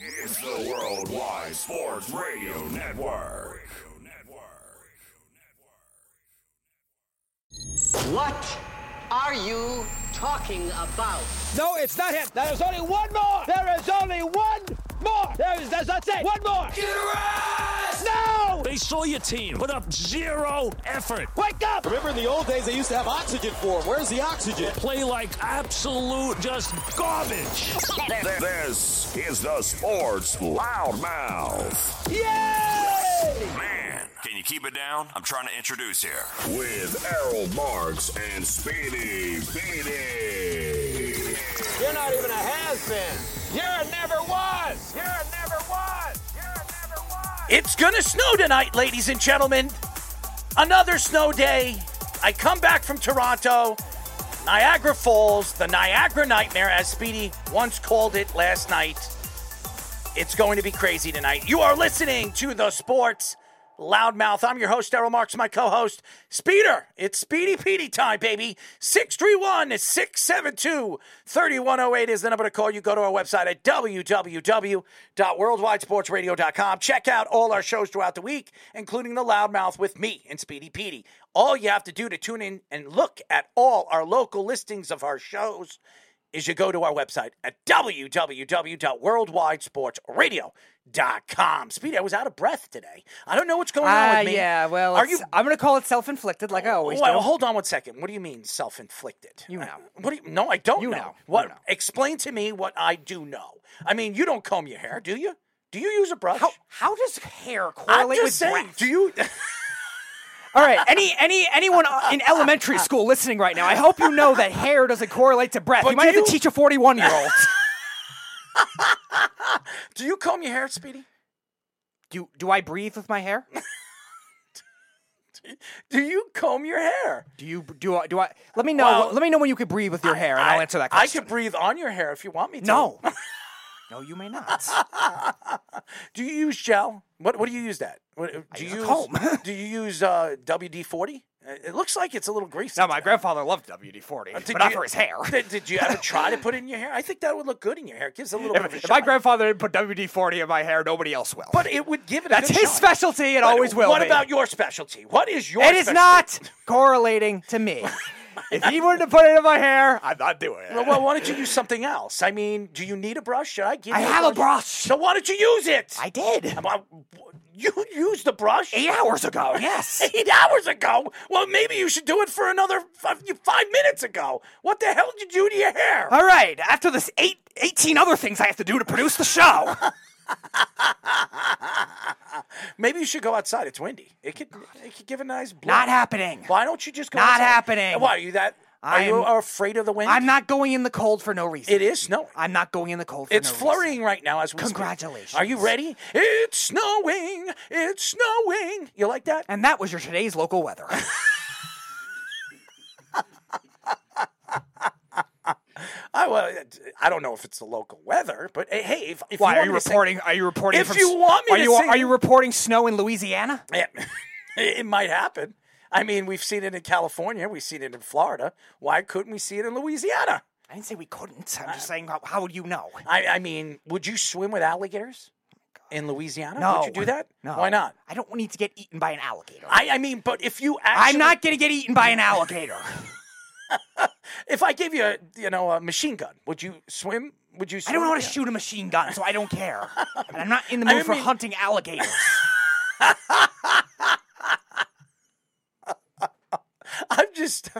It's the Worldwide Sports Radio Network. What are you talking about? No, it's not him. There is only one more. There is only one more. There is, that's it. One more. Get No! They saw your team put up zero effort. Wake up! Remember in the old days they used to have oxygen for them. Where's the oxygen? Play like absolute just garbage. This is the Sports Loudmouth. Yay! Man, Can you keep it down? I'm trying to introduce here. with Errol Marks and Speedy Beatty. You're not even a has-been. You're a never was. You're a never It's gonna snow tonight, ladies and gentlemen. Another snow day. I come back from Toronto, Niagara Falls, the Niagara Nightmare, as Speedy once called it last night. It's going to be crazy tonight. You are listening to the Sports Loudmouth. I'm your host, Daryl Marks, my co host, Speeder. It's Speedy Petey time, baby. 631 672 3108 is the number to call. You go to our website at www.worldwidesportsradio.com. Check out all our shows throughout the week, including the Loudmouth with me and Speedy Petey. All you have to do to tune in and look at all our local listings of our shows is you go to our website at www.worldwidesportsradio.com. Speedy, I was out of breath today. I don't know what's going on Ah, with me. yeah. Well, are you? I'm gonna call it self-inflicted, like I always Well, do. hold on one second. What do you mean self-inflicted? You know. Uh, What do you? No, I don't You know. know. You What? know. Explain to me what I do know. I mean, you don't comb your hair, do you? Do you use a brush? How how does hair I'm just with saying. breath? Do you? All right, any any anyone in elementary school listening right now, I hope you know that hair doesn't correlate to breath. But you might have you- to teach a 41 year old. do you comb your hair, Speedy? do do I breathe with my hair? Do you comb your hair? Do you do I do I? Let me know. Well, let me know when you could breathe with your hair, and I, I'll answer that question. I could breathe on your hair if you want me to. No. no, you may not. Do you use gel? What What do you use that? What, do use you a comb. do you use uh, WD forty? It looks like it's a little greasy. No, my grandfather loved WD 40, but Did not for his hair. Did, did you ever try to put it in your hair? I think that would look good in your hair. It gives a little bit of a If, if my grandfather didn't put WD 40 in my hair, nobody else will. But it would give it. That's a good his shine. specialty. It But always will What be. about your specialty? What is your? It is specialty? not correlating to me. If he were to put it in my hair, I'm not doing it. Well, well, why don't you use something else? I mean, do you need a brush? Should I give you I you have a brush? So why don't you use it? I did. Well, You used the brush Eight hours ago, yes. Eight hours ago. Well, maybe you should do it for another five, five minutes ago. What the hell did you do to your hair? All right, after this eight, 18 other things I have to do to produce the show. Maybe you should go outside. It's windy. It could it could give a nice blow. Not happening. Why don't you just go Not outside? happening. Why are you that? Are you I'm- afraid of the wind? I'm not going in the cold for no reason. It is snowing. I'm not going in the cold for It's no flurrying reason. right now as we speak. Congratulations. Are you ready? It's snowing. It's snowing. You like that? And that was your today's local weather. I well, I don't know if it's the local weather, but eh, hey, if, if Why you are you to sing- reporting? Are you reporting? If from, you want me are you sing- are you reporting snow in Louisiana? Yeah, it might happen. I mean, we've seen it in California. We've seen it in Florida. Why couldn't we see it in Louisiana? I didn't say we couldn't. I'm just saying, how, how would you know? I, I mean, would you swim with alligators in Louisiana? No. Would you do that? No. Why not? I don't need to get eaten by an alligator. I, I mean, but if you actually, I'm not going to get eaten by an alligator. If I gave you a, you know, a machine gun, would you swim? Would you? I don't know how to Yeah. shoot a machine gun, so I don't care. And I'm not in the I mood for mean- hunting alligators. I'm just,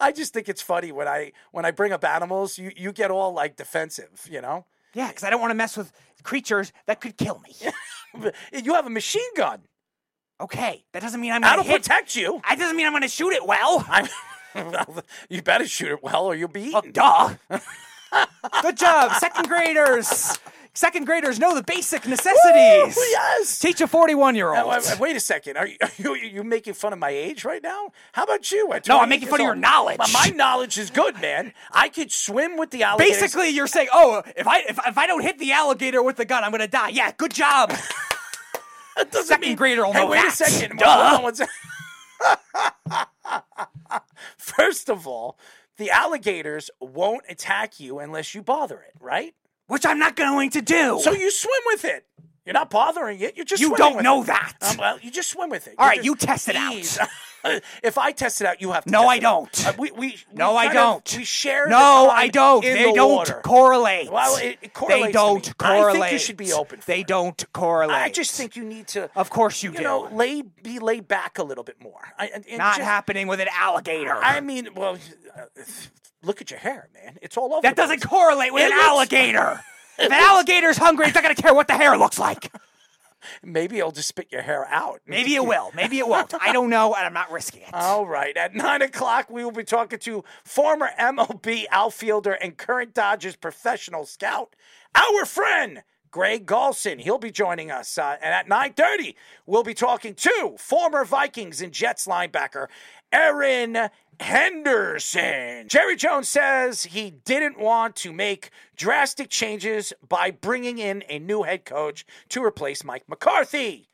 I just think it's funny when I when I bring up animals, you you get all like defensive, you know. Yeah, because I don't want to mess with creatures that could kill me. You have a machine gun. Okay, that doesn't mean I'm going That'll hit. protect you. That doesn't mean I'm going to shoot it well. I'm, you better shoot it well, or you'll be Well, eaten. duh. Good job, second graders. Second graders know the basic necessities. Woo, yes. Teach a forty-one-year-old. wait, wait a second. Are you, are you are you making fun of my age right now? How about you? No, I'm making fun of your knowledge. My knowledge is good, man. I could swim with the alligator. Basically, you're saying, "Oh, if I if, if I don't hit the alligator with the gun, I'm going to die." Yeah, good job. That doesn't second mean- grader will hey, know wait that. a second. Duh. Hold on one sec- First of all, the alligators won't attack you unless you bother it, right? which I'm not going to do. So you swim with it. You're not bothering it. You're just You swimming don't with know it. that. Um, well, you just swim with it. All right, you test it out. if I test it out, you have to. No, I don't. Uh, we, we, No, I don't. we share. no, I don't. They the don't water. correlate. Well, it, it correlates they don't correlate. I think you should be open. They it. don't correlate. I just think you need to. Of course you you do. know, lay be laid back a little bit more. I, and- and not just- happening with an alligator. I mean, well, uh, look at your hair, man. It's all over. that doesn't place. correlate with It an looks- alligator. if an alligator's hungry, it's not going to care what the hair looks like. Maybe it'll just spit your hair out. Maybe it will. Maybe it won't. I don't know, and I'm not risking it. All right. At nine o'clock, we will be talking to former MLB outfielder and current Dodgers professional scout, our friend Greg Golson. He'll be joining us. Uh, and at nine thirty, we'll be talking to former Vikings and Jets linebacker Erin Henderson. Jerry Jones says he didn't want to make drastic changes by bringing in a new head coach to replace Mike McCarthy.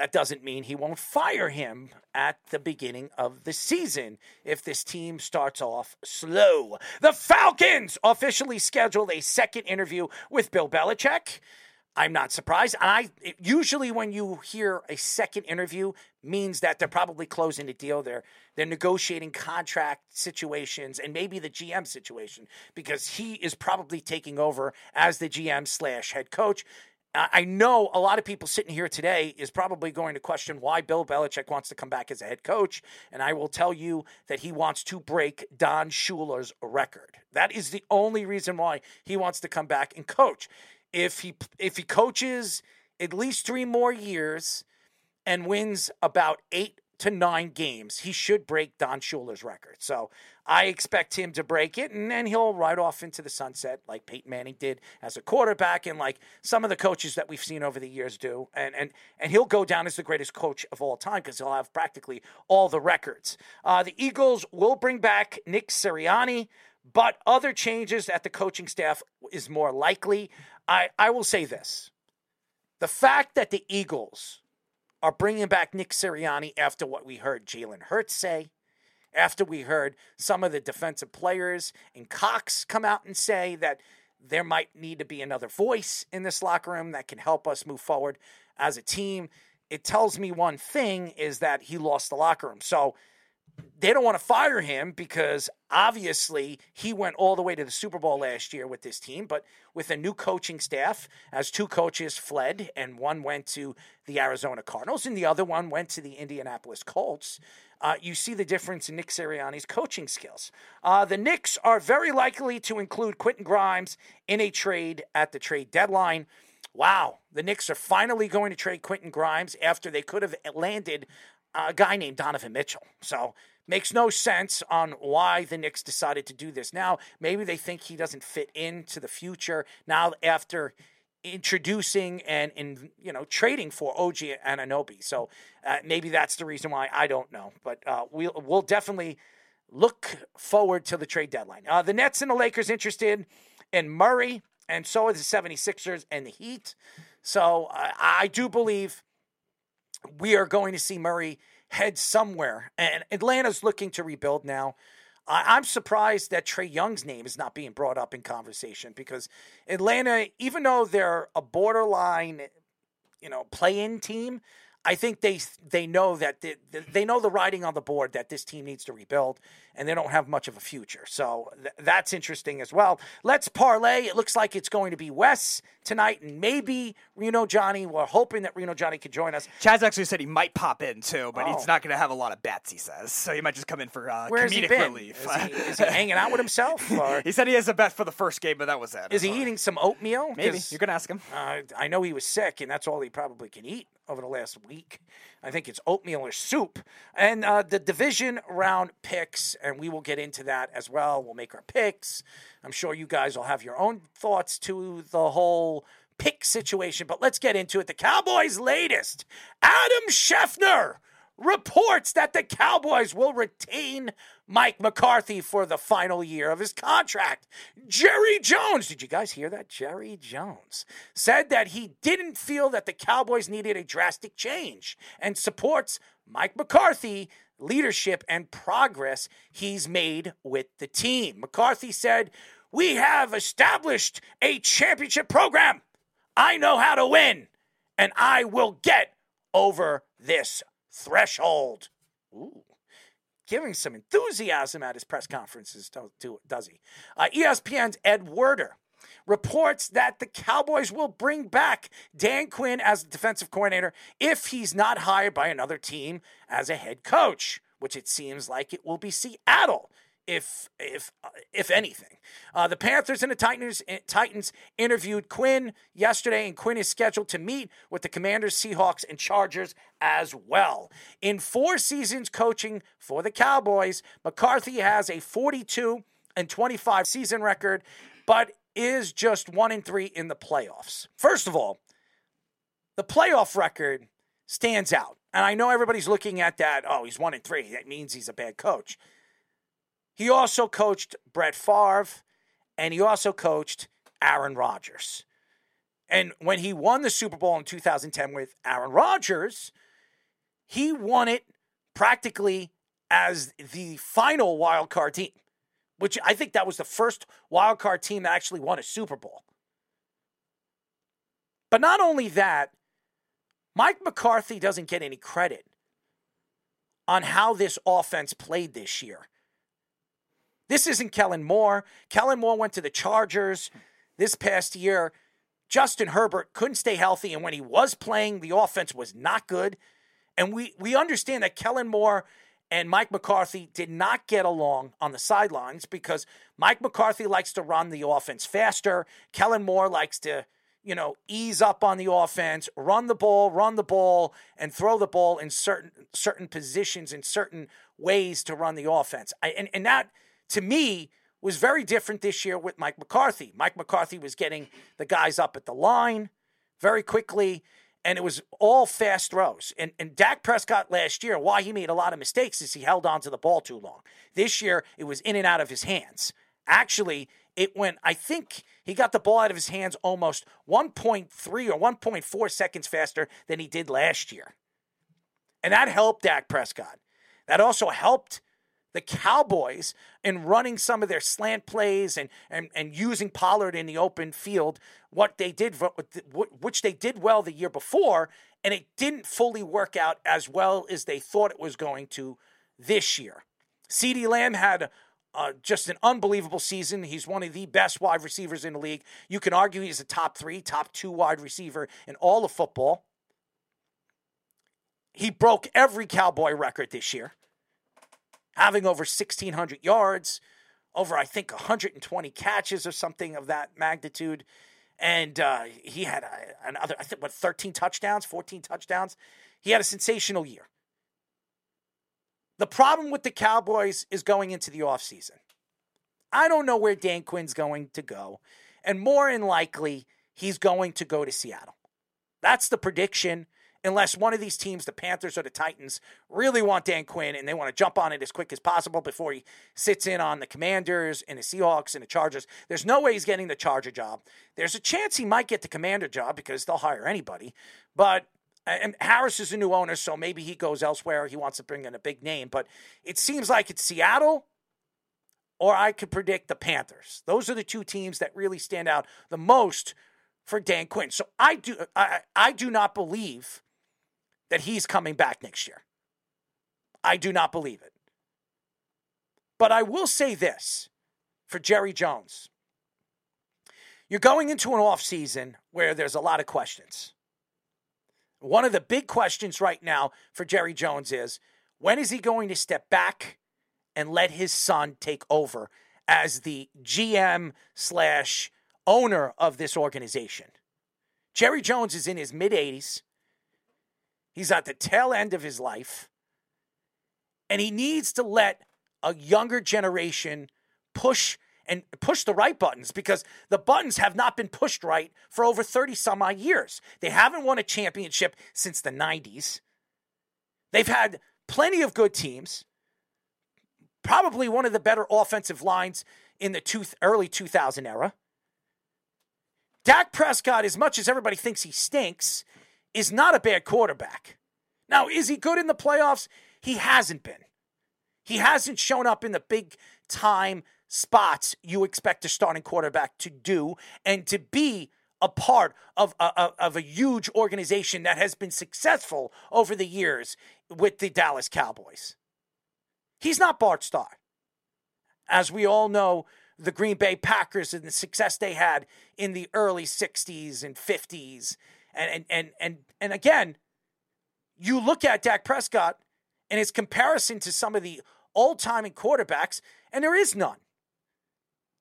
That doesn't mean he won't fire him at the beginning of the season if this team starts off slow. The Falcons officially scheduled a second interview with Bill Belichick. I'm not surprised. And I usually when you hear a second interview means that they're probably closing the deal. They're they're negotiating contract situations and maybe the GM situation because he is probably taking over as the GM slash head coach. I know a lot of people sitting here today is probably going to question why Bill Belichick wants to come back as a head coach. And I will tell you that he wants to break Don Shula's record. That is the only reason why he wants to come back and coach. If he if he coaches at least three more years and wins about eight to nine games, he should break Don Shula's record. So I expect him to break it, and then he'll ride off into the sunset like Peyton Manning did as a quarterback, and like some of the coaches that we've seen over the years do. And and and he'll go down as the greatest coach of all time because he'll have practically all the records. Uh, the Eagles will bring back Nick Sirianni. But other changes at the coaching staff is more likely. I, I will say this the fact that the Eagles are bringing back Nick Sirianni after what we heard Jalen Hurts say, after we heard some of the defensive players and Cox come out and say that there might need to be another voice in this locker room that can help us move forward as a team. It tells me one thing is that he lost the locker room. So they don't want to fire him because obviously he went all the way to the Super Bowl last year with this team, but with a new coaching staff, as two coaches fled, and one went to the Arizona Cardinals and the other one went to the Indianapolis Colts. Uh, you see the difference in Nick Sirianni's coaching skills. Uh, the Knicks are very likely to include Quentin Grimes in a trade at the trade deadline. Wow, the Knicks are finally going to trade Quentin Grimes after they could have landed a guy named Donovan Mitchell. So makes no sense on why the Knicks decided to do this now. Maybe they think he doesn't fit into the future now after introducing and in you know trading for OG and Anunoby. So uh, maybe that's the reason why I don't know, but uh, we'll we'll definitely look forward to the trade deadline. Uh, the Nets and the Lakers interested in Murray, and so are the 76ers and the Heat. So I do believe we are going to see Murray head somewhere. And Atlanta's looking to rebuild now. I- I'm surprised that Trae Young's name is not being brought up in conversation because Atlanta, even though they're a borderline, you know, play-in team, I think they they know that they, they know the writing on the board that this team needs to rebuild, and they don't have much of a future. So th- that's interesting as well. Let's parlay. It looks like it's going to be Wes tonight, and maybe Reno Johnny. We're hoping that Reno Johnny could join us. Chaz actually said he might pop in too, but Oh. he's not going to have a lot of bets. He says so. He might just come in for uh, Where's comedic relief. Is he, is he hanging out with himself, or he said he has a bet for the first game, but that was it. is he eating some oatmeal? Maybe you're going to ask him. Uh, I know he was sick, and that's all he probably can eat over the last week. I think it's oatmeal or soup. And uh, the division round picks, and we will get into that as well. We'll make our picks. I'm sure you guys will have your own thoughts to the whole pick situation, but let's get into it. The Cowboys' latest Adam Schefter reports that the Cowboys will retain Mike McCarthy for the final year of his contract. Jerry Jones, did you guys hear that? Jerry Jones said that he didn't feel that the Cowboys needed a drastic change and supports Mike McCarthy leadership and progress he's made with the team. McCarthy said, We have established a championship program. I know how to win, and I will get over this threshold. Ooh. Giving some enthusiasm at his press conferences, does he? Uh, ESPN's Ed Werder reports that the Cowboys will bring back Dan Quinn as the defensive coordinator if he's not hired by another team as a head coach, which it seems like it will be Seattle if if if anything. Uh, the Panthers and the Titans Titans interviewed Quinn yesterday, and Quinn is scheduled to meet with the Commanders, Seahawks, and Chargers as well. In four seasons coaching for the Cowboys, McCarthy has a 42 and 25 season record, but is just one in three in the playoffs. First of all, the playoff record stands out. And I know everybody's looking at that. Oh, he's one in three. That means he's a bad coach. He also coached Brett Favre and he also coached Aaron Rodgers. And when he won the Super Bowl in 2010 with Aaron Rodgers, he won it practically as the final wild card team which I think that was the first wild card team that actually won a Super Bowl. But not only that, Mike McCarthy doesn't get any credit on how this offense played this year. This isn't Kellen Moore. Kellen Moore went to the Chargers this past year. Justin Herbert couldn't stay healthy, and when he was playing, the offense was not good. And we, we understand that Kellen Moore and Mike McCarthy did not get along on the sidelines because Mike McCarthy likes to run the offense faster. Kellen Moore likes to, you know, ease up on the offense, run the ball, run the ball, and throw the ball in certain certain positions in certain ways to run the offense. I, and, and that to me was very different this year with Mike McCarthy. Mike McCarthy was getting the guys up at the line very quickly and it was all fast throws. And, and Dak Prescott last year, why he made a lot of mistakes is he held on to the ball too long. This year, it was in and out of his hands. Actually, it went, I think he got the ball out of his hands almost 1.3 or 1.4 seconds faster than he did last year. And that helped Dak Prescott. That also helped the Cowboys in running some of their slant plays and, and, and using Pollard in the open field, what they did, which they did well the year before, and it didn't fully work out as well as they thought it was going to this year. CeeDee Lamb had uh, just an unbelievable season. He's one of the best wide receivers in the league. You can argue he's a top three, top two wide receiver in all of football. He broke every Cowboy record this year having over 1,600 yards, over, I think, 120 catches or something of that magnitude. And uh, he had a, another, I think, what, 13 touchdowns, 14 touchdowns. He had a sensational year. The problem with the Cowboys is going into the offseason. I don't know where Dan Quinn's going to go. And more than likely, he's going to go to Seattle. That's the prediction unless one of these teams, the Panthers or the Titans, really want Dan Quinn and they want to jump on it as quick as possible before he sits in on the Commanders and the Seahawks and the Chargers. There's no way he's getting the Charger job. There's a chance he might get the Commander job because they'll hire anybody. But and Harris is a new owner, so maybe he goes elsewhere. He wants to bring in a big name. But it seems like it's Seattle or I could predict the Panthers. Those are the two teams that really stand out the most for Dan Quinn. So I do I, I do not believe that he's coming back next year. I do not believe it. But I will say this for Jerry Jones. You're going into an offseason where there's a lot of questions. One of the big questions right now for Jerry Jones is when is he going to step back and let his son take over as the GM slash owner of this organization? Jerry Jones is in his mid 80s. He's at the tail end of his life. And he needs to let a younger generation push and push the right buttons because the buttons have not been pushed right for over 30 some odd years. They haven't won a championship since the 90s. They've had plenty of good teams, probably one of the better offensive lines in the two, early 2000 era. Dak Prescott, as much as everybody thinks he stinks, is not a bad quarterback. Now, is he good in the playoffs? He hasn't been. He hasn't shown up in the big time spots you expect a starting quarterback to do and to be a part of a, of a huge organization that has been successful over the years with the Dallas Cowboys. He's not Bart Starr. As we all know, the Green Bay Packers and the success they had in the early 60s and 50s. And, and, and, and, and again, you look at Dak Prescott and his comparison to some of the all-time quarterbacks, and there is none.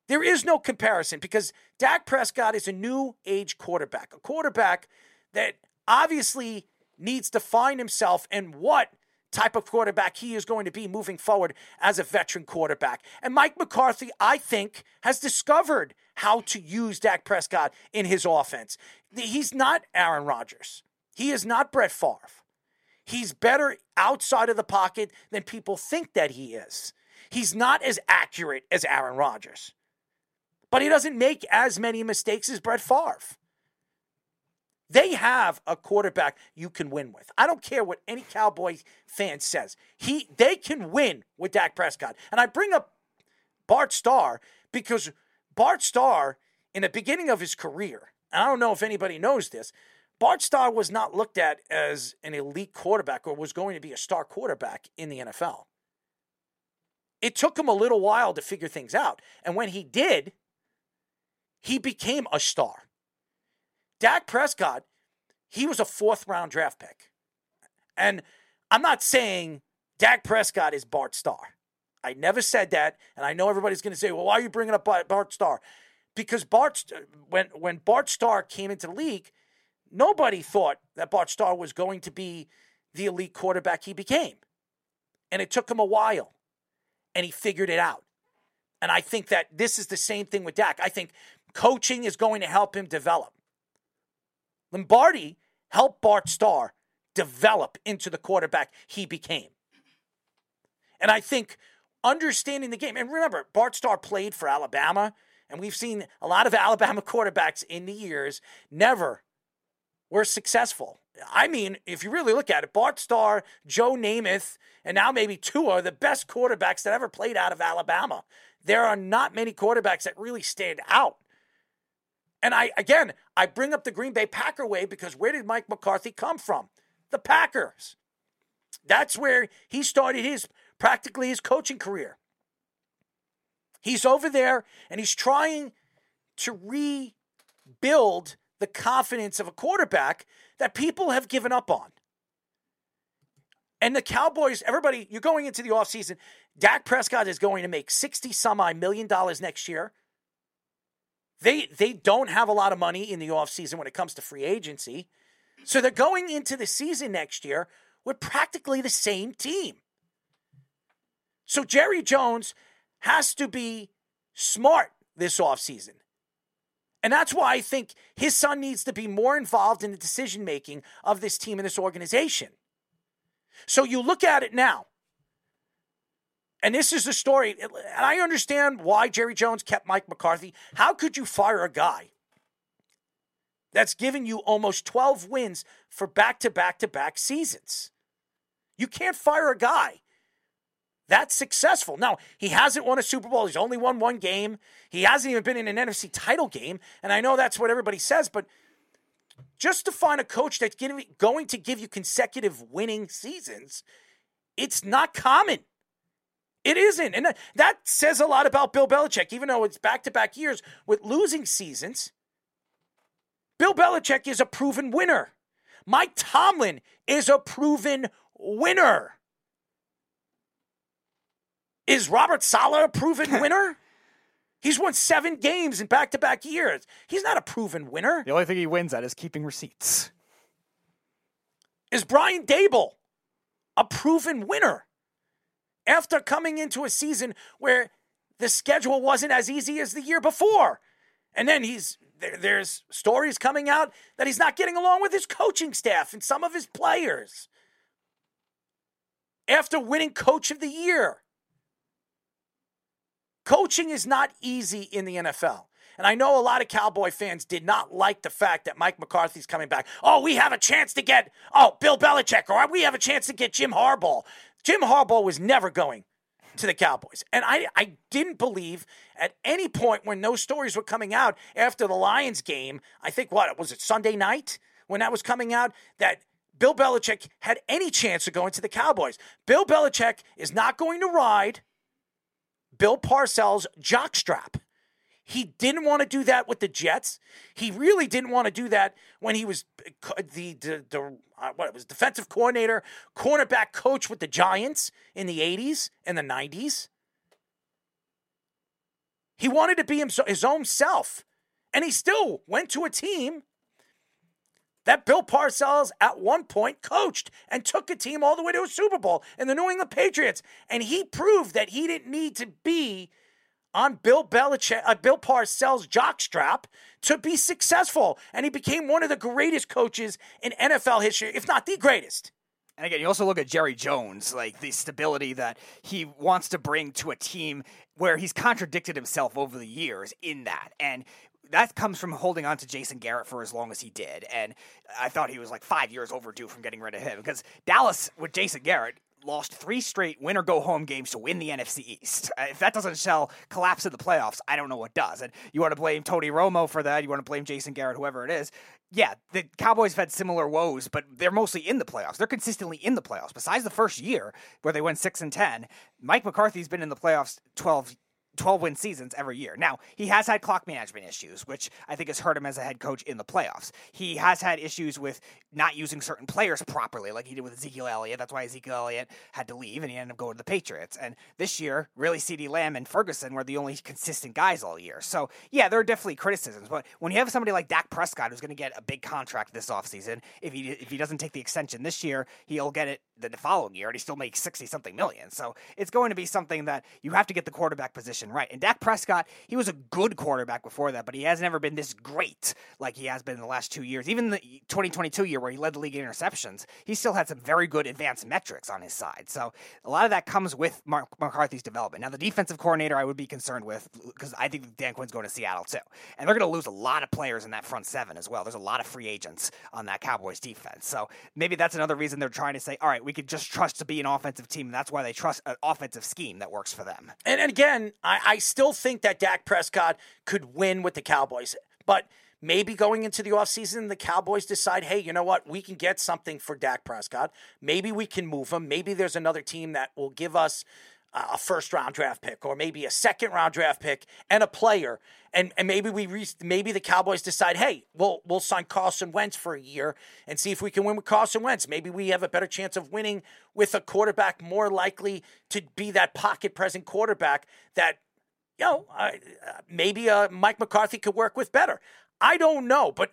There is no comparison because Dak Prescott is a new age quarterback, a quarterback that obviously needs to find himself and what type of quarterback he is going to be moving forward as a veteran quarterback. And Mike McCarthy, I think, has discovered how to use Dak Prescott in his offense. He's not Aaron Rodgers. He is not Brett Favre. He's better outside of the pocket than people think that he is. He's not as accurate as Aaron Rodgers but he doesn't make as many mistakes as Brett Favre. They have a quarterback you can win with. I don't care what any Cowboy fan says. He they can win with Dak Prescott. And I bring up Bart Starr because Bart Starr, in the beginning of his career, and I don't know if anybody knows this, Bart Starr was not looked at as an elite quarterback or was going to be a star quarterback in the NFL. It took him a little while to figure things out. And when he did, he became a star. Dak Prescott, he was a fourth round draft pick. And I'm not saying Dak Prescott is Bart Starr. I never said that. And I know everybody's going to say, well, why are you bringing up Bart Starr? Because Bart, when, when Bart Starr came into the league, nobody thought that Bart Starr was going to be the elite quarterback he became. And it took him a while. And he figured it out. And I think that this is the same thing with Dak. I think Coaching is going to help him develop. Lombardi helped Bart Starr develop into the quarterback he became. And I think understanding the game, and remember, Bart Starr played for Alabama, and we've seen a lot of Alabama quarterbacks in the years never were successful. I mean, if you really look at it, Bart Starr, Joe Namath, and now maybe Tua are the best quarterbacks that ever played out of Alabama. There are not many quarterbacks that really stand out and I again, I bring up the Green Bay Packer way because where did Mike McCarthy come from? The Packers. That's where he started his practically his coaching career. He's over there and he's trying to rebuild the confidence of a quarterback that people have given up on. And the Cowboys, everybody, you're going into the offseason. Dak Prescott is going to make 60 some odd million dollars next year. They they don't have a lot of money in the offseason when it comes to free agency. So they're going into the season next year with practically the same team. So Jerry Jones has to be smart this offseason. And that's why I think his son needs to be more involved in the decision making of this team and this organization. So you look at it now. And this is the story. And I understand why Jerry Jones kept Mike McCarthy. How could you fire a guy that's given you almost 12 wins for back to back to back seasons? You can't fire a guy that's successful. Now, he hasn't won a Super Bowl. He's only won one game. He hasn't even been in an NFC title game. And I know that's what everybody says, but just to find a coach that's going to give you consecutive winning seasons, it's not common. It isn't. And that says a lot about Bill Belichick, even though it's back to back years with losing seasons. Bill Belichick is a proven winner. Mike Tomlin is a proven winner. Is Robert Saleh a proven winner? He's won seven games in back to back years. He's not a proven winner. The only thing he wins at is keeping receipts. Is Brian Daboll a proven winner? after coming into a season where the schedule wasn't as easy as the year before. And then he's there, there's stories coming out that he's not getting along with his coaching staff and some of his players. After winning coach of the year. Coaching is not easy in the NFL. And I know a lot of Cowboy fans did not like the fact that Mike McCarthy's coming back. Oh, we have a chance to get, oh, Bill Belichick, or we have a chance to get Jim Harbaugh. Jim Harbaugh was never going to the Cowboys. And I, I didn't believe at any point when those stories were coming out after the Lions game, I think what was it, Sunday night when that was coming out, that Bill Belichick had any chance of going to the Cowboys. Bill Belichick is not going to ride Bill Parcells' jockstrap. He didn't want to do that with the Jets. He really didn't want to do that when he was the the, the uh, what it was defensive coordinator, cornerback coach with the Giants in the 80s and the 90s. He wanted to be his own self, and he still went to a team that Bill Parcells at one point coached and took a team all the way to a Super Bowl in the New England Patriots. And he proved that he didn't need to be on Bill Belichick, uh, Bill Parcells' jockstrap to be successful, and he became one of the greatest coaches in NFL history, if not the greatest. And again, you also look at Jerry Jones, like the stability that he wants to bring to a team where he's contradicted himself over the years in that. And that comes from holding on to Jason Garrett for as long as he did. And I thought he was like five years overdue from getting rid of him because Dallas with Jason Garrett lost three straight win or go home games to win the NFC East. Uh, if that doesn't sell collapse in the playoffs, I don't know what does. And you want to blame Tony Romo for that. You want to blame Jason Garrett, whoever it is. Yeah, the Cowboys have had similar woes, but they're mostly in the playoffs. They're consistently in the playoffs. Besides the first year where they went six and ten, Mike McCarthy's been in the playoffs twelve 12 win seasons every year. Now, he has had clock management issues, which I think has hurt him as a head coach in the playoffs. He has had issues with not using certain players properly, like he did with Ezekiel Elliott. That's why Ezekiel Elliott had to leave and he ended up going to the Patriots. And this year, really, CeeDee Lamb and Ferguson were the only consistent guys all year. So, yeah, there are definitely criticisms. But when you have somebody like Dak Prescott who's going to get a big contract this offseason, if he, if he doesn't take the extension this year, he'll get it the following year and he still makes 60 something million. So it's going to be something that you have to get the quarterback position right. And Dak Prescott, he was a good quarterback before that, but he has never been this great like he has been in the last two years. Even the 2022 year where he led the league in interceptions, he still had some very good advanced metrics on his side. So a lot of that comes with Mark McCarthy's development. Now, the defensive coordinator I would be concerned with because I think Dan Quinn's going to Seattle too. And they're going to lose a lot of players in that front seven as well. There's a lot of free agents on that Cowboys defense. So maybe that's another reason they're trying to say, all right, we could just trust to be an offensive team. And that's why they trust an offensive scheme that works for them. And, and again, I, I still think that Dak Prescott could win with the Cowboys. But maybe going into the offseason, the Cowboys decide, hey, you know what? We can get something for Dak Prescott. Maybe we can move him. Maybe there's another team that will give us a first round draft pick or maybe a second round draft pick and a player. And and maybe we re- maybe the Cowboys decide hey we'll we'll sign Carson Wentz for a year and see if we can win with Carson Wentz. Maybe we have a better chance of winning with a quarterback more likely to be that pocket present quarterback that you know uh, maybe uh, Mike McCarthy could work with better. I don't know but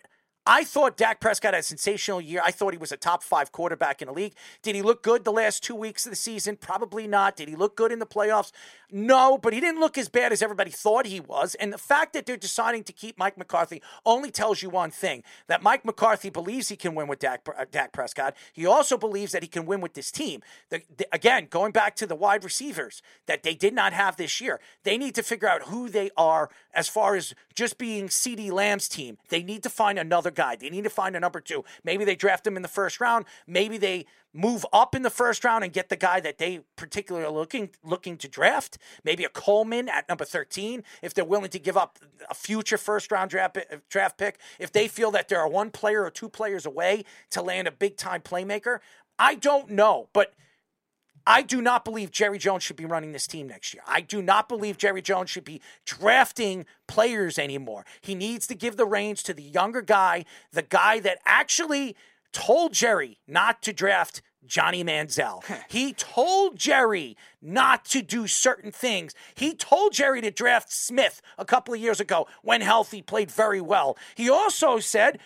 I thought Dak Prescott had a sensational year. I thought he was a top five quarterback in the league. Did he look good the last two weeks of the season? Probably not. Did he look good in the playoffs? No, but he didn't look as bad as everybody thought he was. And the fact that they're deciding to keep Mike McCarthy only tells you one thing that Mike McCarthy believes he can win with Dak, uh, Dak Prescott. He also believes that he can win with this team. The, the, again, going back to the wide receivers that they did not have this year, they need to figure out who they are as far as just being CeeDee Lamb's team. They need to find another guy. They need to find a number two. Maybe they draft him in the first round. Maybe they move up in the first round and get the guy that they particularly are looking looking to draft. Maybe a Coleman at number 13 if they're willing to give up a future first round draft uh, draft pick. If they feel that they're one player or two players away to land a big time playmaker, I don't know, but I do not believe Jerry Jones should be running this team next year. I do not believe Jerry Jones should be drafting players anymore. He needs to give the reins to the younger guy, the guy that actually told Jerry not to draft Johnny Manziel. he told Jerry not to do certain things. He told Jerry to draft Smith a couple of years ago when healthy, played very well. He also said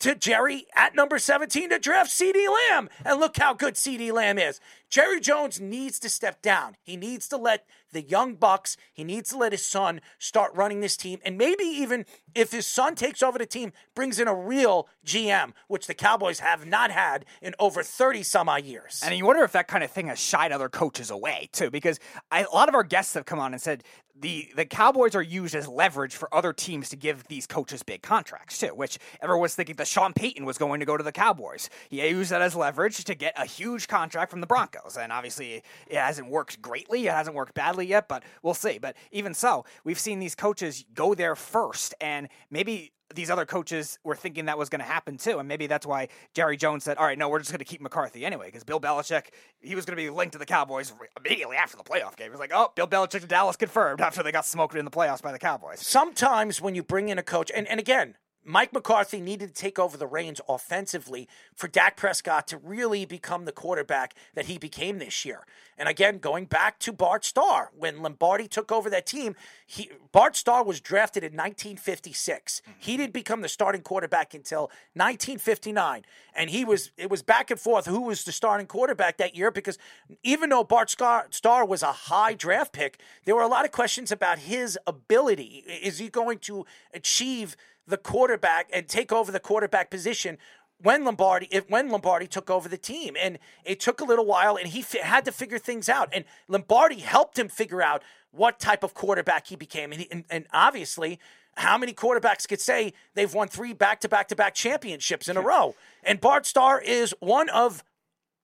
to Jerry at number 17 to draft CeeDee Lamb. And look how good CeeDee Lamb is. Jerry Jones needs to step down. He needs to let the young Bucks. He needs to let his son start running this team. And maybe even if his son takes over the team, brings in a real GM, which the Cowboys have not had in over 30 some odd years. And you wonder if that kind of thing has shied other coaches away too, because I, a lot of our guests have come on and said the the Cowboys are used as leverage for other teams to give these coaches big contracts too, which everyone was thinking that Sean Payton was going to go to the Cowboys. He used that as leverage to get a huge contract from the Broncos, and obviously it hasn't worked greatly. It hasn't worked badly yet, but we'll see. But even so, we've seen these coaches go there first, and maybe these other coaches were thinking that was going to happen too. And maybe that's why Jerry Jones said, all right, no, we're just going to keep McCarthy anyway, because Bill Belichick, he was going to be linked to the Cowboys immediately after the playoff game. He was like, oh, Bill Belichick to Dallas confirmed after they got smoked in the playoffs by the Cowboys. Sometimes when you bring in a coach, and, and again, Mike McCarthy needed to take over the reins offensively for Dak Prescott to really become the quarterback that he became this year. And again, going back to Bart Starr, when Lombardi took over that team, he, Bart Starr was drafted in 1956. Mm-hmm. He didn't become the starting quarterback until 1959, and he was it was back and forth who was the starting quarterback that year because even though Bart Starr, Starr was a high draft pick, there were a lot of questions about his ability. Is he going to achieve the quarterback and take over the quarterback position when Lombardi if, when Lombardi took over the team. And it took a little while and he fi- had to figure things out. And Lombardi helped him figure out what type of quarterback he became. And, he, and, and obviously how many quarterbacks could say they've won three back to back to back championships in a row? And Bart Starr is one of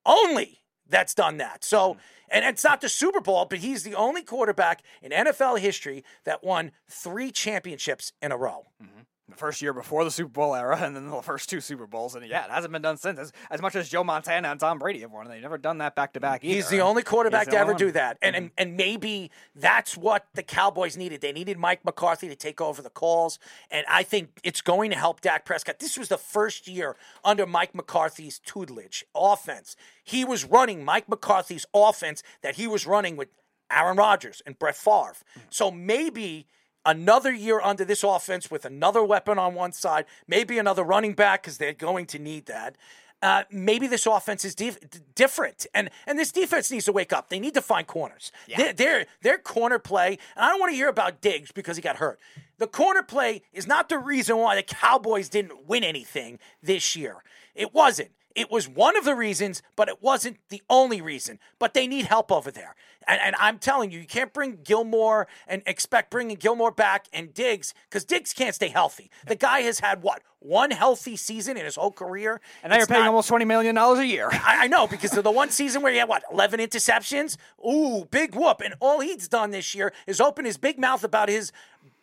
only that's done that. So mm-hmm. and it's not the Super Bowl, but he's the only quarterback in NFL history that won three championships in a row. Mm-hmm. The first year before the Super Bowl era, and then the first two Super Bowls, and yeah, it hasn't been done since. As, as much as Joe Montana and Tom Brady have won, they've never done that back to back. He's the only quarterback He's to the ever only do that. And, and mm-hmm. and maybe that's what the Cowboys needed. They needed Mike McCarthy to take over the calls. And I think it's going to help Dak Prescott. This was the first year under Mike McCarthy's tutelage, offense. He was running Mike McCarthy's offense that he was running with Aaron Rodgers and Brett Favre. Mm. So maybe another year under this offense with another weapon on one side, maybe another running back because they're going to need that. Uh, maybe this offense is dif- different, and and this defense needs to wake up. They need to find corners. Their, their their corner play, and I don't want to hear about Diggs because he got hurt. The corner play is not the reason why the Cowboys didn't win anything this year. It wasn't. It was one of the reasons, but it wasn't the only reason. But they need help over there. And, and I'm telling you, you can't bring Gilmore and expect bringing Gilmore back and Diggs because Diggs can't stay healthy. The guy has had what one healthy season in his whole career, And now you're paying not- almost twenty million dollars a year. I, I know because of the one season where he had what eleven interceptions. Ooh, big whoop! And all he's done this year is open his big mouth about his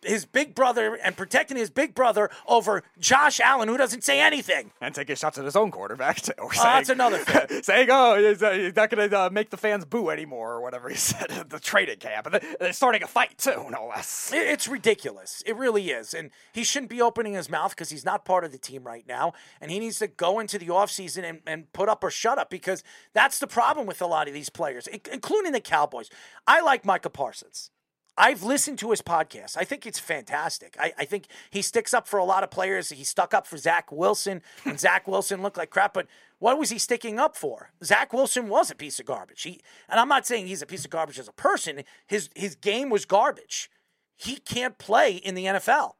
his big brother and protecting his big brother over Josh Allen, who doesn't say anything. and taking shots at his own quarterback too. Oh, that's another thing. saying, "Oh, he's, uh, he's not going to uh, make the fans boo anymore," or whatever he said at the training camp. And they- they're starting a fight too, no less. It- It's ridiculous. It really is. And he shouldn't be opening his mouth because he's not part of the team right now. And he needs to go into the offseason and, and put up or shut up because that's the problem with a lot of these players, including the Cowboys. I like Micah Parsons. I've listened to his podcast. I think it's fantastic. I, I think he sticks up for a lot of players. He stuck up for Zach Wilson and Zach Wilson looked like crap. But what was he sticking up for? Zach Wilson was a piece of garbage. He, and I'm not saying he's a piece of garbage as a person. His his game was garbage. He can't play in the NFL.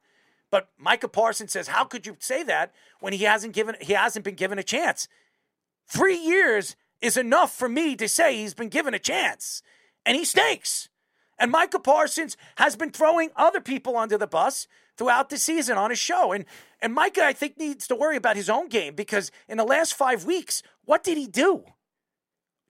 But Micah Parsons says, "How could you say that when he hasn't given he hasn't been given a chance? Three years is enough for me to say he's been given a chance, and he stinks." And Micah Parsons has been throwing other people under the bus throughout the season on his show. And and Micah, I think, needs to worry about his own game because in the last five weeks, what did he do?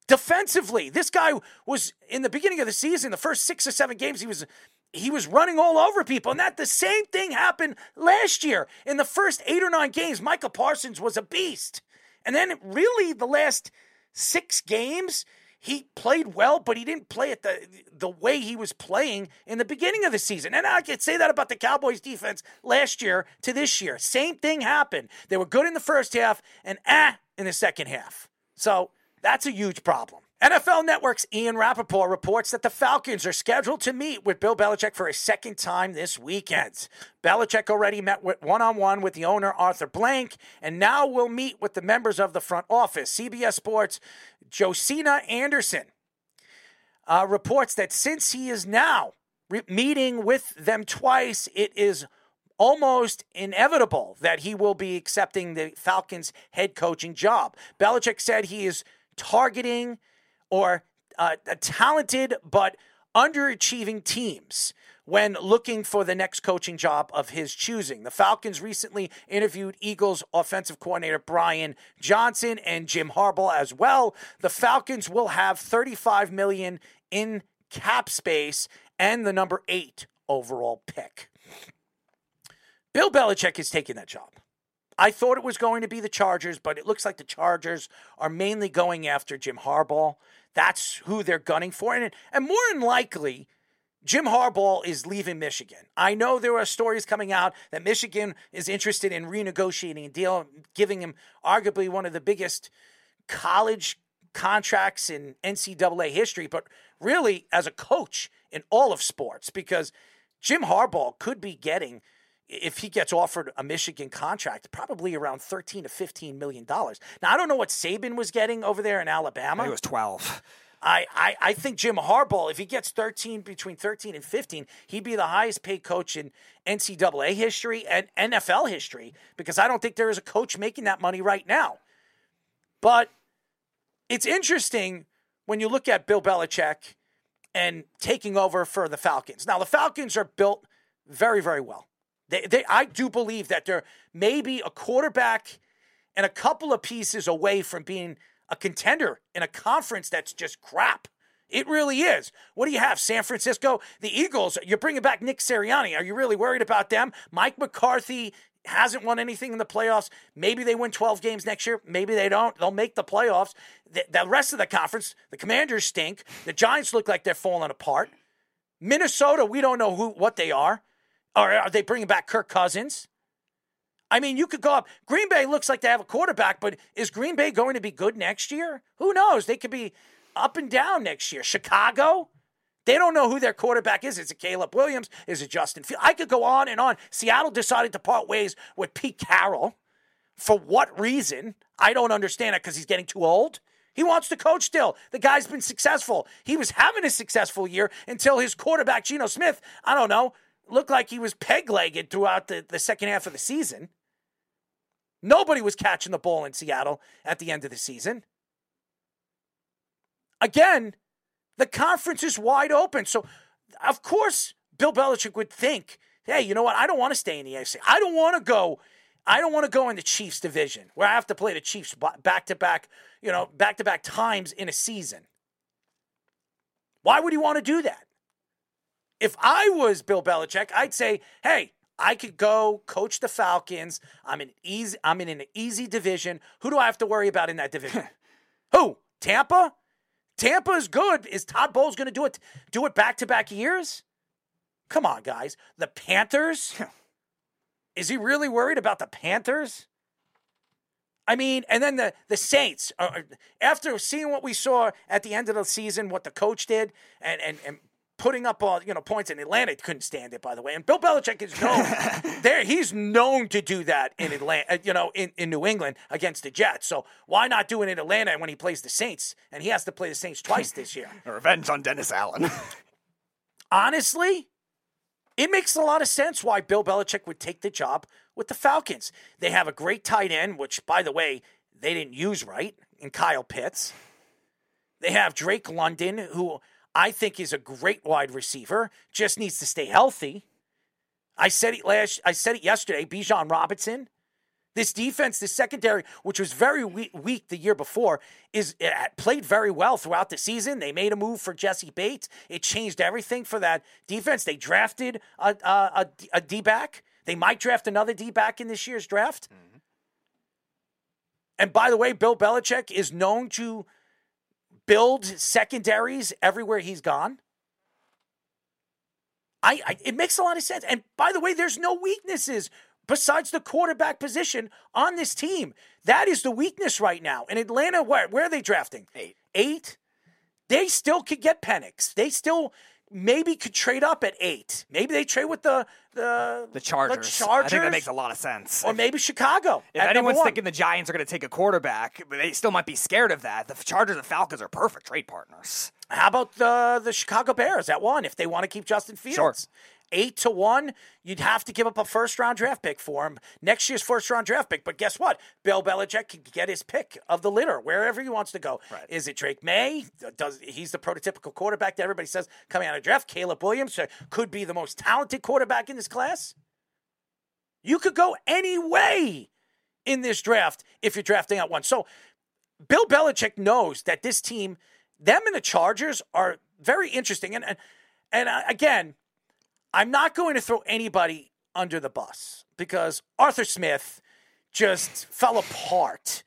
Defensively, this guy was in the beginning of the season, the first six or seven games, he was he was running all over people. And that the same thing happened last year. In the first eight or nine games, Micah Parsons was a beast. And then really the last six games, he played well, but he didn't play it the the way he was playing in the beginning of the season. And I could say that about the Cowboys defense last year to this year. Same thing happened. They were good in the first half and ah in the second half. So that's a huge problem. NFL Network's Ian Rapoport reports that the Falcons are scheduled to meet with Bill Belichick for a second time this weekend. Belichick already met one on one with the owner, Arthur Blank, and now will meet with the members of the front office. CBS Sports' Josina Anderson uh, reports that since he is now re- meeting with them twice, it is almost inevitable that he will be accepting the Falcons head coaching job. Belichick said he is targeting or uh, talented but underachieving teams when looking for the next coaching job of his choosing. The Falcons recently interviewed Eagles offensive coordinator Brian Johnson and Jim Harbaugh as well. The Falcons will have 35 million in cap space and the number 8 overall pick. Bill Belichick is taking that job. I thought it was going to be the Chargers, but it looks like the Chargers are mainly going after Jim Harbaugh. That's who they're gunning for. And, and more than likely, Jim Harbaugh is leaving Michigan. I know there are stories coming out that Michigan is interested in renegotiating a deal, giving him arguably one of the biggest college contracts in NCAA history, but really as a coach in all of sports, because Jim Harbaugh could be getting, if he gets offered a Michigan contract, probably around 13 to 15 million dollars. Now I don't know what Saban was getting over there in Alabama. it was 12. I, I, I think Jim Harbaugh, if he gets 13, between 13 and 15, he'd be the highest paid coach in NCAA history and NFL history because I don't think there is a coach making that money right now. But it's interesting when you look at Bill Belichick and taking over for the Falcons. Now, the Falcons are built very, very well. They, they, I do believe that they're maybe a quarterback and a couple of pieces away from being a contender in a conference that's just crap. It really is. What do you have? San Francisco, the Eagles. You're bringing back Nick Sirianni. Are you really worried about them? Mike McCarthy hasn't won anything in the playoffs. Maybe they win 12 games next year. Maybe they don't. They'll make the playoffs. The, the rest of the conference, the Commanders stink. The Giants look like they're falling apart. Minnesota, we don't know who what they are. Or are they bringing back Kirk Cousins? I mean, you could go up. Green Bay looks like they have a quarterback, but is Green Bay going to be good next year? Who knows? They could be up and down next year. Chicago, they don't know who their quarterback is. Is it Caleb Williams? Is it Justin? I could go on and on. Seattle decided to part ways with Pete Carroll. For what reason? I don't understand it because he's getting too old. He wants to coach still. The guy's been successful. He was having a successful year until his quarterback, Geno Smith, I don't know, looked like he was peg legged throughout the, the second half of the season. Nobody was catching the ball in Seattle at the end of the season. Again, the conference is wide open. So, of course, Bill Belichick would think, hey, you know what? I don't want to stay in the AFC. I don't want to go. I don't want to go in the Chiefs division where I have to play the Chiefs back to back, you know, back to back times in a season. Why would he want to do that? If I was Bill Belichick, I'd say, hey, I could go coach the Falcons. I'm in easy. I'm in an easy division. Who do I have to worry about in that division? Who? Tampa. Tampa is good. Is Todd Bowles going to do it? Do it back to back years? Come on, guys. The Panthers. is he really worried about the Panthers? I mean, and then the the Saints. Uh, after seeing what we saw at the end of the season, what the coach did, and and, and putting up all you know points in Atlanta couldn't stand it by the way. And Bill Belichick is known there. He's known to do that in Atlanta uh, you know in, in New England against the Jets. So why not do it in Atlanta when he plays the Saints? And he has to play the Saints twice this year. Revenge on Dennis Allen. Honestly it makes a lot of sense why Bill Belichick would take the job with the Falcons. They have a great tight end which by the way they didn't use right in Kyle Pitts. They have Drake London who I think he's a great wide receiver. Just needs to stay healthy. I said it last. I said it yesterday. Bijan Robinson. This defense, this secondary, which was very weak the year before, is played very well throughout the season. They made a move for Jessie Bates. It changed everything for that defense. They drafted a, a, a, a D back. They might draft another D back in this year's draft. Mm-hmm. And by the way, Bill Belichick is known to build secondaries everywhere he's gone? I, I, it makes a lot of sense. And by the way, there's no weaknesses besides the quarterback position on this team. That is the weakness right now. In Atlanta, where where are they drafting? Eight. Eight. They still could get Penix. They still maybe could trade up at eight. Maybe they trade with the the The Chargers. The Chargers. I think that makes a lot of sense. Or maybe Chicago. If anyone's thinking the Giants are going to take a quarterback, they still might be scared of that. The Chargers and Falcons are perfect trade partners. How about the the Chicago Bears at one if they want to keep Justin Fields? Sure. Eight to one, you'd have to give up a first round draft pick for him. Next year's first round draft pick. But guess what? Bill Belichick can get his pick of the litter wherever he wants to go. Right. Is it Drake Maye? Does he's the prototypical quarterback that everybody says coming out of draft? Caleb Williams could be the most talented quarterback in this class. You could go any way in this draft if you're drafting at one. So Bill Belichick knows that this team, them and the Chargers, are very interesting. And and, and uh, again, I'm not going to throw anybody under the bus because Arthur Smith just fell apart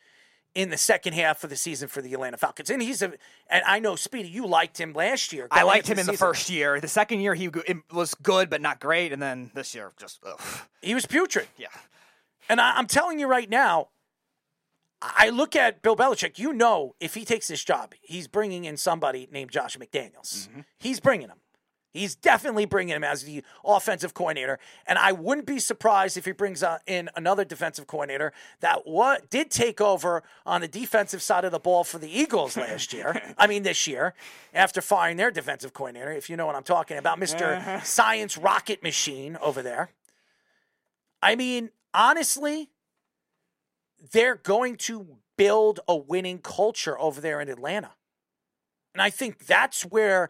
in the second half of the season for the Atlanta Falcons. And he's a and I know Speedy, you liked him last year. I liked him in the season. first year. The second year, he was good, but not great. And then this year, just, ugh. He was putrid. yeah. And I, I'm telling you right now, I look at Bill Belichick. You know, if he takes this job, he's bringing in somebody named Josh McDaniels. Mm-hmm. He's bringing him. He's definitely bringing him as the offensive coordinator. And I wouldn't be surprised if he brings uh, in another defensive coordinator that what did take over on the defensive side of the ball for the Eagles last year. I mean, this year, after firing their defensive coordinator, if you know what I'm talking about, mister Science Rocket Machine over there. I mean, honestly, they're going to build a winning culture over there in Atlanta. And I think that's where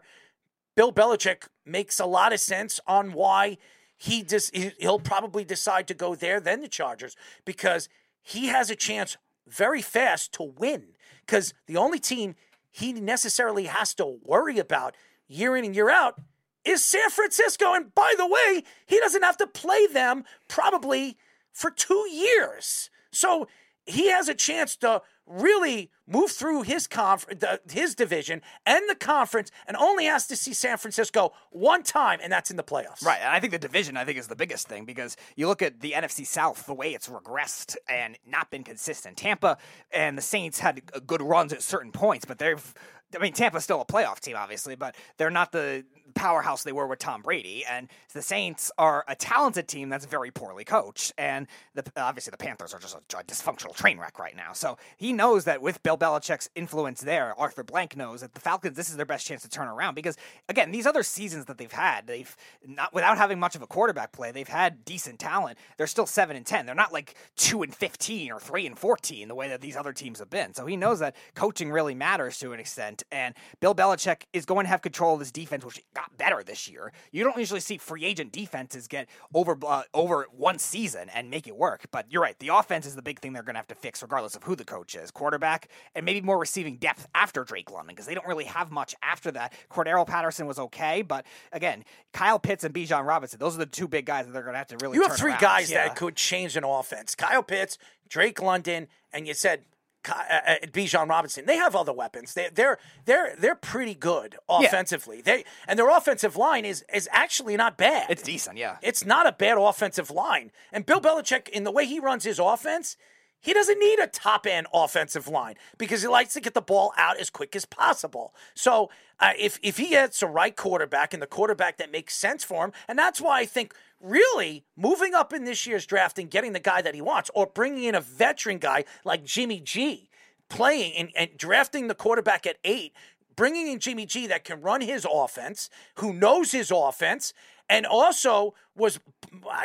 Bill Belichick makes a lot of sense on why he just he'll probably decide to go there then the Chargers because he has a chance very fast to win because the only team he necessarily has to worry about year in and year out is San Francisco. And by the way he doesn't have to play them probably for 2 years. So he has a chance to really move through his conf- the, his division and the conference and only has to see San Francisco one time and that's in the playoffs. Right, and I think the division I think is the biggest thing because you look at the NFC South, the way it's regressed and not been consistent. Tampa and the Saints had good runs at certain points, but they've I mean Tampa's still a playoff team obviously, but they're not the powerhouse they were with Tom Brady and the Saints are a talented team that's very poorly coached and the, obviously the Panthers are just a, a dysfunctional train wreck right now. So he knows that with Bill Belichick's influence there, Arthur Blank knows that the Falcons this is their best chance to turn around because again, these other seasons that they've had, they've not without having much of a quarterback play, they've had decent talent. They're still 7 and 10. They're not like 2 and 15 or 3 and 14 the way that these other teams have been. So he knows that coaching really matters to an extent and Bill Belichick is going to have control of this defense which got better this year. You don't usually see free agent defenses get over uh, over one season and make it work, but you're right. The offense is the big thing they're going to have to fix regardless of who the coach is. Quarterback and maybe more receiving depth after Drake London because they don't really have much after that. Cordarrelle Patterson was okay, but again, Kyle Pitts and Bijan Robinson, those are the two big guys that they're going to have to really You have three around. guys Yeah. that could change an offense. Kyle Pitts, Drake London, and you said Bijan Robinson. They have other weapons. They, they're they're they're pretty good offensively. They and their offensive line is is actually not bad. It's decent, yeah. It's not a bad offensive line. And Bill Belichick, in the way he runs his offense, he doesn't need a top end offensive line because he likes to get the ball out as quick as possible. So uh, if if he gets the right quarterback and the quarterback that makes sense for him, and that's why I think really moving up in this year's draft and getting the guy that he wants, or bringing in a veteran guy like Jimmy G, playing and, and drafting the quarterback at eight bringing in Jimmy G that can run his offense, who knows his offense, and also was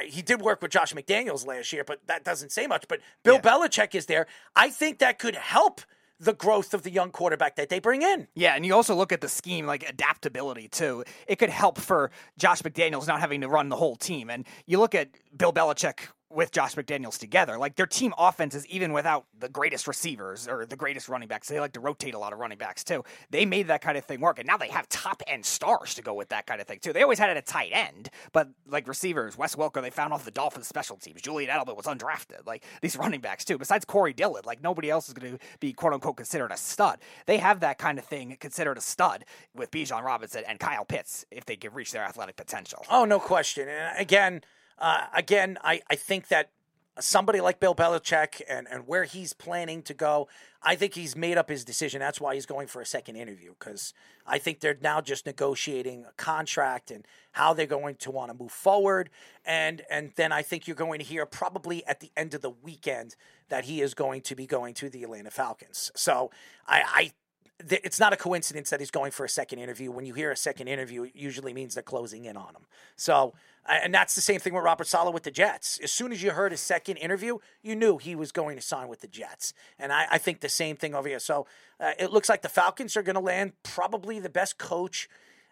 he did work with Josh McDaniels last year, but that doesn't say much. But Bill Belichick is there. I think that could help the growth of the young quarterback that they bring in. Yeah, and you also look at the scheme like adaptability too. It could help for Josh McDaniels not having to run the whole team. And you look at Bill Belichick with Josh McDaniels together, like their team offenses, even without the greatest receivers or the greatest running backs, they like to rotate a lot of running backs too. They made that kind of thing work, and now they have top end stars to go with that kind of thing too. They always had it at tight end, but like receivers, Wes Welker, they found off the Dolphins special teams. Julian Edelman was undrafted. Like these running backs too. Besides Corey Dillon, like nobody else is going to be quote unquote considered a stud. They have that kind of thing considered a stud with Bijan Robinson and Kyle Pitts if they can reach their athletic potential. Oh, no question. And again, uh, again, I, I think that somebody like Bill Belichick and, and where he's planning to go, I think he's made up his decision. That's why he's going for a second interview because I think they're now just negotiating a contract and how they're going to want to move forward. And and then I think you're going to hear probably at the end of the weekend that he is going to be going to the Atlanta Falcons. So I, I it's not a coincidence that he's going for a second interview. When you hear a second interview, it usually means they're closing in on him. So, and that's the same thing with Robert Saleh with the Jets. As soon as you heard his second interview, you knew he was going to sign with the Jets. And I, I think the same thing over here. So uh, it looks like the Falcons are going to land probably the best coach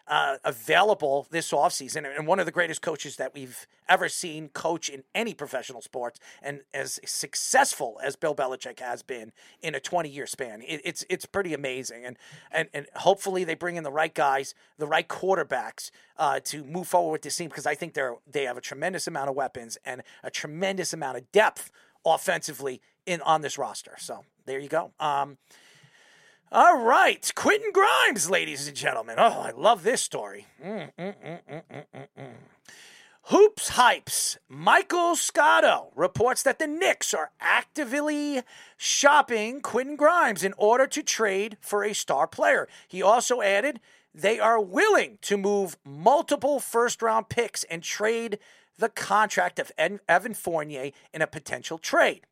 uh, available this offseason and one of the greatest coaches that we've ever seen coach in any professional sports and as successful as Bill Belichick has been in a 20 year span. It, it's it's pretty amazing. And, and, and hopefully they bring in the right guys, the right quarterbacks uh, to move forward with this team because I think they're, they have a tremendous amount of weapons and a tremendous amount of depth offensively in on this roster. So there you go. Um, all right, Quentin Grimes, ladies and gentlemen. Oh, I love this story. Mm, mm, mm, HoopsHype's. Michael Scotto reports that the Knicks are actively shopping Quentin Grimes in order to trade for a star player. He also added they are willing to move multiple first round picks and trade the contract of Evan Fournier in a potential trade.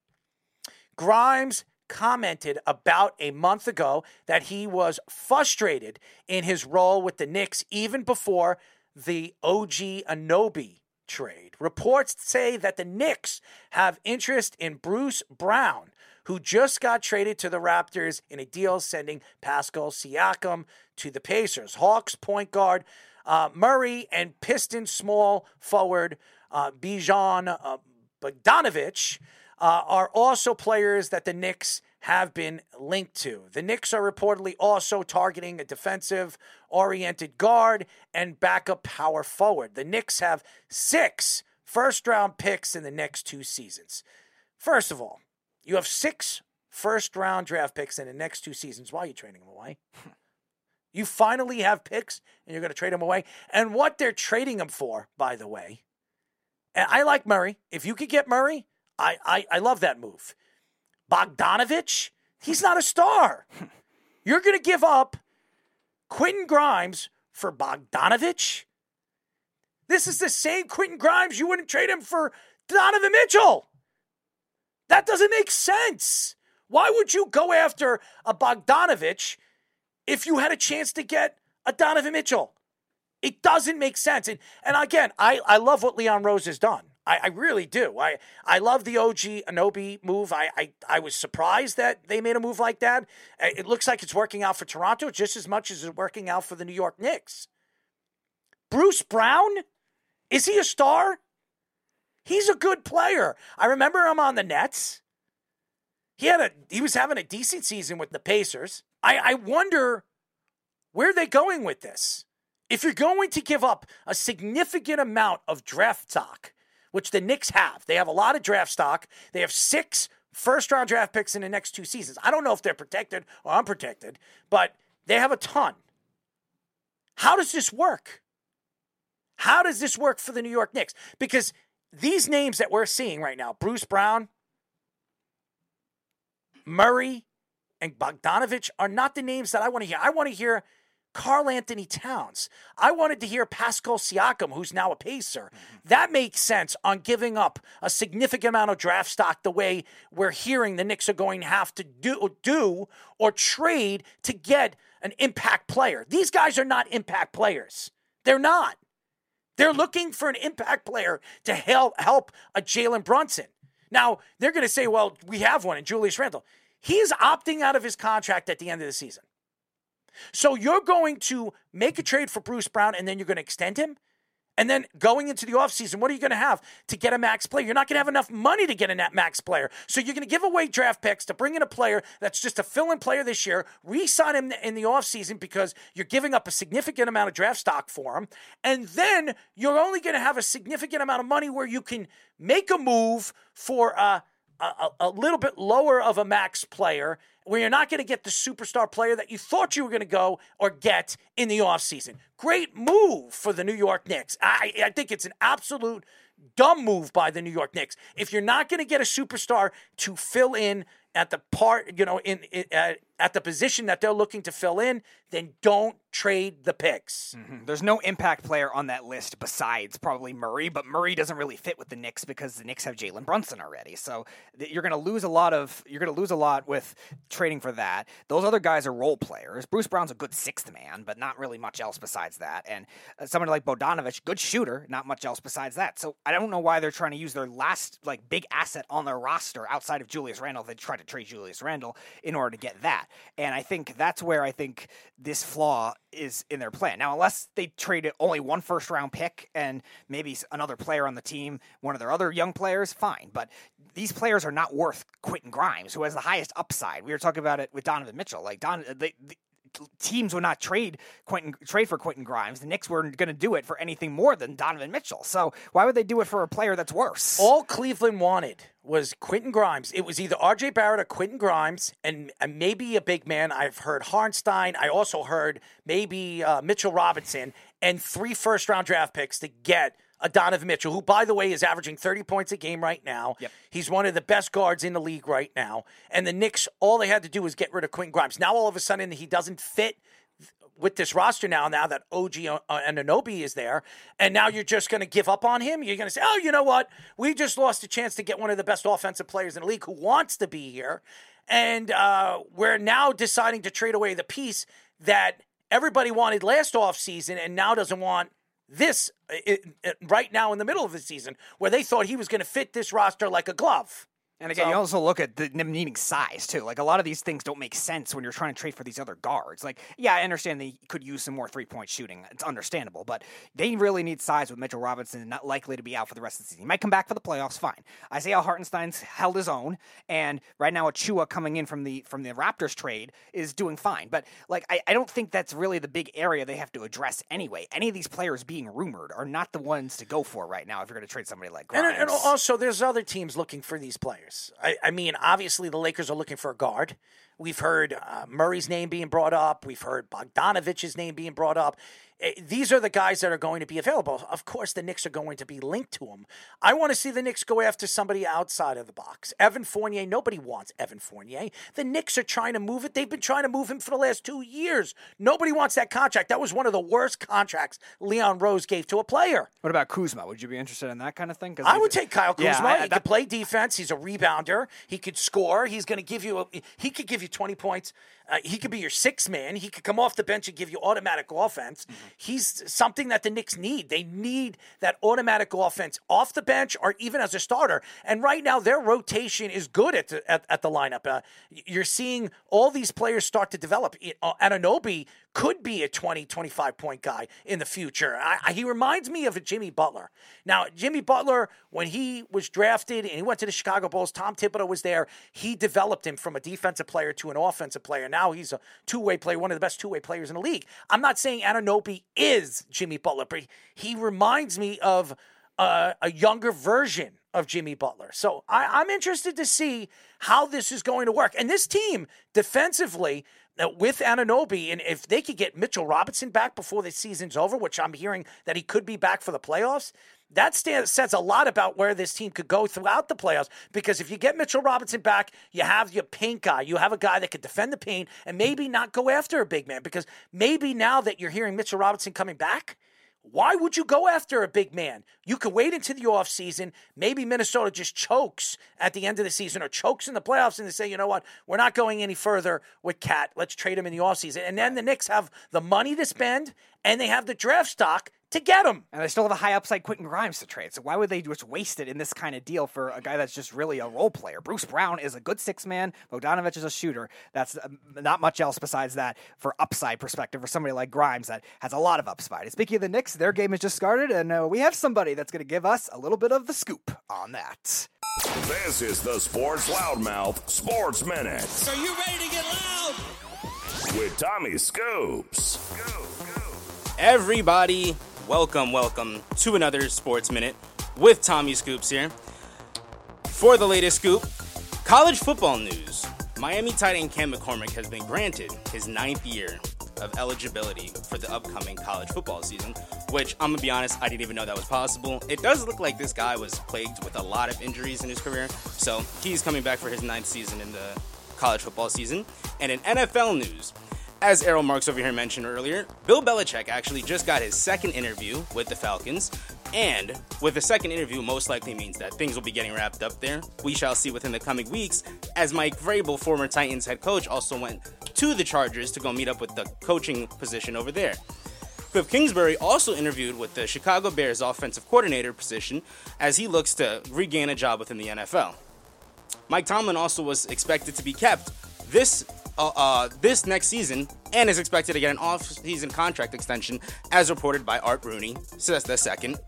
Grimes commented about a month ago that he was frustrated in his role with the Knicks even before the OG Anunoby trade. Reports say that the Knicks have interest in Bruce Brown, who just got traded to the Raptors in a deal sending Pascal Siakam to the Pacers. Hawks point guard uh, Murray and Piston small forward uh, Bojan uh, uh, are also players that the Knicks have been linked to. The Knicks are reportedly also targeting a defensive oriented guard and backup power forward. The Knicks have six first round picks in the next two seasons. First of all, you have six first round draft picks in the next two seasons. Why are you trading them away? you finally have picks and you're going to trade them away. And what they're trading them for, by the way, I like Murray. If you could get Murray, I, I, I love that move. Bogdanovic, he's not a star. You're going to give up Quentin Grimes for Bogdanovic? This is the same Quentin Grimes you wouldn't trade him for Donovan Mitchell. That doesn't make sense. Why would you go after a Bogdanovic if you had a chance to get a Donovan Mitchell? It doesn't make sense. And, and again, I, I love what Leon Rose has done. I, I really do. I, I love the OG Anunoby move. I, I, I was surprised that they made a move like that. It looks like it's working out for Toronto just as much as it's working out for the New York Knicks. Bruce Brown? Is he a star? He's a good player. I remember him on the Nets. He had a he was having a decent season with the Pacers. I, I wonder where they're going with this. If you're going to give up a significant amount of draft stock which the Knicks have. They have a lot of draft stock. They have six first round draft picks in the next two seasons. I don't know if they're protected or unprotected, but they have a ton. How does this work? How does this work for the New York Knicks? Because these names that we're seeing right now Bruce Brown, Murray, and Bogdanovic are not the names that I want to hear. I want to hear Karl-Anthony Towns. I wanted to hear Pascal Siakam, who's now a pacer. Mm-hmm. That makes sense on giving up a significant amount of draft stock the way we're hearing the Knicks are going to have to do, do or trade to get an impact player. These guys are not impact players. They're not. They're looking for an impact player to help help a Jalen Brunson. Now, they're going to say, well, we have one in Julius Randle. He's opting out of his contract at the end of the season. So you're going to make a trade for Bruce Brown and then you're going to extend him? And then going into the offseason, what are you going to have to get a max player? You're not going to have enough money to get a max player. So you're going to give away draft picks to bring in a player that's just a fill in player this year, re sign him in the offseason because you're giving up a significant amount of draft stock for him. And then you're only going to have a significant amount of money where you can make a move for a, a, a little bit lower of a max player where you're not going to get the superstar player that you thought you were going to go or get in the offseason. Great move for the New York Knicks. I, I think it's an absolute dumb move by the New York Knicks. If you're not going to get a superstar to fill in at the part, you know, in, in at, at the position that they're looking to fill in, then don't trade the picks. Mm-hmm. There's no impact player on that list besides probably Murray, but Murray doesn't really fit with the Knicks because the Knicks have Jalen Brunson already. So you're going to lose a lot of you're going to lose a lot with trading for that. Those other guys are role players. Bruce Brown's a good sixth man, but not really much else besides that. And uh, somebody like Bogdanovic, good shooter, not much else besides that. So I don't know why they're trying to use their last like big asset on their roster outside of Julius Randle. They try to trade Julius Randle in order to get that. And I think that's where I think this flaw is in their plan. Now, unless they trade only one first round pick and maybe another player on the team, one of their other young players, fine. But these players are not worth Quentin Grimes, who has the highest upside. We were talking about it with Donovan Mitchell. Like Don, they teams would not trade Quentin trade for Quentin Grimes. The Knicks weren't going to do it for anything more than Donovan Mitchell. So why would they do it for a player that's worse? All Cleveland wanted was Quentin Grimes. It was either R.J. Barrett or Quentin Grimes, and, and maybe a big man. I've heard Hartenstein. I also heard maybe uh, Mitchell Robinson and three first round draft picks to get a Donovan Mitchell, who, by the way, is averaging 30 points a game right now. Yep. He's one of the best guards in the league right now. And the Knicks, all they had to do was get rid of Quentin Grimes. Now, all of a sudden, he doesn't fit with this roster now, now that OG Anunoby is there, and now you're just going to give up on him? You're going to say, oh, you know what? We just lost a chance to get one of the best offensive players in the league who wants to be here. And uh, we're now deciding to trade away the piece that everybody wanted last offseason and now doesn't want this uh, it, it, right now in the middle of the season where they thought he was going to fit this roster like a glove. And again, So- you also look at the, them needing size too. Like a lot of these things don't make sense when you're trying to trade for these other guards. Like, yeah, I understand they could use some more three point shooting. It's understandable, but they really need size with Mitchell Robinson not likely to be out for the rest of the season. He might come back for the playoffs, fine. Isaiah Hartenstein's held his own, and right now Achiuwa coming in from the from the Raptors trade is doing fine. But like, I, I don't think that's really the big area they have to address anyway. Any of these players being rumored are not the ones to go for right now if you're going to trade somebody like Grimes. And, and also, there's other teams looking for these players. I, I mean, obviously, the Lakers are looking for a guard. We've heard uh, Murray's name being brought up. We've heard Bogdanovic's name being brought up. Eh, These are the guys that are going to be available. Of course, the Knicks are going to be linked to them. I want to see the Knicks go after somebody outside of the box. Evan Fournier, nobody wants Evan Fournier. The Knicks are trying to move it. They've been trying to move him for the last two years. Nobody wants that contract. That was one of the worst contracts Leon Rose gave to a player. What about Kuzma? Would you be interested in that kind of thing? I would take Kyle Kuzma. Yeah, I- he that- could play defense. He's a rebounder. He could score. He's going to give you. A, he could give you twenty points. Uh, he could be your sixth man. He could come off the bench and give you automatic offense. Mm-hmm. He's something that the Knicks need. They need that automatic offense off the bench or even as a starter. And right now, their rotation is good at the, at, at the lineup. Uh, you're seeing all these players start to develop. Uh, Anunoby could be a 20, 25 point guy in the future. I, I, he reminds me of a Jimmy Butler. Now, Jimmy Butler, when he was drafted and he went to the Chicago Bulls, Tom Thibodeau was there. He developed him from a defensive player to an offensive player. Now he's a two way player, one of the best two way players in the league. I'm not saying Anunoby is Jimmy Butler, but he reminds me of uh, a younger version of Jimmy Butler. So I, I'm interested to see how this is going to work. And this team defensively, with Anunoby, and if they could get Mitchell Robinson back before the season's over, which I'm hearing that he could be back for the playoffs, that stand, says a lot about where this team could go throughout the playoffs. Because if you get Mitchell Robinson back, you have your paint guy. You have a guy that could defend the paint and maybe not go after a big man. Because maybe now that you're hearing Mitchell Robinson coming back, why would you go after a big man? You could wait into the offseason. Maybe Minnesota just chokes at the end of the season or chokes in the playoffs and they say, you know what, we're not going any further with KAT. Let's trade him in the offseason. And then the Knicks have the money to spend and they have the draft stock to get him. And they still have a high upside Quentin Grimes to trade. So why would they just waste it in this kind of deal for a guy that's just really a role player? Bruce Brown is a good six man. Bogdanovic is a shooter. That's um, not much else besides that for upside perspective for somebody like Grimes that has a lot of upside. And speaking of the Knicks, their game has just started, and uh, we have somebody that's going to give us a little bit of the scoop on that. This is the Sports Loudmouth Sports Minute Are you ready to get loud? with Tommy Scoops. Everybody, welcome, welcome to another Sports Minute with Tommy Scoops here. For the latest scoop, college football news. Miami tight end Cam McCormick has been granted his ninth year of eligibility for the upcoming college football season, which I'm gonna be honest, I didn't even know that was possible. It does look like this guy was plagued with a lot of injuries in his career, so he's coming back for his ninth season in the college football season. And in NFL news, as Errol Marks over here mentioned earlier, Bill Belichick actually just got his second interview with the Falcons. And with the second interview, most likely means that things will be getting wrapped up there. We shall see within the coming weeks, as Mike Vrabel, former Titans head coach, also went to the Chargers to go meet up with the coaching position over there. Cliff Kingsbury also interviewed with the Chicago Bears offensive coordinator position as he looks to regain a job within the NFL. Mike Tomlin also was expected to be kept this uh, uh, this next season and is expected to get an off-season contract extension, as reported by Art Rooney. So that's the second.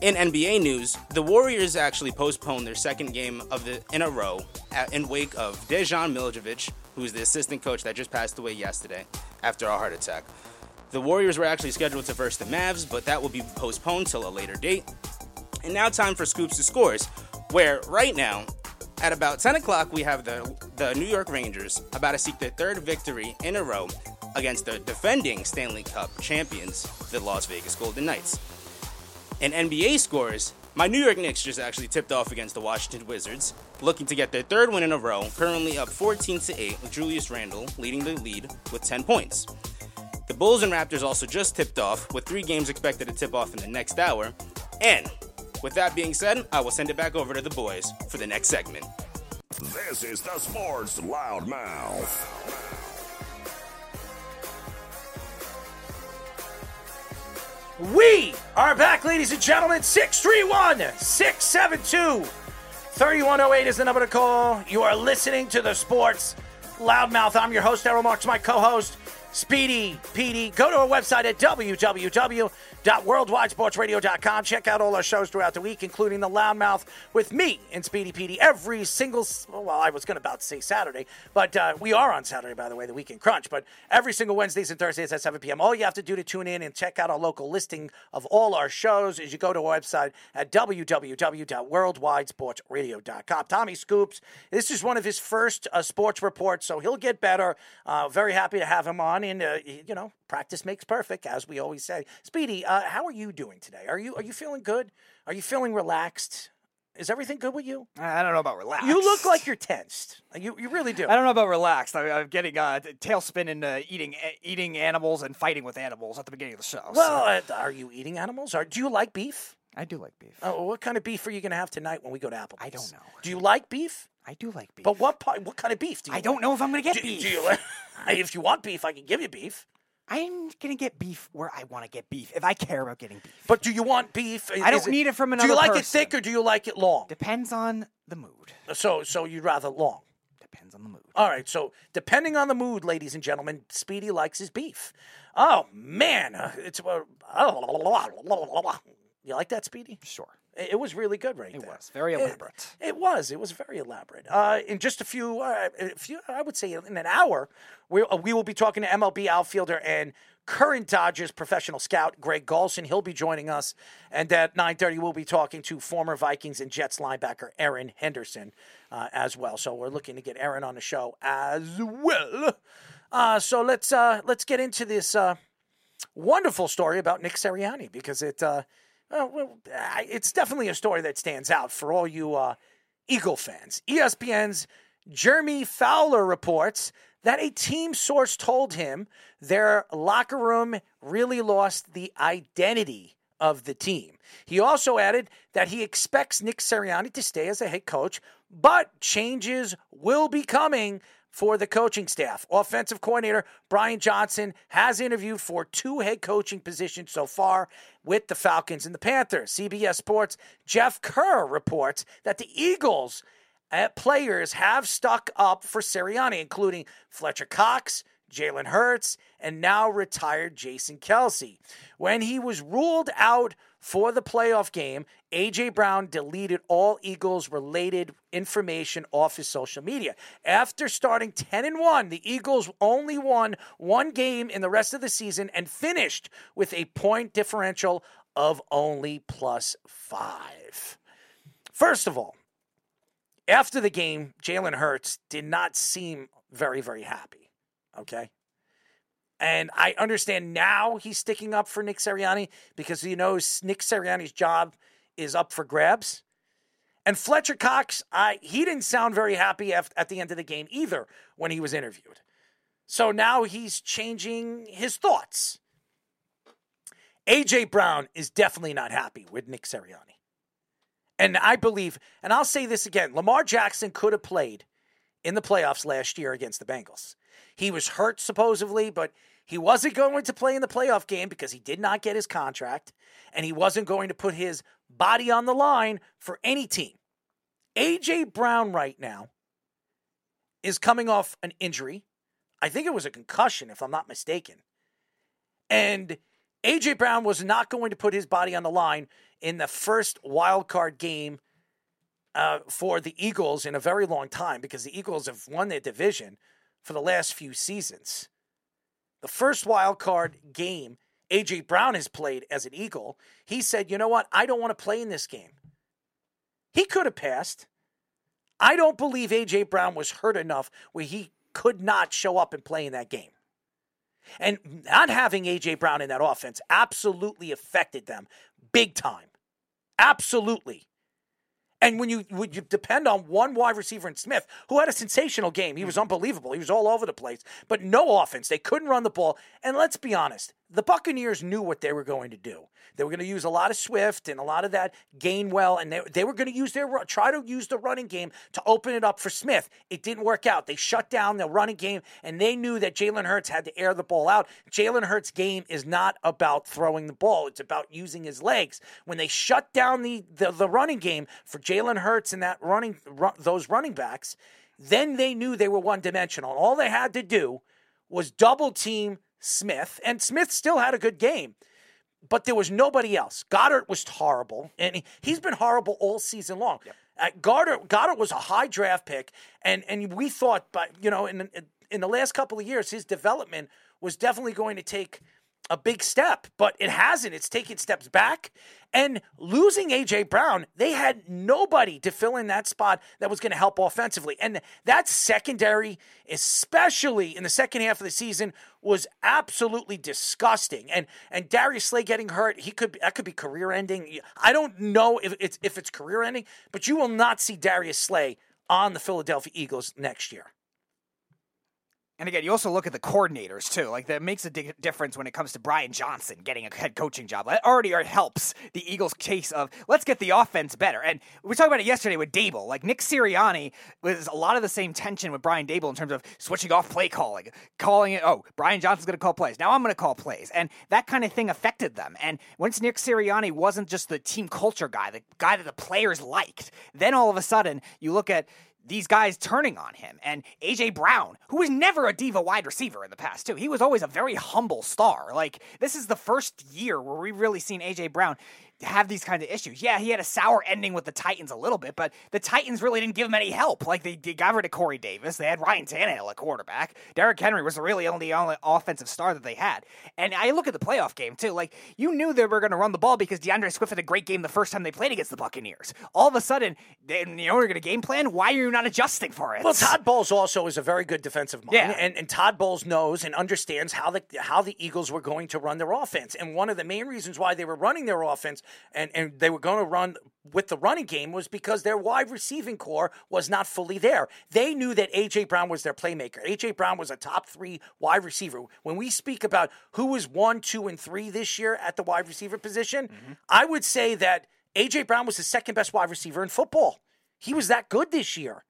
In NBA news, the Warriors actually postponed their second game of the in a row at, in wake of Dejan Milojevic, who's the assistant coach that just passed away yesterday after a heart attack. The Warriors were actually scheduled to verse the Mavs, but that will be postponed till a later date. And now, time for scoops to scores, where right now at about 10 o'clock, we have the, the New York Rangers about to seek their third victory in a row against the defending Stanley Cup champions, the Las Vegas Golden Knights. In NBA scores, my New York Knicks just actually tipped off against the Washington Wizards, looking to get their third win in a row, currently up 14 to 8 with Julius Randle leading the lead with 10 points. The Bulls and Raptors also just tipped off, with three games expected to tip off in the next hour. And with that being said, I will send it back over to the boys for the next segment. This is the Sports Loudmouth. We are back, ladies and gentlemen. 631 672 3108 is the number to call. You are listening to the Sports Loudmouth. I'm your host, Errol Marks, my co host, Speedy PD. Go to our website at www.worldwidesportsradio.com. Check out all our shows throughout the week, including the Loudmouth with me and Speedy PD every single. Well, I was going to about to say Saturday, but uh, we are on Saturday, by the way, the Weekend Crunch. But every single Wednesdays and Thursdays at 7 p.m. All you have to do to tune in and check out our local listing of all our shows is you go to our website at www.worldwidesportsradio.com. Tommy Scoops, this is one of his first uh, sports reports, so he'll get better. Uh, very happy to have him on, and uh, you know, practice makes perfect, as we always say. Speedy, uh, how are you doing today? Are you are you feeling good? Are you feeling relaxed? Is everything good with you? I don't know about relaxed. You look like you're tensed. You you really do. I don't know about relaxed. I, I'm getting uh, tailspin into eating eating animals and fighting with animals at the beginning of the show. Well, so. uh, are you eating animals? Or do you like beef? I do like beef. Oh, what kind of beef are you going to have tonight when we go to Applebee's? I don't know. Do you like beef? I do like beef. But what part, what kind of beef do you I don't know if I'm going to get do, beef. Do you, if you want beef, I can give you beef. I'm gonna get beef where I want to get beef. If I care about getting beef, But do you want beef? I don't need it from another. Do you like it thick or do you like it long? depends on the mood. So so you'd rather long. Depends on the mood. All right, so depending on the mood, ladies and gentlemen, Speedy likes his beef. Oh man, uh, it's uh, you like that, Speedy? Sure, It it was really good, right it there. It was very elaborate. It, was. It was very elaborate. Uh, in just a few, uh, a few, I would say, in an hour, we uh, we will be talking to MLB outfielder and current Dodgers professional scout Greg Golson. He'll be joining us, and at nine thirty, we'll be talking to former Vikings and Jets linebacker Erin Henderson uh, as well. So we're looking to get Erin on the show as well. Uh, so let's uh, let's get into this uh, wonderful story about Nick Sirianni because it. Uh, well, it's definitely a story that stands out for all you uh, Eagle fans. ESPN's Jeremy Fowler reports that a team source told him their locker room really lost the identity of the team. He also added that he expects Nick Sirianni to stay as a head coach, but changes will be coming for the coaching staff. Offensive coordinator Brian Johnson has interviewed for two head coaching positions so far with the Falcons and the Panthers. CBS Sports' Jeff Kerr reports that the Eagles uh, players have stuck up for Sirianni, including Fletcher Cox, Jalen Hurts, and now retired Jason Kelce. When he was ruled out for the playoff game, AJ Brown deleted all Eagles related information off his social media. After starting 10 and 1, the Eagles only won one game in the rest of the season and finished with a point differential of only plus 5. First of all, after the game, Jalen Hurts did not seem very, very happy. Okay. And I understand now he's sticking up for Nick Sirianni because he knows Nick Sirianni's job is up for grabs. And Fletcher Cox, I, he didn't sound very happy at, at the end of the game either when he was interviewed. So now he's changing his thoughts. AJ Brown is definitely not happy with Nick Sirianni. And I believe, and I'll say this again Lamar Jackson could have played in the playoffs last year against the Bengals. He was hurt supposedly, but he wasn't going to play in the playoff game because he did not get his contract, and he wasn't going to put his body on the line for any team. AJ Brown right now is coming off an injury. I think it was a concussion, if I'm not mistaken. And AJ Brown was not going to put his body on the line in the first wild card game uh, for the Eagles in a very long time because the Eagles have won their division for the last few seasons. The first wild card game AJ Brown has played as an Eagle, he said, "You know what? I don't want to play in this game." He could have passed. I don't believe AJ Brown was hurt enough where he could not show up and play in that game. And not having AJ Brown in that offense absolutely affected them big time. Absolutely. And when you would you depend on one wide receiver in Smith, who had a sensational game, he was mm-hmm. unbelievable. He was all over the place, but no offense. They couldn't run the ball. And let's be honest, the Buccaneers knew what they were going to do. They were going to use a lot of Swift and a lot of that Gainwell, and they, they were going to use their try to use the running game to open it up for Smith. It didn't work out. They shut down the running game, and they knew that Jalen Hurts had to air the ball out. Jalen Hurts' game is not about throwing the ball; it's about using his legs. When they shut down the the, the running game for Jalen Hurts and that running run, those running backs, then they knew they were one dimensional. All they had to do was double team Smith, and Smith still had a good game. But there was nobody else. Goedert was horrible, and he, has been horrible all season long. Yep. Uh, Goedert, Goedert was a high draft pick, and and we thought, but you know, in in the last couple of years, his development was definitely going to take a big step, but it hasn't. It's taken steps back. And losing A.J. Brown, they had nobody to fill in that spot that was going to help offensively. And that secondary, especially in the second half of the season, was absolutely disgusting. And and Darius Slay getting hurt, he could that could be career ending. I don't know if it's if it's career ending, but you will not see Darius Slay on the Philadelphia Eagles next year. And again, you also look at the coordinators too. Like that makes a di- difference when it comes to Brian Johnson getting a head coaching job. That already helps the Eagles' case of let's get the offense better. And we talked about it yesterday with Daboll. Like Nick Sirianni was a lot of the same tension with Brian Daboll in terms of switching off play calling, calling it. Oh, Brian Johnson's going to call plays. Now I'm going to call plays, and that kind of thing affected them. And once Nick Sirianni wasn't just the team culture guy, the guy that the players liked, then all of a sudden you look at these guys turning on him. And AJ Brown, who was never a diva wide receiver in the past, too. He was always a very humble star. Like, this is the first year where we've really seen AJ Brown have these kinds of issues. Yeah, he had a sour ending with the Titans a little bit, but the Titans really didn't give him any help. Like they, they got rid of Corey Davis, they had Ryan Tannehill at quarterback. Derrick Henry was really only only offensive star that they had. And I look at the playoff game too. Like you knew they were going to run the ball because DeAndre Swift had a great game the first time they played against the Buccaneers. All of a sudden, they, you know, you're going to game plan. Why are you not adjusting for it? Well, Todd Bowles also is a very good defensive mind, yeah. and, and Todd Bowles knows and understands how the how the Eagles were going to run their offense. And one of the main reasons why they were running their offense and and they were going to run with the running game was because their wide receiving core was not fully there. They knew that A.J. Brown was their playmaker. A.J. Brown was a top three wide receiver. When we speak about who was one, two, and three this year at the wide receiver position, mm-hmm. I would say that A.J. Brown was the second best wide receiver in football. He was that good this year.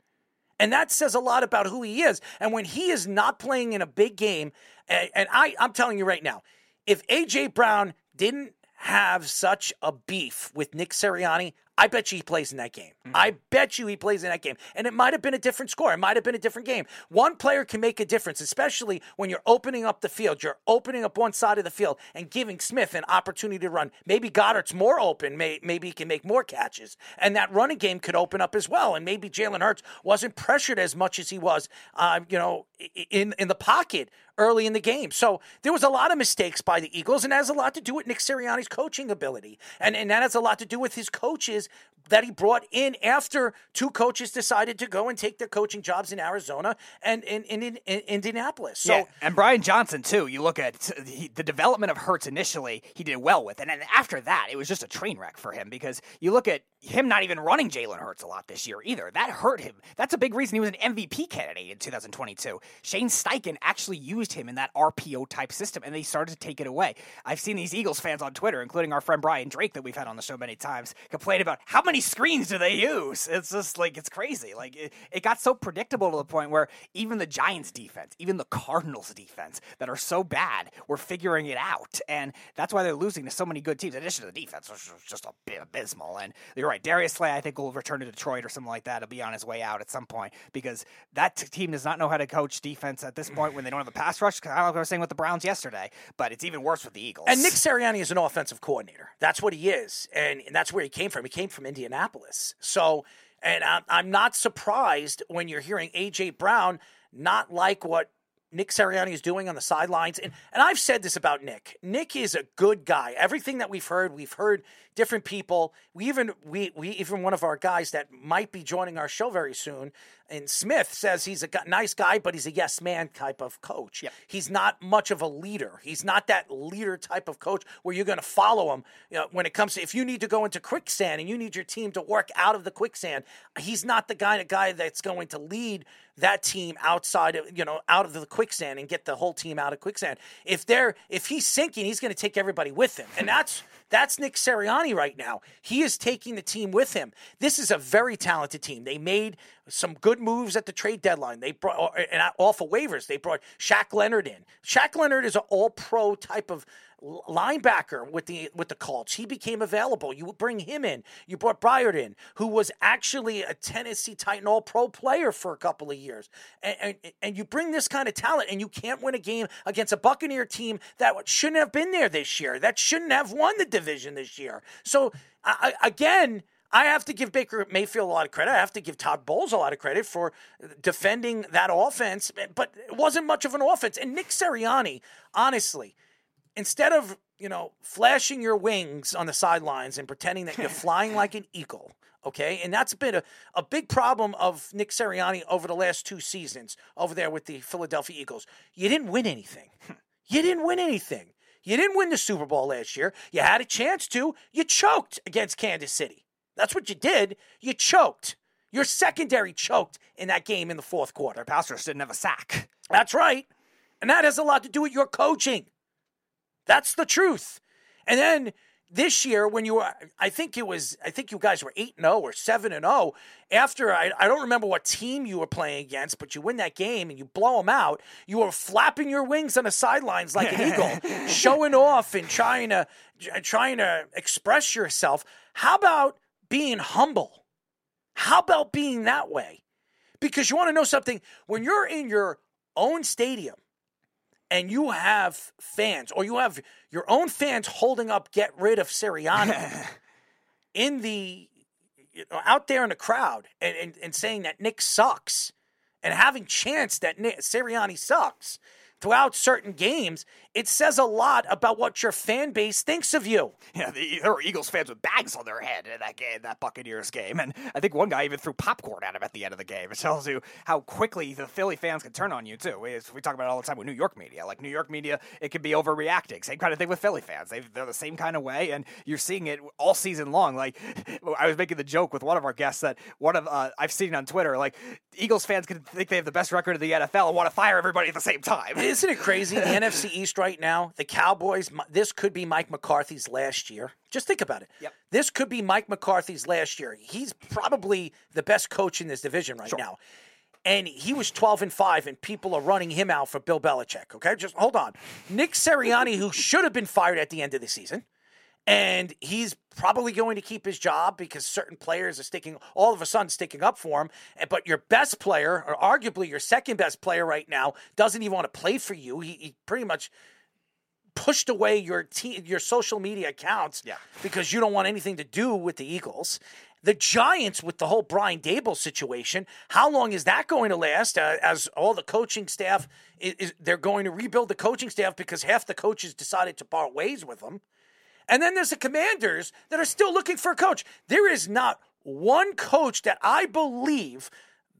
And that says a lot about who he is. And when he is not playing in a big game, and, and I, I'm telling you right now, if A.J. Brown didn't have such a beef with Nick Sirianni, I bet you he plays in that game. Mm-hmm. I bet you he plays in that game. And it might have been a different score. It might have been a different game. One player can make a difference, especially when you're opening up the field. You're opening up one side of the field and giving Smith an opportunity to run. Maybe Goedert's more open. maybe he can make more catches. And that running game could open up as well. And maybe Jalen Hurts wasn't pressured as much as he was, uh, you know, in, in the pocket early in the game. So there was a lot of mistakes by the Eagles, and that has a lot to do with Nick Sirianni's coaching ability. And, and that has a lot to do with his coaches that he brought in after two coaches decided to go and take their coaching jobs in Arizona and in, in, in, in Indianapolis. So yeah, and Brian Johnson too. You look at he, the development of Hurts initially, he did well with, and then after that, it was just a train wreck for him because you look at him not even running Jalen Hurts a lot this year either. That hurt him. That's a big reason he was an MVP candidate in 2022. Shane Steichen actually used him in that RPO type system, and they started to take it away. I've seen these Eagles fans on Twitter, including our friend Brian Drake that we've had on the show many times, complain about how many screens do they use. It's just like it's crazy. Like it, it got so predictable to the point where even the Giants defense, even the Cardinals defense that are so bad, were figuring it out, and that's why they're losing to so many good teams. In addition to the defense, which is just abysmal. And you're right, Darius Slay, I think will return to Detroit or something like that. He'll be on his way out at some point because that t- team does not know how to coach defense at this point when they don't have a pass rush. What I was saying with the Browns yesterday, but it's even worse with the Eagles. And Nick Sirianni is an offensive coordinator. That's what he is, and, and that's where he came from. He came from Indianapolis. So, and I'm, I'm not surprised when you're hearing AJ Brown not like what Nick Sirianni is doing on the sidelines. And, and I've said this about Nick. Nick is a good guy. Everything that we've heard, we've heard different people. We even we we even one of our guys that might be joining our show very soon, and Smith says he's a nice guy, but he's a yes man type of coach. He's not much of a leader. He's not that leader type of coach where you're going to follow him. You know, when it comes to if you need to go into quicksand and you need your team to work out of the quicksand, he's not the guy, guy that's going to lead that team outside of you know out of the quicksand and get the whole team out of quicksand. If they're if he's sinking, he's going to take everybody with him, and that's that's Nick Sirianni right now. He is taking the team with him. This is a very talented team. They made some good moves at the trade deadline. They brought and off of waivers. They brought Shaq Leonard in. Shaq Leonard is an All Pro type of linebacker with the with the Colts. He became available. You bring him in. You brought Byard in, who was actually a Tennessee Titan All Pro player for a couple of years. And, and and you bring this kind of talent, and you can't win a game against a Buccaneer team that shouldn't have been there this year. That shouldn't have won the division this year. So I, again. I have to give Baker Mayfield a lot of credit. I have to give Todd Bowles a lot of credit for uh, defending that offense, but it wasn't much of an offense. And Nick Sirianni, honestly, instead of you know flashing your wings on the sidelines and pretending that you're flying like an eagle okay? And that's been a, a big problem of nick sirianni over the last two seasons over there with the philadelphia eagles. You didn't win anything. Hmm. You didn't win anything. You didn't win the super bowl last year. You had a chance to. You choked against kansas city. That's what you did. You choked. Your secondary choked in that game in the fourth quarter. Pastors didn't have a sack. That's right. And that has a lot to do with your coaching that's the truth. And then this year, when you were, I think it was, I think you guys were 8 0 or 7 and 0. After, I, I don't remember what team you were playing against, but you win that game and you blow them out. You were flapping your wings on the sidelines like an eagle, showing off and trying to, trying to express yourself. How about being humble? How about being that way? Because you want to know something? When you're in your own stadium, and you have fans, or you have your own fans holding up "Get rid of Sirianni" in the you know, out there in the crowd, and, and, and saying that Nick sucks, and having chants that Nick, Sirianni sucks throughout certain games, it says a lot about what your fan base thinks of you. Yeah, there were Eagles fans with bags on their head in that game, that Buccaneers game, and I think one guy even threw popcorn at him at the end of the game. It tells you how quickly the Philly fans can turn on you too. We, we talk about it all the time with New York media. Like New York media, it can be overreacting. Same kind of thing with Philly fans. They, they're the same kind of way, and you're seeing it all season long. Like I was making the joke with one of our guests that one of uh, I've seen on Twitter, like Eagles fans can think they have the best record in the NFL and want to fire everybody at the same time. Isn't it crazy? The NFC East right now, the Cowboys, this could be Mike McCarthy's last year. Just think about it. Yep. This could be Mike McCarthy's last year. He's probably the best coach in this division right Sure. now. And he was 12 and 5, and people are running him out for Bill Belichick. Okay, just hold on. Nick Sirianni, who should have been fired at the end of the season, and he's probably going to keep his job because certain players are sticking all of a sudden sticking up for him but your best player or arguably your second best player right now doesn't even want to play for you he, he pretty much pushed away your te- your social media accounts Yeah. because you don't want anything to do with the Eagles. The Giants with the whole Brian Daboll situation, how long is that going to last? Uh, as all the coaching staff is, is they're going to rebuild the coaching staff because half the coaches decided to part ways with them. And then there's the commanders that are still looking for a coach. There is not one coach that I believe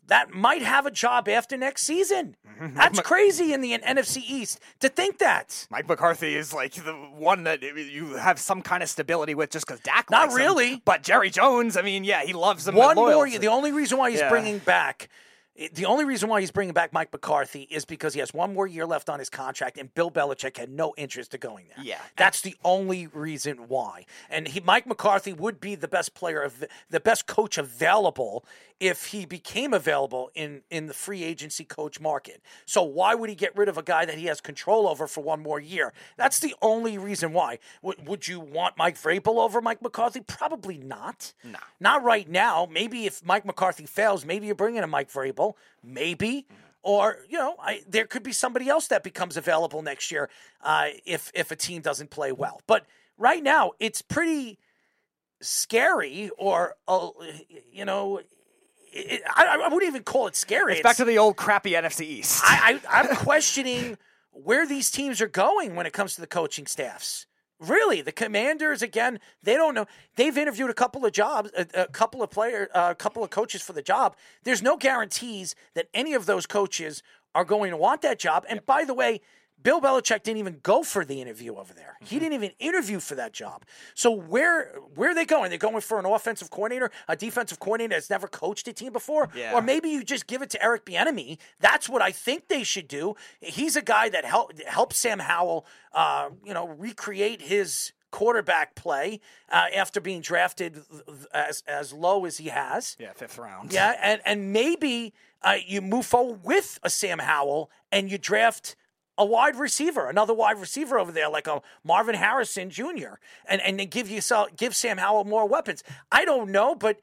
that might have a job after next season. Mm-hmm. That's crazy in the NFC East to think that. Mike McCarthy is like the one that you have some kind of stability with just because Dak. Not likes him. really. But Jerry Jones, I mean, yeah, he loves him. One more. The only reason why he's Yeah. bringing back. The only reason why he's bringing back Mike McCarthy is because he has one more year left on his contract, and Bill Belichick had no interest in going there. Yeah. that's the only reason why. And he, Mike McCarthy would be the best player of the best coach available if he became available in in the free agency coach market. So why would he get rid of a guy that he has control over for one more year? That's the only reason why. Would, would you want Mike Vrabel over Mike McCarthy? Probably not. No. Not right now. Maybe if Mike McCarthy fails, maybe you bring in a Mike Vrabel. Maybe. Or you know, I, there could be somebody else that becomes available next year uh, if if a team doesn't play well. But right now, it's pretty scary, or uh, you know, it, I, I wouldn't even call it scary. It's back to the old crappy NFC East. I, I, I'm questioning where these teams are going when it comes to the coaching staffs. Really, the Commanders again. They don't know. They've interviewed a couple of jobs, a, a couple of player, uh, a couple of coaches for the job. There's no guarantees that any of those coaches are going to want that job. And by the way, Bill Belichick didn't even go for the interview over there. He didn't even interview for that job. So where where are they going? They're going for an offensive coordinator, a defensive coordinator that's never coached a team before, Yeah. or maybe you just give it to Eric Bieniemy. That's what I think they should do. He's a guy that help helped Sam Howell, uh, you know, recreate his quarterback play uh, after being drafted as as low as he has. yeah, fifth round. Yeah, and and maybe uh, you move forward with a Sam Howell and you draft a wide receiver, another wide receiver over there, like a Marvin Harrison Jr., and and then give you give Sam Howell more weapons. I don't know, but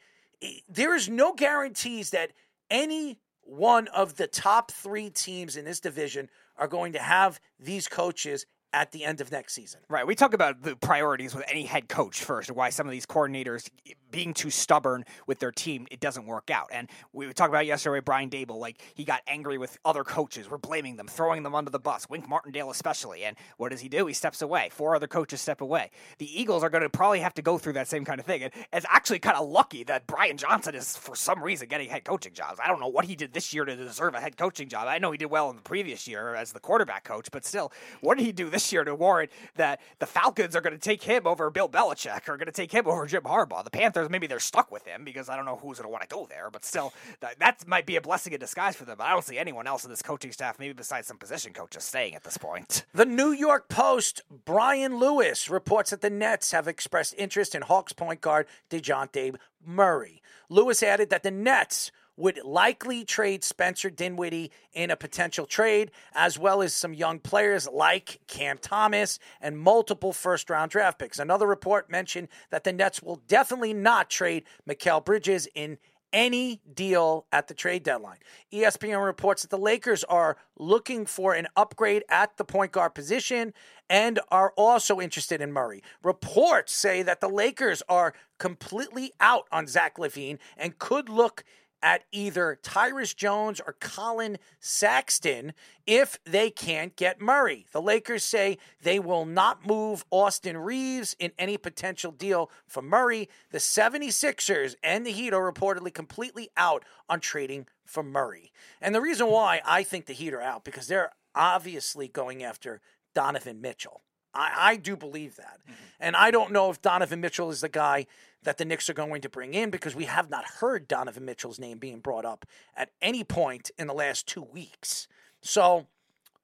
there is no guarantees that any one of the top three teams in this division are going to have these coaches at the end of next season. Right. We talk about the priorities with any head coach first, and why some of these coordinators being too stubborn with their team, it doesn't work out. And we talked about yesterday with Brian Daboll, like he got angry with other coaches. We're blaming them, throwing them under the bus. Wink Martindale especially. And what does he do? He steps away. Four other coaches step away. The Eagles are going to probably have to go through that same kind of thing. And it's actually kind of lucky that Brian Johnson is for some reason getting head coaching jobs. I don't know what he did this year to deserve a head coaching job. I know he did well in the previous year as the quarterback coach, but still, what did he do this year to warrant that the Falcons are going to take him over Bill Belichick or going to take him over Jim Harbaugh? The Panthers, maybe they're stuck with him because I don't know who's going to want to go there, but still, that, that might be a blessing in disguise for them. But I don't see anyone else in this coaching staff, maybe besides some position coaches, staying at this point. The New York Post, Brian Lewis, reports that the Nets have expressed interest in Hawks point guard DeJounte Murray. Lewis added that the Nets would likely trade Spencer Dinwiddie in a potential trade, as well as some young players like Cam Thomas and multiple first round draft picks. Another report mentioned that the Nets will definitely not trade Mikal Bridges in any deal at the trade deadline. ESPN reports that the Lakers are looking for an upgrade at the point guard position and are also interested in Murray. Reports say that the Lakers are completely out on Zach LaVine and could look at either Tyus Jones or Collin Sexton if they can't get Murray. The Lakers say they will not move Austin Reaves in any potential deal for Murray. The 76ers and the Heat are reportedly completely out on trading for Murray. And the reason why I think the Heat are out because they're obviously going after Donovan Mitchell. I, I do believe that. Mm-hmm. And I don't know if Donovan Mitchell is the guy that the Knicks are going to bring in because we have not heard Donovan Mitchell's name being brought up at any point in the last two weeks. So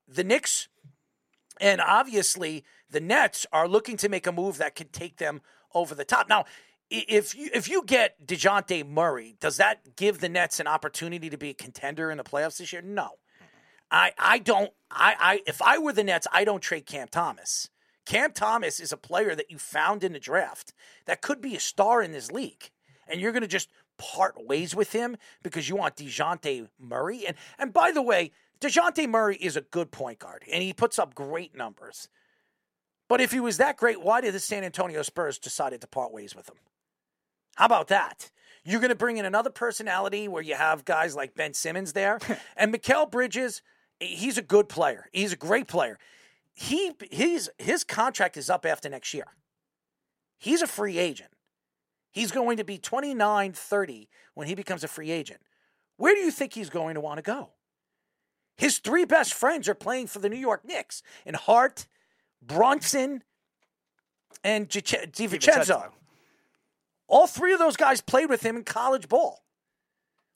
the Knicks and obviously the Nets are looking to make a move that could take them over the top. Now, if you if you get DeJounte Murray, does that give the Nets an opportunity to be a contender in the playoffs this year? No. Mm-hmm. I I don't I, I if I were the Nets, I don't trade Cam Thomas. Cam Thomas is a player that you found in the draft that could be a star in this league. And you're gonna just part ways with him because you want DeJounte Murray. And and by the way, DeJounte Murray is a good point guard and he puts up great numbers. But if he was that great, why did the San Antonio Spurs decided to part ways with him? How about that? You're going to bring in another personality where you have guys like Ben Simmons there, and Mikal Bridges. He's a good player. He's a great player. He his his contract is up after next year. He's a free agent. He's going to be 29, 30 when he becomes a free agent. Where do you think he's going to want to go? His three best friends are playing for the New York Knicks in Hart, Brunson, and DiVincenzo. All three of those guys played with him in college ball.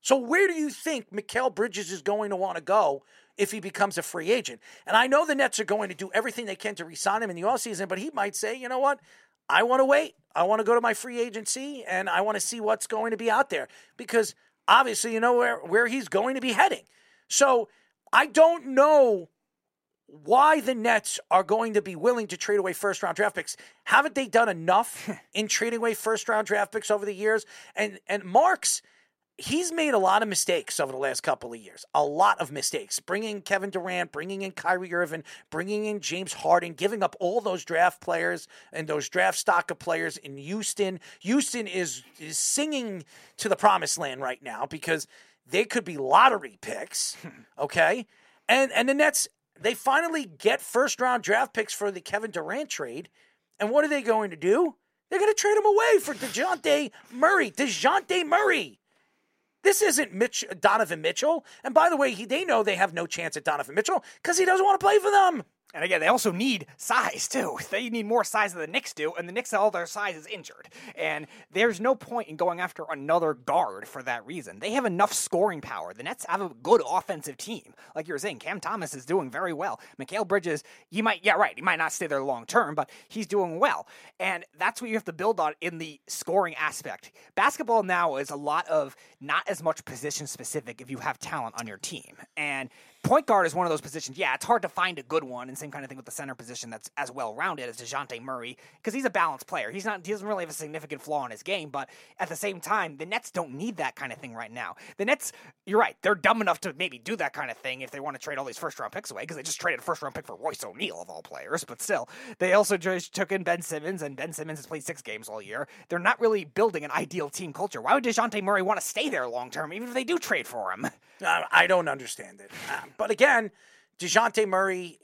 So where do you think Mikal Bridges is going to want to go if he becomes a free agent? And I know the Nets are going to do everything they can to re-sign him in the offseason, but he might say, you know what? I want to wait. I want to go to my free agency and I want to see what's going to be out there because obviously you know where, where he's going to be heading. So I don't know why the Nets are going to be willing to trade away first round draft picks. Haven't they done enough in trading away first round draft picks over the years? And and Marks, he's made a lot of mistakes over the last couple of years. A lot of mistakes. Bringing Kevin Durant, bringing in Kyrie Irving, bringing in James Harden, giving up all those draft players and those draft stock of players in Houston. Houston is is singing to the promised land right now because they could be lottery picks, okay? And and the Nets they finally get first round draft picks for the Kevin Durant trade. And what are they going to do? They're going to trade him away for DeJounte Murray. DeJounte Murray. This isn't Mitch Donovan Mitchell. And by the way, he, they know they have no chance at Donovan Mitchell because he doesn't want to play for them. And again, they also need size too. They need more size than the Knicks do, and the Knicks all their size is injured. And there's no point in going after another guard for that reason. They have enough scoring power. The Nets have a good offensive team. Like you were saying, Cam Thomas is doing very well. Mikal Bridges, he might yeah, right, he might not stay there long term, but he's doing well. And that's what you have to build on in the scoring aspect. Basketball now is a lot of not as much position specific if you have talent on your team. And point guard is one of those positions. Yeah, it's hard to find a good one, and same kind of thing with the center position that's as well rounded as Dejounte Murray because he's a balanced player. He's not. He doesn't really have a significant flaw in his game, but at the same time, the Nets don't need that kind of thing right now. The Nets, you're right, they're dumb enough to maybe do that kind of thing if they want to trade all these first round picks away because they just traded a first round pick for Royce O'Neale of all players. But still, they also just took in Ben Simmons, and Ben Simmons has played six games all year. They're not really building an ideal team culture. Why would Dejounte Murray want to stay there long term, even if they do trade for him? I don't understand it. Uh, but again. DeJounte Murray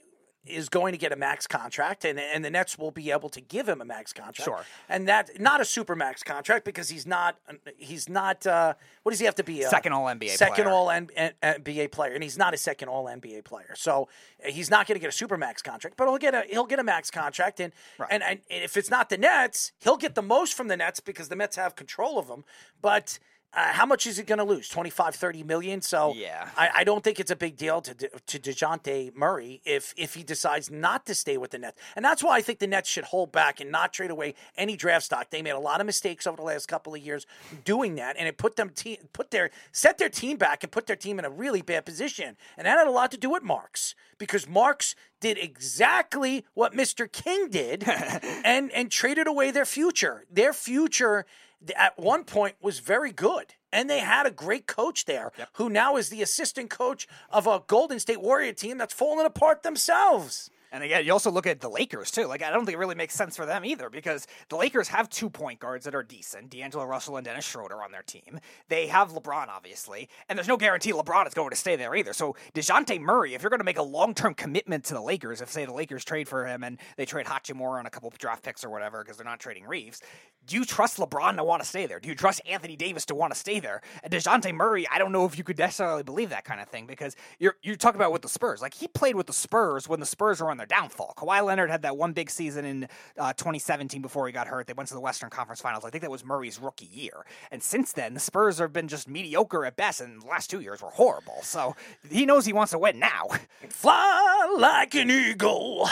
is going to get a max contract, and, and the Nets will be able to give him a max contract. Sure. And that not a super max contract because he's not he's not uh, what does he have to be? Second All NBA second player. All N- N- NBA player, and he's not a second All NBA player. So uh, he's not going to get a super max contract, but he'll get a he'll get a max contract, and, and and if it's not the Nets, he'll get the most from the Nets because the Nets have control of him, but. Uh, how much is he going to lose? 25, 30 million? So Yeah. I, I don't think it's a big deal to De- to Dejounte Murray if if he decides not to stay with the Nets, and that's why I think the Nets should hold back and not trade away any draft stock. They made a lot of mistakes over the last couple of years doing that, and it put them te- put their set their team back and put their team in a really bad position, and that had a lot to do with Marks because Marks did exactly what Mr. King did, and and traded away their future. Their future at one point was very good. And they had a great coach there who now is the assistant coach of a Golden State Warrior team that's falling apart themselves. And again, you also look at the Lakers too. Like I don't think it really makes sense for them either because the Lakers have two point guards that are decent, D'Angelo Russell and Dennis Schroeder on their team. They have LeBron obviously, and there's no guarantee LeBron is going to stay there either. So Dejounte Murray, if you're going to make a long term commitment to the Lakers, if say the Lakers trade for him and they trade Hachimura on a couple of draft picks or whatever because they're not trading Reaves, do you trust LeBron to want to stay there? Do you trust Anthony Davis to want to stay there? And Dejounte Murray, I don't know if you could necessarily believe that kind of thing because you're you talk about with the Spurs. Like he played with the Spurs when the Spurs were on their downfall. Kawhi Leonard had that one big season in uh, 2017 before he got hurt. They went to the Western Conference Finals. I think that was Murray's rookie year. And since then, the Spurs have been just mediocre at best, and the last two years were horrible. So he knows he wants to win now. Fly like an eagle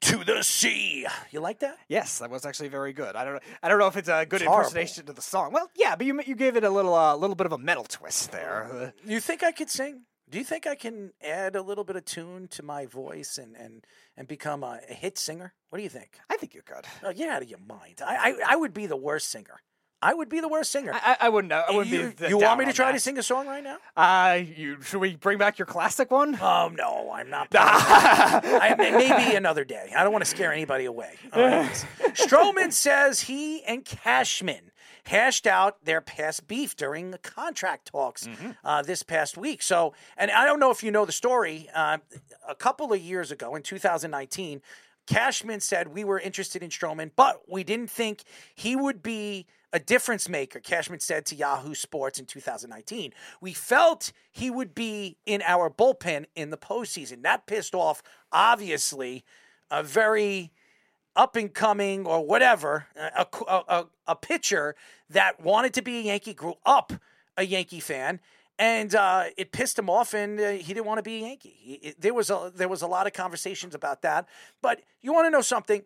to the sea. You like that? Yes, that was actually very good. I don't know. I don't know if it's a good It's horrible. impersonation to the song. Well, yeah, but you you gave it a little uh, little bit of a metal twist there. You think I could sing? Do you think I can add a little bit of tune to my voice and and and become a, a hit singer? What do you think? I think you could. Oh, you're out of your mind. I, I I would be the worst singer. I would be the worst singer. I, I wouldn't. I wouldn't you be. you want me to try to sing a song right now? Uh, you should we bring back your classic one? Um, no, I'm not. I, maybe another day. I don't want to scare anybody away. Right. Stroman says he and Cashman hashed out their past beef during the contract talks uh, this past week. So, and I don't know if you know the story. Uh, a couple of years ago, in 2019. Cashman said we were interested in Stroman, but we didn't think he would be a difference maker, Cashman said to Yahoo Sports in 2019. We felt he would be in our bullpen in the postseason. That pissed off, obviously, a very up and coming or whatever, a, a, a, a pitcher that wanted to be a Yankee, grew up a Yankee fan, and uh, it pissed him off, and uh, he didn't want to be a Yankee. He, it, there was a there was a lot of conversations about that. But you want to know something?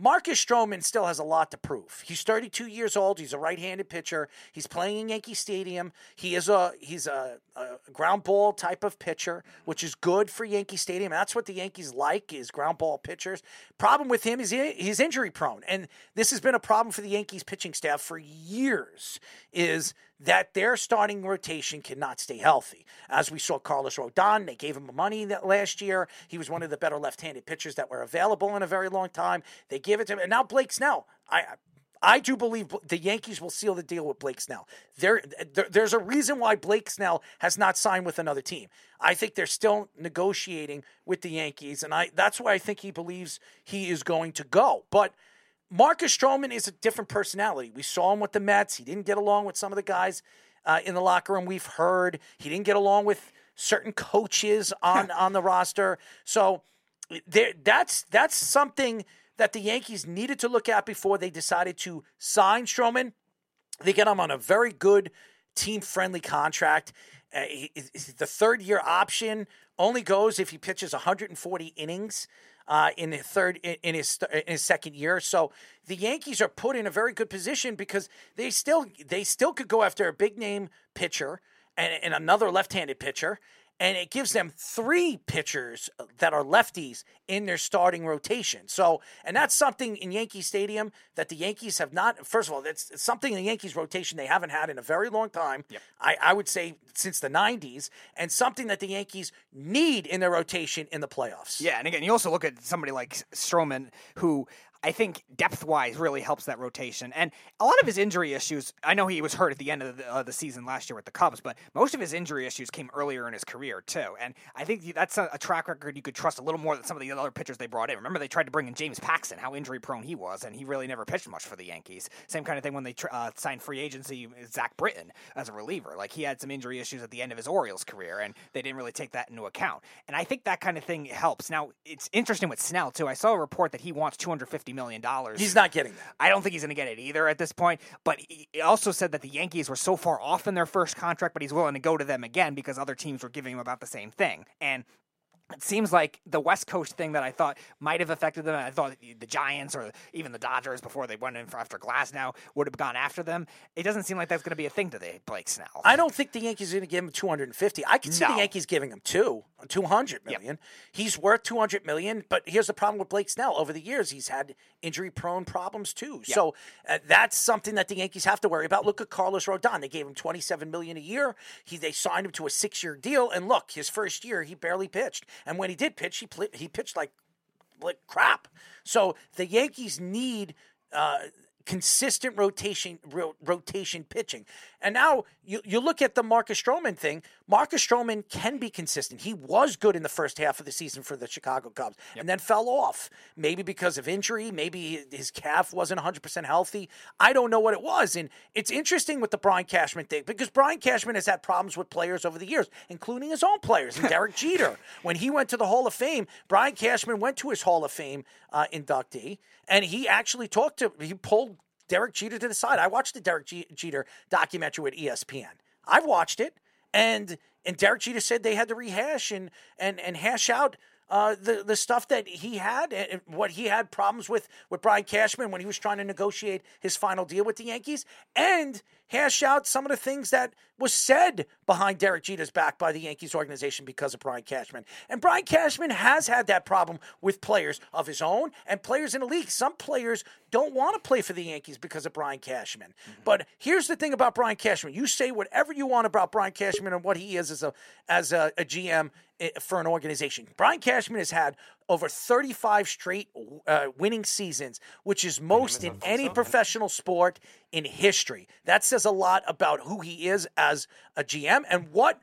Marcus Stroman still has a lot to prove. He's 32 years old. He's a right-handed pitcher. He's playing in Yankee Stadium. He is a he's a, a ground ball type of pitcher, which is good for Yankee Stadium. That's what the Yankees like is ground ball pitchers. Problem with him is he, he's injury prone, and this has been a problem for the Yankees pitching staff for years. Is that their starting rotation cannot stay healthy. As we saw Carlos Rodon, they gave him money that last year. He was one of the better left-handed pitchers that were available in a very long time. They give it to him, and now Blake Snell. I I do believe the Yankees will seal the deal with Blake Snell. There, there, there's a reason why Blake Snell has not signed with another team. I think they're still negotiating with the Yankees, and I that's why I think he believes he is going to go. But Marcus Stroman is a different personality. We saw him with the Mets. He didn't get along with some of the guys uh, in the locker room. We've heard he didn't get along with certain coaches on on the roster. So there, that's that's something that the Yankees needed to look at before they decided to sign Stroman. They get him on a very good team friendly contract. Uh, he, the third year option only goes if he pitches 140 innings uh, in the third in his in his second year. So the Yankees are put in a very good position because they still they still could go after a big name pitcher and, and another left-handed pitcher and it gives them three pitchers uh, that are lefties in their starting rotation. So, and that's something in Yankee Stadium that the Yankees have not. First of all, that's something in the Yankees rotation they haven't had in a very long time. Yep. I, I would say since the '90s, and something that the Yankees need in their rotation in the playoffs. Yeah, and again, you also look at somebody like Stroman, who I think depth wise really helps that rotation. And a lot of his injury issues, I know he was hurt at the end of the, uh, the season last year with the Cubs, but most of his injury issues came earlier in his career, too. And I think that's a, a track record you could trust a little more than some of the other pitchers they brought in. Remember, they tried to bring in James Paxton, how injury prone he was, and he really never pitched much for the Yankees. Same kind of thing when they uh, signed free agency Zach Britton as a reliever. Like, he had some injury issues at the end of his Orioles career, and they didn't really take that into account. And I think that kind of thing helps. Now, it's interesting with Snell, too. I saw a report that he wants $250 million. He's not getting that. I don't think he's going to get it either at this point. But he also said that the Yankees were so far off in their first contract, but he's willing to go to them again because other teams were giving him about the same thing. And it seems like the West Coast thing that I thought might have affected them. I thought the Giants or even the Dodgers before they went in for after Glasnow would have gone after them. It doesn't seem like that's going to be a thing today, Blake Snell. I don't think the Yankees are going to give him 250. I can see No. the Yankees giving him two, 200 million. He's worth 200 million, but here's the problem with Blake Snell. Over the years, he's had injury prone problems too. So uh, that's something that the Yankees have to worry about. Look at Carlos Rodon. They gave him 27 million a year. He they signed him to a 6-year deal and look, his first year he barely pitched. And when he did pitch, he pl- he pitched like like crap. So the Yankees need uh, consistent rotation ro- rotation pitching. And now you, you look at the Marcus Stroman thing. Marcus Stroman can be consistent. He was good in the first half of the season for the Chicago Cubs and then fell off. Maybe because of injury, maybe his calf wasn't 100% healthy. I don't know what it was. And it's interesting with the Brian Cashman thing because Brian Cashman has had problems with players over the years, including his own players and Derek Jeter. When he went to the Hall of Fame, Brian Cashman went to his Hall of Fame uh, inductee and he actually talked to, he pulled Derek Jeter to the side. I watched the Derek Jeter documentary with ESPN. I've watched it, and and Derek Jeter said they had to rehash and and and hash out uh, the the stuff that he had and what he had problems with with Brian Cashman when he was trying to negotiate his final deal with the Yankees, and hash out some of the things that was said behind Derek Jeter's back by the Yankees organization because of Brian Cashman. And Brian Cashman has had that problem with players of his own and players in the league. Some players don't want to play for the Yankees because of Brian Cashman. Mm-hmm. But here's the thing about Brian Cashman: you say whatever you want about Brian Cashman and what he is as a as a, a GM for an organization. Brian Cashman has had over 35 straight uh, winning seasons, which is most in any professional sport in history. That says a lot about who he is as a GM and what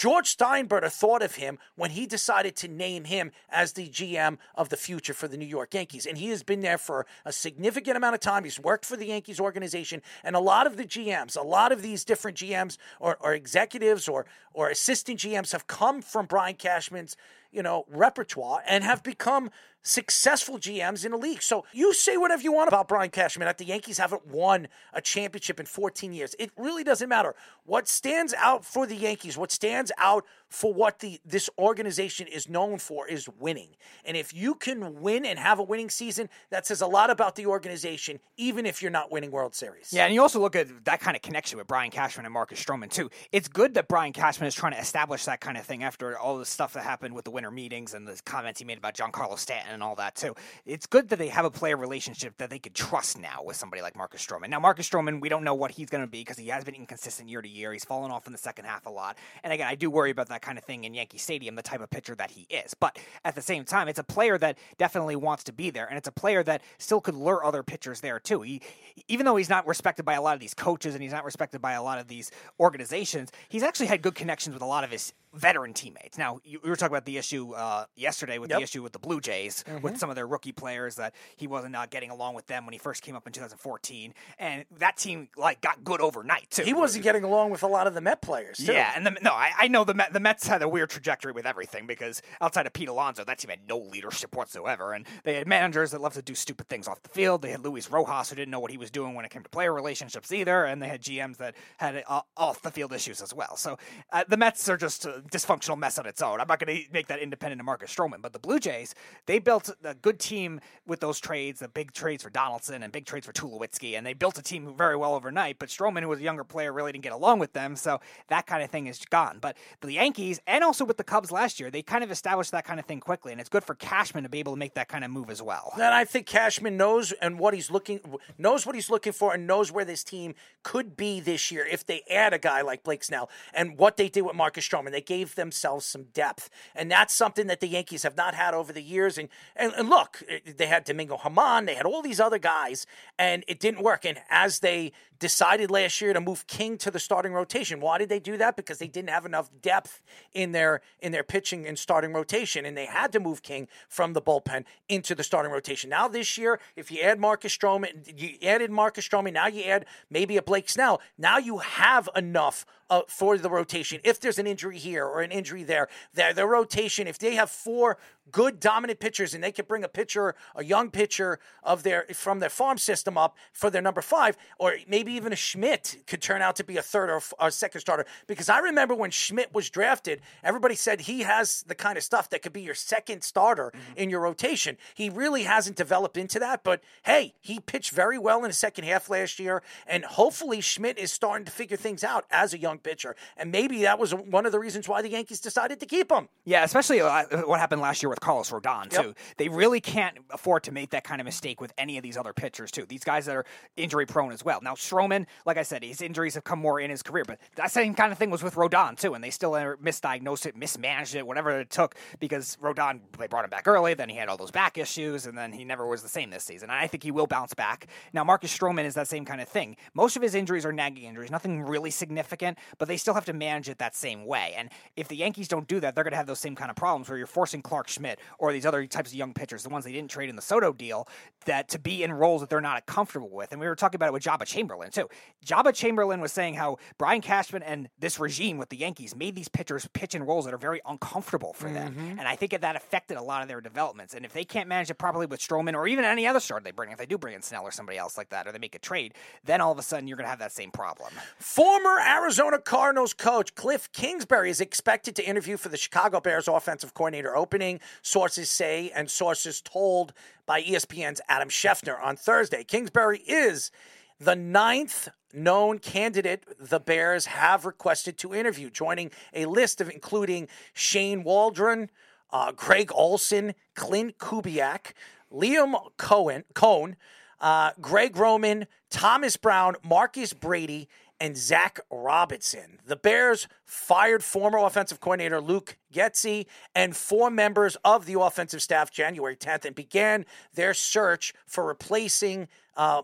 George Steinbrenner thought of him when he decided to name him as the GM of the future for the New York Yankees. And he has been there for a significant amount of time. He's worked for the Yankees organization. And a lot of the GMs, a lot of these different GMs or, or executives or, or assistant GMs have come from Brian Cashman's you know, repertoire and have become successful GMs in the league. So you say whatever you want about Brian Cashman that the Yankees haven't won a championship in 14 years. It really doesn't matter. What stands out for the Yankees, what stands out for what the this organization is known for is winning. And if you can win and have a winning season, that says a lot about the organization, even if you're not winning World Series. Yeah, and you also look at that kind of connection with Brian Cashman and Marcus Stroman too. It's good that Brian Cashman is trying to establish that kind of thing after all the stuff that happened with the winter meetings and the comments he made about Giancarlo Stanton and all that too. It's good that they have a player relationship that they could trust now with somebody like Marcus Stroman. Now, Marcus Stroman, we don't know what he's going to be because he has been inconsistent year to year. He's fallen off in the second half a lot. And again, I do worry about that kind of thing in Yankee Stadium, the type of pitcher that he is. But at the same time, it's a player that definitely wants to be there, and it's a player that still could lure other pitchers there too. He, even though he's not respected by a lot of these coaches and he's not respected by a lot of these organizations, he's actually had good connections with a lot of his veteran teammates. Now, you, we were talking about the issue uh, yesterday with Yep. the issue with the Blue Jays with some of their rookie players that he wasn't uh, getting along with them when he first came up in 2014, and that team like got good overnight too. He wasn't getting along with a lot of the Met players, too. Yeah, and the, no, I, I know the Met, the Mets had a weird trajectory with everything because outside of Pete Alonso, that team had no leadership whatsoever, and they had managers that loved to do stupid things off the field. They had Luis Rojas who didn't know what he was doing when it came to player relationships either, and they had GMs that had uh, off the field issues as well. So uh, the Mets are just a dysfunctional mess on its own. I'm not going to make that independent of Marcus Stroman, but the Blue Jays they built a good team with those trades, the big trades for Donaldson and big trades for Tulowitzki, and they built a team very well overnight. But Stroman, who was a younger player, really didn't get along with them, so that kind of thing is gone. But the Yankees and also with the Cubs last year, they kind of established that kind of thing quickly, and it's good for Cashman to be able to make that kind of move as well. And I think Cashman knows and what he's looking knows what he's looking for and knows where this team could be this year if they add a guy like Blake Snell and what they did with Marcus Stroman. They gave themselves some depth, and that's something that the Yankees have not had over the years. And and, and look, they had Domingo Germán, they had all these other guys, and it didn't work. And as they decided last year to move King to the starting rotation, why did they do that? Because they didn't have enough depth in their in their pitching and starting rotation, and they had to move King from the bullpen into the starting rotation. Now this year, if you add Marcus Stroman, you added Marcus Stroman, now you add maybe a Blake Snell. Now you have enough uh, for the rotation. If there's an injury here or an injury there, their their rotation. If they have four good dominant pitchers and they could bring a pitcher, a young pitcher of their from their farm system up for their number five, or maybe even a Schmidt could turn out to be a third or, or second starter. Because I remember when Schmidt was drafted, everybody said he has the kind of stuff that could be your second starter in your rotation. He really hasn't developed into that, but hey, he pitched very well in the second half last year, and hopefully Schmidt is starting to figure things out as a young pitcher, and maybe that was one of the reasons why the Yankees decided to keep him. Yeah, especially uh, what happened last year with Carlos Rodon too. Yep. They really can't afford to make that kind of mistake with any of these other pitchers too. These guys that are injury prone as well. Now Stroman, like I said, his injuries have come more in his career, but that same kind of thing was with Rodon too, and they still misdiagnosed it, mismanaged it, whatever it took, because Rodon they brought him back early, then he had all those back issues, and then he never was the same this season. And I think he will bounce back. Now Marcus Stroman is that same kind of thing. Most of his injuries are nagging injuries, nothing really significant, but they still have to manage it that same way. And if the Yankees don't do that, they're going to have those same kind of problems where you're forcing Clarke Schmidt or these other types of young pitchers, the ones they didn't trade in the Soto deal, that to be in roles that they're not comfortable with. And we were talking about it with Joba Chamberlain too. Joba Chamberlain was saying how Brian Cashman and this regime with the Yankees made these pitchers pitch in roles that are very uncomfortable for them. Mm-hmm. And I think that that affected a lot of their developments. And if they can't manage it properly with Stroman or even any other starter they bring, if they do bring in Snell or somebody else like that, or they make a trade, then all of a sudden you're going to have that same problem. Former Arizona Cardinals coach Cliff Kingsbury is expected to interview for the Chicago Bears offensive coordinator opening, sources say, and sources told by ESPN's Adam Schefter on Thursday. Kingsbury is the ninth known candidate the Bears have requested to interview, joining a list of including Shane Waldron, uh, Greg Olsen, Klint Kubiak, Liam Coen, Cohn, uh, Greg Roman, Thomas Brown, Marcus Brady, and Zach Robinson. The Bears fired former offensive coordinator Luke Getsy and four members of the offensive staff January 10th and began their search for replacing uh,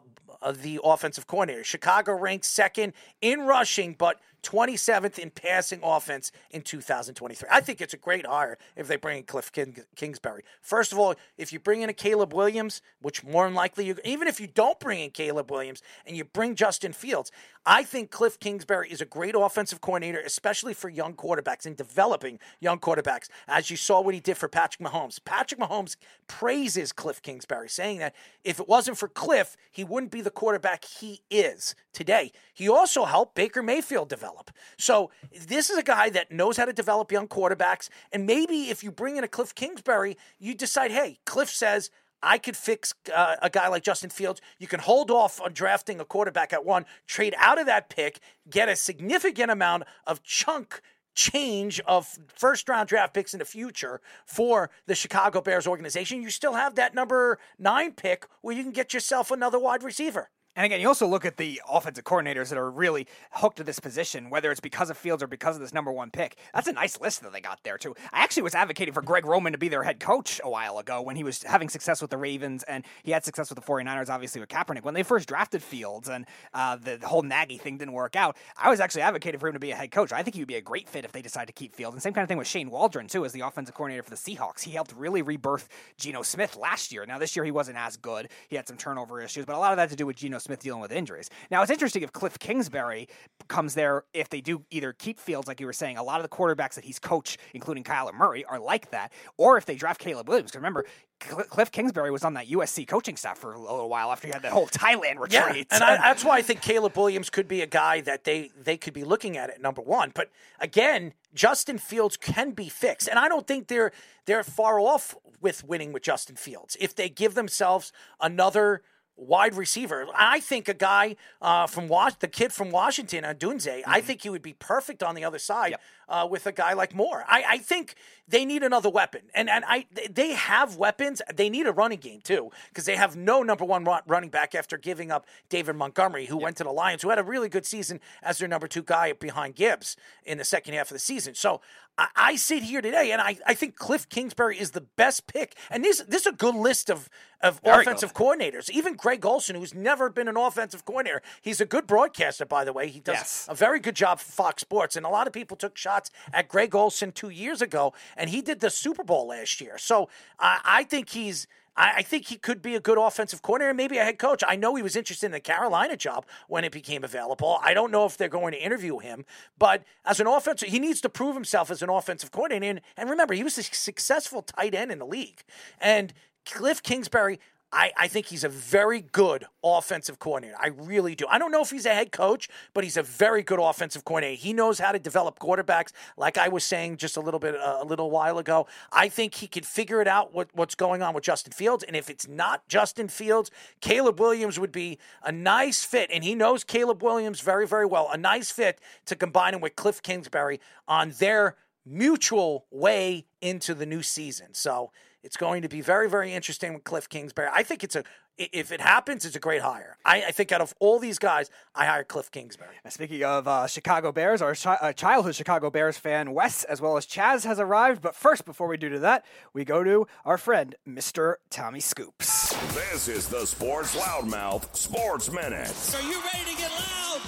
the offensive coordinator. Chicago ranked second in rushing, but 27th in passing offense in 2023. I think it's a great hire if they bring in Cliff King- Kingsbury. First of all, if you bring in a Caleb Williams, which more than likely, you, even if you don't bring in Caleb Williams and you bring Justin Fields, I think Cliff Kingsbury is a great offensive coordinator, especially for young quarterbacks and developing young quarterbacks. As you saw what he did for Patrick Mahomes. Patrick Mahomes praises Cliff Kingsbury, saying that if it wasn't for Cliff, he wouldn't be the quarterback he is today. He also helped Baker Mayfield develop. So this is a guy that knows how to develop young quarterbacks. And maybe if you bring in a Cliff Kingsbury, you decide, hey, Cliff says, I could fix uh, a guy like Justin Fields. You can hold off on drafting a quarterback at one, trade out of that pick, get a significant amount of chunk change of first round draft picks in the future for the Chicago Bears organization. You still have that number nine pick where you can get yourself another wide receiver. And again, you also look at the offensive coordinators that are really hooked to this position, whether it's because of Fields or because of this number one pick. That's a nice list that they got there, too. I actually was advocating for Greg Roman to be their head coach a while ago when he was having success with the Ravens and he had success with the 49ers, obviously, with Kaepernick. When they first drafted Fields and uh, the, the, whole Nagy thing didn't work out, I was actually advocating for him to be a head coach. I think he would be a great fit if they decide to keep Fields. And same kind of thing with Shane Waldron, too, as the offensive coordinator for the Seahawks. He helped really rebirth Geno Smith last year. Now, this year he wasn't as good. He had some turnover issues, but a lot of that to do with Geno Smith dealing with injuries. Now, it's interesting if Cliff Kingsbury comes there, if they do either keep Fields, like you were saying, a lot of the quarterbacks that he's coached, including Kyler Murray, are like that, or if they draft Caleb Williams. Because remember, Cliff Kingsbury was on that USC coaching staff for a little while after he had that whole Thailand retreat. Yeah, and I, that's why I think Caleb Williams could be a guy that they they could be looking at at number one. But again, Justin Fields can be fixed, and I don't think they're they're far off with winning with Justin Fields if they give themselves another wide receiver. I think a guy uh, from Was- the kid from Washington, Odunze, mm-hmm. I think he would be perfect on the other side yep. Uh, with a guy like Moore. I, I, think they need another weapon, and and I they have weapons. They need a running game too because they have no number one running back after giving up David Montgomery, who yep. went to the Lions, who had a really good season as their number two guy behind Gibbs in the second half of the season. So I, I sit here today, and I, I think Cliff Kingsbury is the best pick. And this this is a good list of of offensive coordinators. Even Greg Olsen, who's never been an offensive coordinator, he's a good broadcaster, by the way. He does yes. a very good job for Fox Sports, and a lot of people took shots at Greg Olsen two years ago, and he did the Super Bowl last year. So I, I think he's I, I think he could be a good offensive coordinator, maybe a head coach. I know he was interested in the Carolina job when it became available. I don't know if they're going to interview him, but as an offensive, he needs to prove himself as an offensive coordinator. And, and remember, he was a successful tight end in the league. And Cliff Kingsbury, I, I think he's a very good offensive coordinator. I really do. I don't know if he's a head coach, but he's a very good offensive coordinator. He knows how to develop quarterbacks, like I was saying just a little bit uh, a little while ago. I think he could figure it out what, what's going on with Justin Fields. And if it's not Justin Fields, Caleb Williams would be a nice fit. And he knows Caleb Williams very, very well. A nice fit to combine him with Cliff Kingsbury on their mutual way into the new season. So it's going to be very, very interesting with Cliff Kingsbury. I think it's a if it happens, it's a great hire. I, I think out of all these guys, I hire Cliff Kingsbury. Speaking of uh, Chicago Bears, our chi- uh, childhood Chicago Bears fan Wes, as well as Chaz, has arrived. But first, before we do to that, we go to our friend Mr. Tommy Scoops. This is the Sports Loudmouth Sports Minute. So you ready to get loud?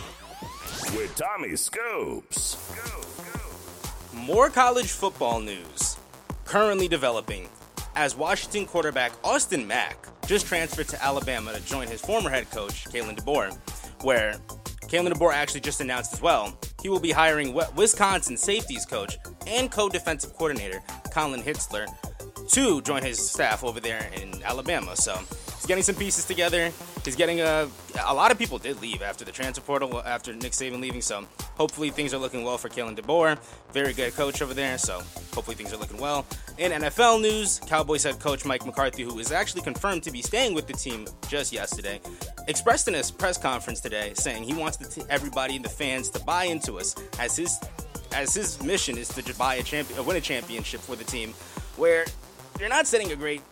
With Tommy Scoops. Go, go. More college football news currently developing as Washington quarterback Austin Mack just transferred to Alabama to join his former head coach, Kalen DeBoer, where Kalen DeBoer actually just announced as well he will be hiring Wisconsin safeties coach and co-defensive coordinator Colin Hitschler to join his staff over there in Alabama. So getting some pieces together. He's getting a a lot of people did leave after the transfer portal after Nick Saban leaving. So hopefully things are looking well for Kalen DeBoer. Very good coach over there. So hopefully things are looking well. In NFL news, Cowboys head coach Mike McCarthy, who is actually confirmed to be staying with the team just yesterday, expressed in his press conference today saying he wants t- everybody and the fans to buy into us as his as his mission is to buy a champion, win a championship for the team, where you're not setting a great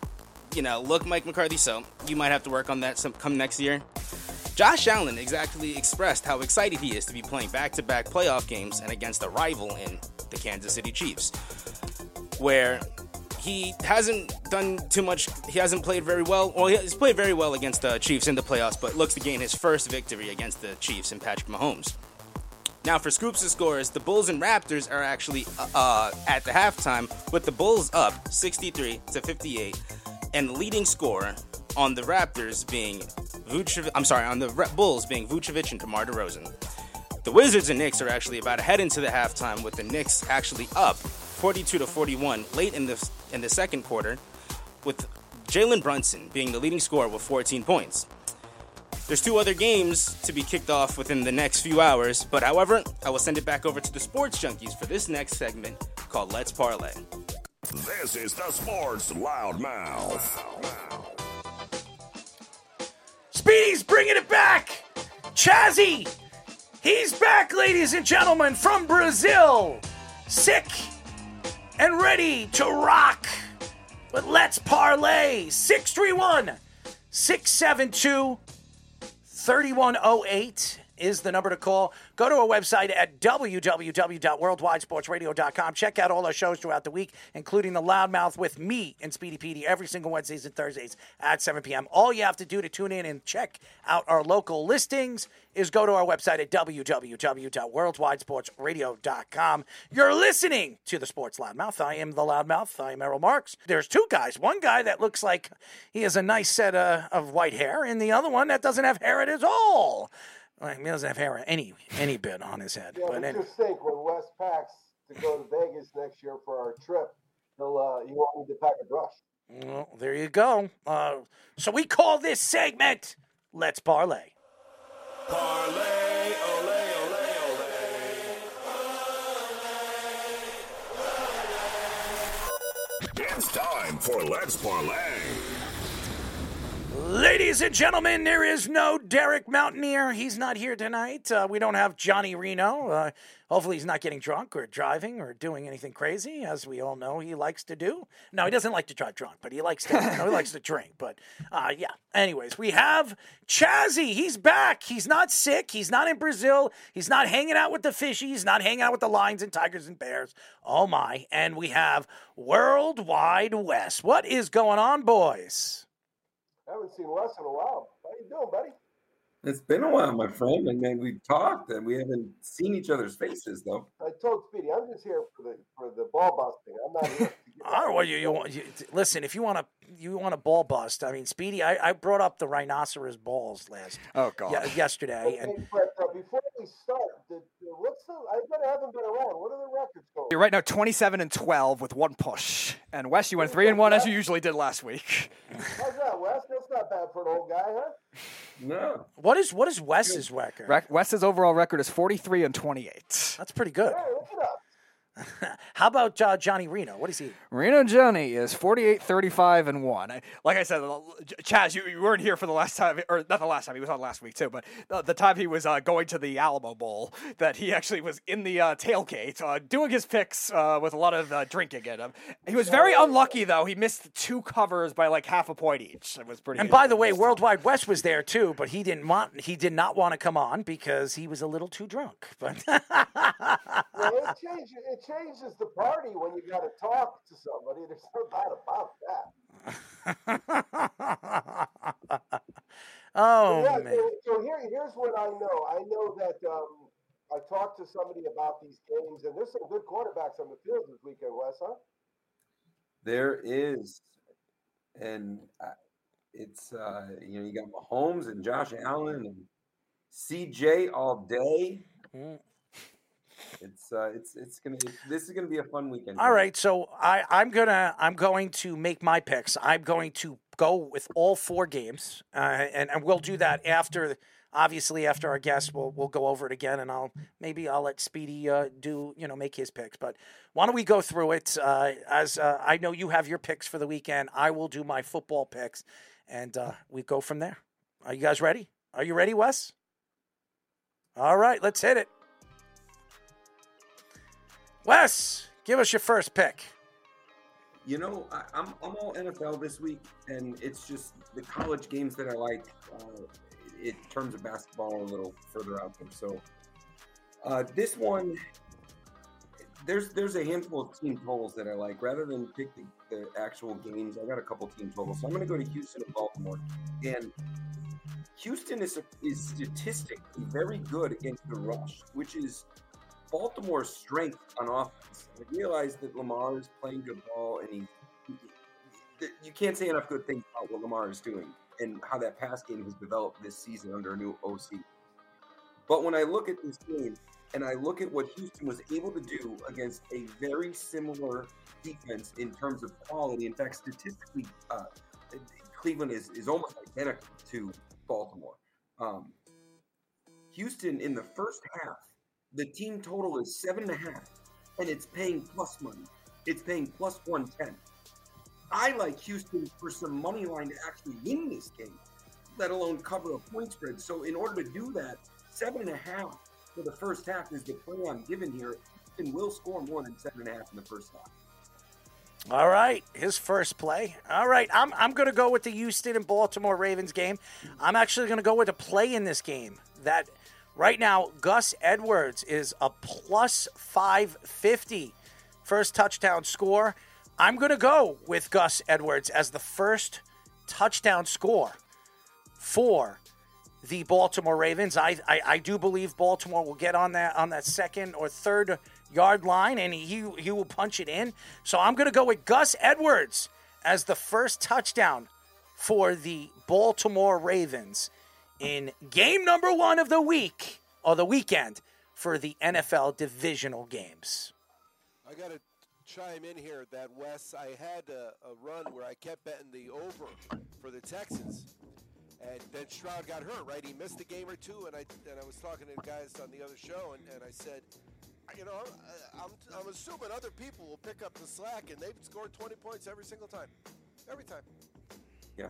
you know, look, Mike McCarthy, so you might have to work on that some, come next year. Josh Allen exactly expressed how excited he is to be playing back to back playoff games and against a rival in the Kansas City Chiefs, where he hasn't done too much. He hasn't played very well. Well, he's played very well against the Chiefs in the playoffs, but looks to gain his first victory against the Chiefs and Patrick Mahomes. Now, for scoops and scores, the Bulls and Raptors are actually uh, uh, at the halftime with the Bulls up 63 to 58, and the leading scorer on the Raptors being Vucevic. I'm sorry, on the Re- Bulls being Vucevic and DeMar DeRozan. The Wizards and Knicks are actually about to head into the halftime with the Knicks actually up 42 to 41 late in the in the second quarter, with Jalen Brunson being the leading scorer with 14 points. There's two other games to be kicked off within the next few hours, but however, I will send it back over to the sports junkies for this next segment called Let's Parlay. This is the Sports Loudmouth. Speedy's bringing it back. Chazzy, he's back, ladies and gentlemen, from Brazil. Sick and ready to rock. But let's parlay 631 672 3108 is the number to call. Go to our website at www.worldwidesportsradio.com. Check out all our shows throughout the week, including the Loudmouth with me and Speedy Petey every single Wednesdays and Thursdays at 7 p.m. All you have to do to tune in and check out our local listings is go to our website at www.worldwidesportsradio.com. You're listening to the Sports Loudmouth. I am the Loudmouth. I am Errol Marks. There's two guys. One guy that looks like he has a nice set uh, of white hair, and the other one that doesn't have hair at all. Like, he doesn't have hair any any bit on his head. Yeah, but but anyway. just think when Wes packs to go to Vegas next year for our trip, he'll uh, you won't need to pack a brush. Well, there you go. Uh, so we call this segment Let's Parlay. Parlay, ole, ole, ole. It's time for Let's Parlay. Ladies and gentlemen, there is no Derek Mountaineer. He's not here tonight. Uh, we don't have Johnny Reno. Uh, hopefully, he's not getting drunk or driving or doing anything crazy, as we all know he likes to do. No, he doesn't like to drive drunk, but he likes to. no, he likes to drink. But uh, yeah. Anyways, we have Chazzy. He's back. He's not sick. He's not in Brazil. He's not hanging out with the fishies. Not hanging out with the lions and tigers and bears. Oh my! And we have Worldwide Wes. What is going on, boys? I haven't seen Wes in a while. How you doing, buddy? It's been a while, my friend, and then we've talked and we haven't seen each other's faces though. I told Speedy I'm just here for the for the ball busting. I'm not here. To get All right, well, you, you, want- you listen. If you want to, you want a ball bust. I mean, Speedy, I, I brought up the rhinoceros balls last Oh God. ye- yesterday, and but uh, before we start, the, the, what's the? I bet I haven't been around. What are the records going? You're right now, 27 and 12 with one push. And Wes, you went three and one as you usually did last week. How's that, Wes? That's not bad for an old guy, huh? No, what is what is Wes's record? Rec- Wes's overall record is 43 and 28. That's pretty good. Hey, look it up. How about uh, Johnny Reno? What is he? Reno Johnny is 48, 35, and 1. I- Like I said, uh, Chaz, you, you weren't here for the last time, or not the last time, he was on last week too, but the, the time he was uh, going to the Alamo Bowl, that he actually was in the uh, tailgate uh, doing his picks uh, with a lot of uh, drinking in him. He was very unlucky, though. He missed two covers by like half a point each. It was pretty And by the way, Worldwide Wes was there too, but he didn't want he did not want to come on because he was a little too drunk. But Well, it changes. It changes the party when you got to talk to somebody. There's no doubt about that. oh yeah, man, so, so here, here's what I know. I know that um, I talked to somebody about these games, and there's some good quarterbacks on the field this weekend, Wes, huh? there is, and uh, it's uh, you know you got Mahomes and Josh Allen and CJ all day. Mm. It's uh, it's it's gonna this is gonna be a fun weekend. All right, so I, I'm gonna I'm going to make my picks. I'm going to go with all four games, uh, and and we'll do that after. Obviously, after our guest, we'll we'll go over it again, and I'll maybe I'll let Speedy uh, do you know make his picks. But why don't we go through it? Uh, as uh, I know you have your picks for the weekend, I will do my football picks, and uh, we go from there. Are you guys ready? Are you ready, Wes? All right, let's hit it. Wes, give us your first pick. You know, I, I'm I'm all NFL this week, and it's just the college games that I like. Uh, in terms basketball, a little further out there. So uh, this one, there's there's a handful of team totals that I like. Rather than pick the, the actual games, I got a couple team totals. So I'm going to go to Houston and Baltimore, and Houston is is statistically very good against the rush, which is Baltimore's strength on offense. I realize that Lamar is playing good ball, and he, he- you can't say enough good things about what Lamar is doing and how that pass game has developed this season under a new OC. But when I look at this game and I look at what Houston was able to do against a very similar defense in terms of quality, in fact, statistically, uh, Cleveland is, is almost identical to Baltimore. Um, Houston in the first half, the team total is seven and a half, and it's paying plus money. It's paying plus 110. I like Houston for some money line to actually win this game, let alone cover a point spread. So, in order to do that, seven and a half for the first half is the play I'm giving here. Houston will score more than seven and a half in the first half. All right, his first play. All right, I'm, I'm going to go with the Houston and Baltimore Ravens game. I'm actually going to go with a play in this game. That right now, Gus Edwards is a plus 550 first touchdown score. I'm going to go with Gus Edwards as the first touchdown score for the Baltimore Ravens. I, I, I do believe Baltimore will get on that on that second or third yard line and he he will punch it in. So I'm going to go with Gus Edwards as the first touchdown for the Baltimore Ravens in game number 1 of the week or the weekend for the NFL divisional games. I got to chime in here that Wes, I had a, a run where I kept betting the over for the Texans. And then Stroud got hurt, right? He missed a game or two, and I and I was talking to the guys on the other show, and, and I said, you know, I- I'm, I'm assuming other people will pick up the slack, and they've scored 20 points every single time. Every time. Yeah.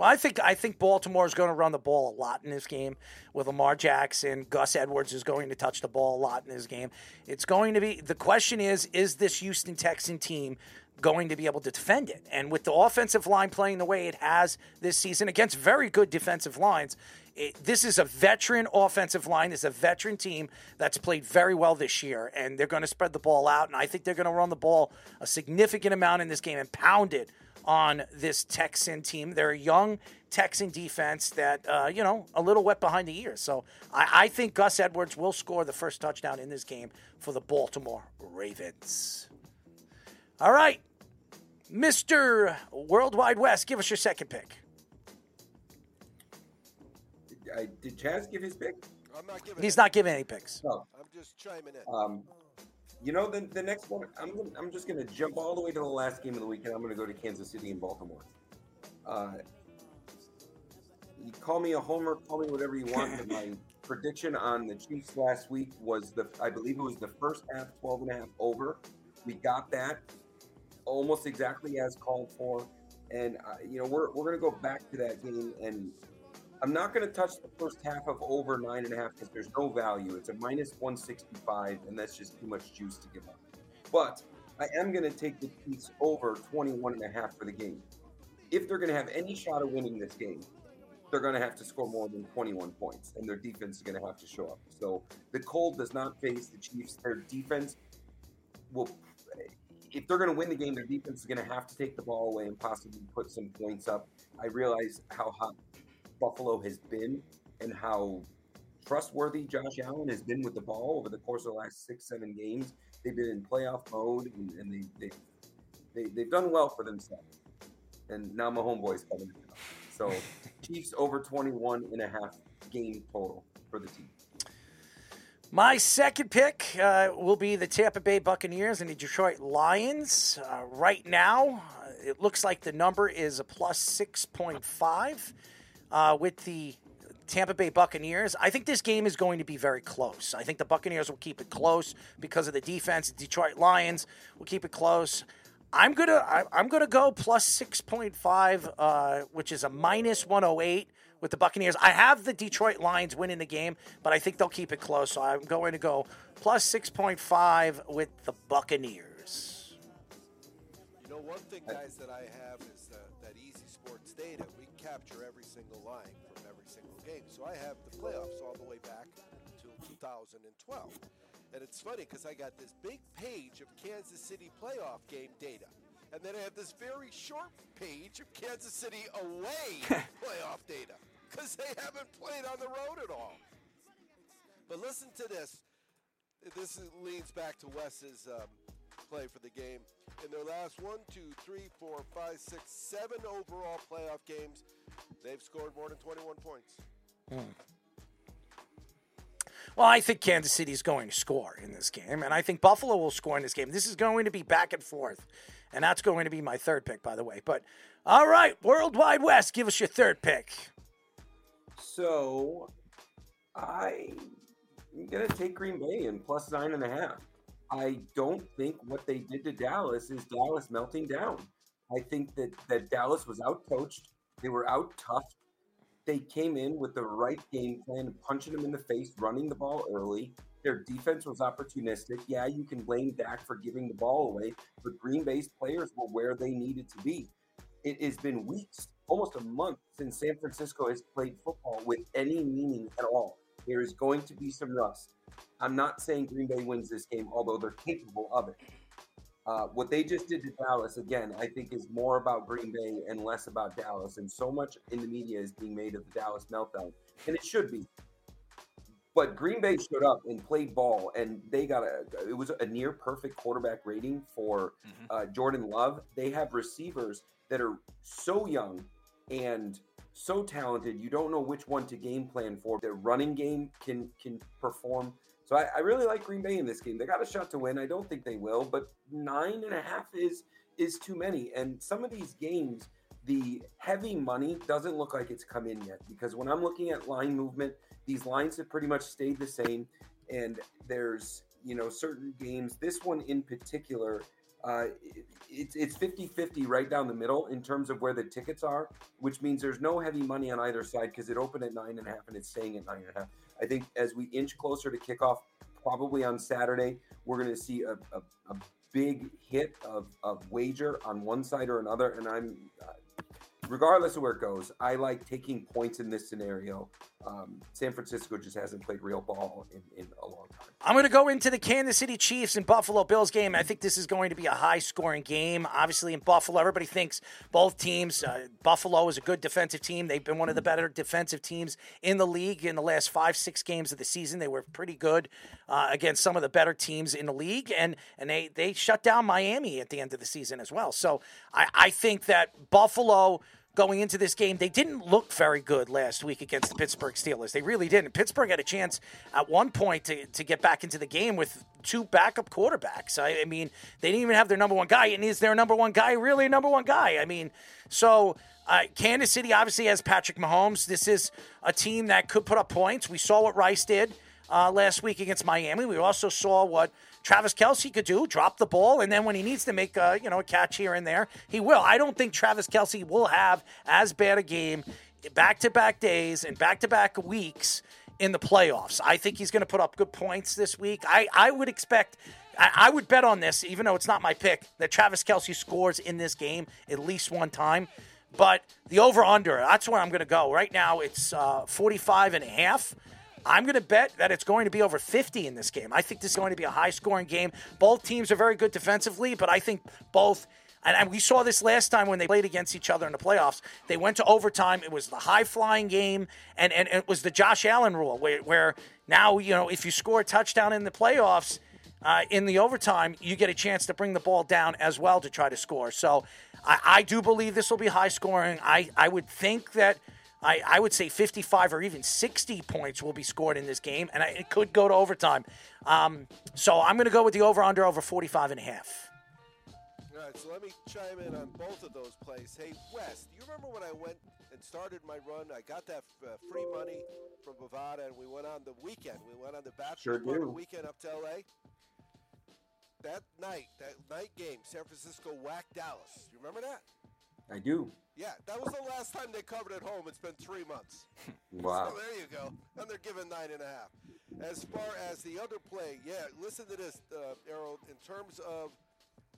Well, I think I think Baltimore is going to run the ball a lot in this game with Lamar Jackson. Gus Edwards is going to touch the ball a lot in this game. It's going to be the question is is this Houston Texan team going to be able to defend it? And with the offensive line playing the way it has this season against very good defensive lines, it, this is a veteran offensive line. Is a veteran team that's played very well this year, and they're going to spread the ball out. And I think they're going to run the ball a significant amount in this game and pound it on this Texan team. They're a young Texan defense that, uh, you know, a little wet behind the ears. So I, I think Gus Edwards will score the first touchdown in this game for the Baltimore Ravens. All right, Mr. Worldwide Wes, give us your second pick. I, did Chaz give his pick? I'm not giving He's it. not giving any picks. No. I'm just chiming in. Um, you know, the, the next one, I'm, gonna, I'm just going to jump all the way to the last game of the weekend. I'm going to go to Kansas City and Baltimore. Uh, you call me a homer, call me whatever you want, but my prediction on the Chiefs last week was the, I believe it was the first half, 12 and a half over. We got that almost exactly as called for. And, uh, you know, we're, we're going to go back to that game and I'm not going to touch the first half of over nine and a half because there's no value. It's a minus 165, and that's just too much juice to give up. But I am going to take the Chiefs over 21 and a half for the game. If they're going to have any shot of winning this game, they're going to have to score more than 21 points, and their defense is going to have to show up. So the cold does not face the Chiefs. Their defense will, if they're going to win the game, their defense is going to have to take the ball away and possibly put some points up. I realize how hot Buffalo has been and how trustworthy Josh Allen has been with the ball over the course of the last six, seven games. They've been in playoff mode and, and they, they, they, they've done well for themselves. And now my homeboy's coming in. So Chiefs over 21 and a half game total for the team. My second pick uh, will be the Tampa Bay Buccaneers and the Detroit Lions. Uh, right now, uh, it looks like the number is a plus 6.5 uh, with the Tampa Bay Buccaneers. I think this game is going to be very close. I think the Buccaneers will keep it close because of the defense. The Detroit Lions will keep it close. I'm gonna I, I'm gonna go plus six point five, uh, which is a minus one hundred eight with the Buccaneers. I have the Detroit Lions winning the game, but I think they'll keep it close. So I'm going to go plus six point five with the Buccaneers. You know, one thing, guys, that I have is uh, that Easy Sports data. Capture every single line from every single game. So I have the playoffs all the way back to 2012. And it's funny because I got this big page of Kansas City playoff game data. And then I have this very short page of Kansas City away playoff data because they haven't played on the road at all. But listen to this. This is- leans back to Wes's um, play for the game. In their last one, two, three, four, five, six, seven overall playoff games, they've scored more than 21 points. Hmm. Well, I think Kansas City is going to score in this game, and I think Buffalo will score in this game. This is going to be back and forth, and that's going to be my third pick, by the way. But all right, Worldwide Wes, give us your third pick. So I'm gonna take Green Bay in plus nine and a half. I don't think what they did to Dallas is Dallas melting down. I think that that Dallas was out coached. They were out tough. They came in with the right game plan, punching them in the face, running the ball early. Their defense was opportunistic. Yeah, you can blame Dak for giving the ball away, but Green Bay's players were where they needed to be. It has been weeks, almost a month, since San Francisco has played football with any meaning at all. There is going to be some rust. I'm not saying Green Bay wins this game, although they're capable of it. Uh, what they just did to Dallas, again, I think is more about Green Bay and less about Dallas. And so much in the media is being made of the Dallas meltdown, and it should be. But Green Bay showed up and played ball, and they got a. It was a near perfect quarterback rating for uh, Jordan Love. They have receivers that are so young and so talented. You don't know which one to game plan for. Their running game can can perform. So I, I really like Green Bay in this game. They got a shot to win. I don't think they will, but nine and a half is is too many. And some of these games, the heavy money doesn't look like it's come in yet because when I'm looking at line movement, these lines have pretty much stayed the same. And there's you know certain games. This one in particular, uh, it- it's it's 50-50 right down the middle in terms of where the tickets are, which means there's no heavy money on either side because it opened at nine and a half and it's staying at nine and a half. I think as we inch closer to kickoff, probably on Saturday, we're going to see a, a, a big hit of, of wager on one side or another. And I'm, uh, regardless of where it goes, I like taking points in this scenario. Um, San Francisco just hasn't played real ball in, in a long time. I'm going to go into the Kansas City Chiefs and Buffalo Bills game. I think this is going to be a high scoring game. Obviously, in Buffalo, everybody thinks both teams, uh, Buffalo is a good defensive team. They've been one of the better defensive teams in the league in the last five, six games of the season. They were pretty good uh, against some of the better teams in the league, and, and they, they shut down Miami at the end of the season as well. So I, I think that Buffalo going into this game. They didn't look very good last week against the Pittsburgh Steelers. They really didn't. Pittsburgh had a chance at one point to, to get back into the game with two backup quarterbacks. I, I mean, they didn't even have their number one guy. And is their number one guy really a number one guy? I mean, so uh, Kansas City obviously has Patrick Mahomes. This is a team that could put up points. We saw what Rice did uh, last week against Miami. We also saw what Travis Kelce could do, drop the ball, and then when he needs to make a, you know a catch here and there, he will. I don't think Travis Kelce will have as bad a game back to back days and back to back weeks in the playoffs. I think he's going to put up good points this week. I, I would expect. I, I would bet on this, even though it's not my pick, that Travis Kelce scores in this game at least one time. But the over under, that's where I'm going to go. Right now, it's uh, 45 and a half. I'm going to bet that it's going to be over 50 in this game. I think this is going to be a high scoring game. Both teams are very good defensively, but I think both. And we saw this last time when they played against each other in the playoffs. They went to overtime. It was the high flying game, and, and it was the Josh Allen rule, where, where now, you know, if you score a touchdown in the playoffs, uh, in the overtime, you get a chance to bring the ball down as well to try to score. So I, I do believe this will be high scoring. I, I would think that I, I would say 55 or even 60 points will be scored in this game, and I, it could go to overtime. Um, so I'm going to go with the over under over 45 and a half. All right, so let me chime in on both of those plays. Hey, Wes, do you remember when I went and started my run? I got that uh, free money from Bovada, and we went on the weekend. We went on the bachelor Sure party weekend up to LA. That night, that night game, San Francisco whacked Dallas. You remember that? I do. Yeah, that was the last time they covered at home. It's been three months. Wow. So there you go. And they're giving nine and a half. As far as the other play, yeah, listen to this, uh, Errol. In terms of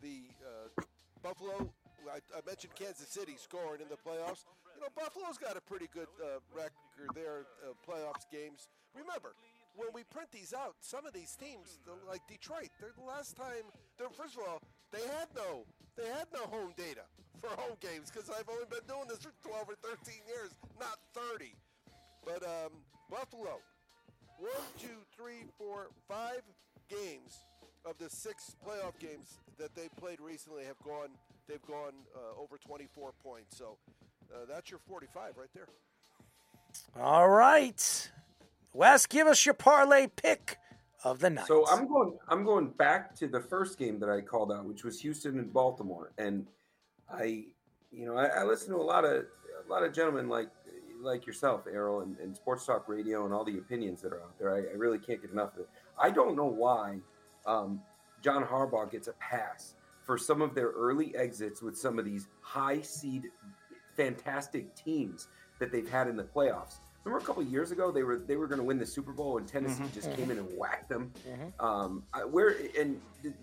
the uh, Buffalo, I, I mentioned Kansas City scoring in the playoffs. You know, Buffalo's got a pretty good uh, record there, uh, playoffs games. Remember, when we print these out, some of these teams, like Detroit, they're the last time. They're first of all, they had no they had no home data for home games because I've only been doing this for 12 or 13 years, not 30. But um, Buffalo, one, two, three, four, five games of the six playoff games that they played recently have gone. They've gone uh, over 24 points. So uh, that's your 45 right there. All right. Wes, give us your parlay pick of the night. So I'm going. I'm going back to the first game that I called out, which was Houston and Baltimore, and I, you know, I, I listen to a lot of a lot of gentlemen like like yourself, Errol, and, and Sports Talk Radio, and all the opinions that are out there. I, I really can't get enough of it. I don't know why um, John Harbaugh gets a pass for some of their early exits with some of these high seed, fantastic teams that they've had in the playoffs. Remember a couple years ago they were they were going to win the Super Bowl and Tennessee Mhm. just came in and whacked them. Mhm. Um, I- where and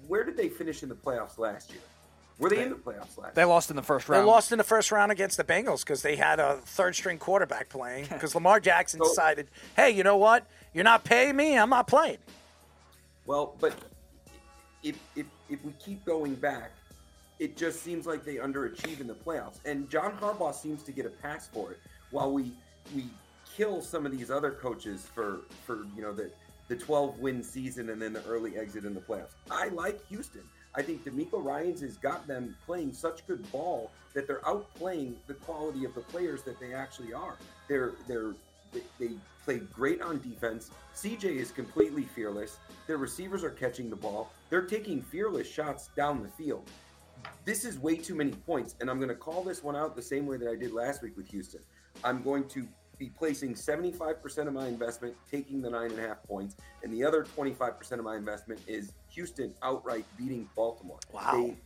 where did they finish in the playoffs last year? Were they in the playoffs last? They lost in the first round. They lost in the first round against the Bengals because they had a third string quarterback playing because Lamar Jackson decided, hey, you know what? You're not paying me. I'm not playing. Well, but if if if we keep going back, it just seems like they underachieve in the playoffs, and John Harbaugh seems to get a pass for it, while we we kill some of these other coaches for for you know the the 12 win season and then the early exit in the playoffs. I like Houston. I think DeMeco Ryans has got them playing such good ball that they're outplaying the quality of the players that they actually are. They're they're they, they play great on defense. CJ is completely fearless. Their receivers are catching the ball. They're taking fearless shots down the field. This is way too many points, and I'm going to call this one out the same way that I did last week with Houston. I'm going to be placing 75% of my investment, taking the nine and a half points, and the other 25% of my investment is Houston outright beating Baltimore. Wow. They,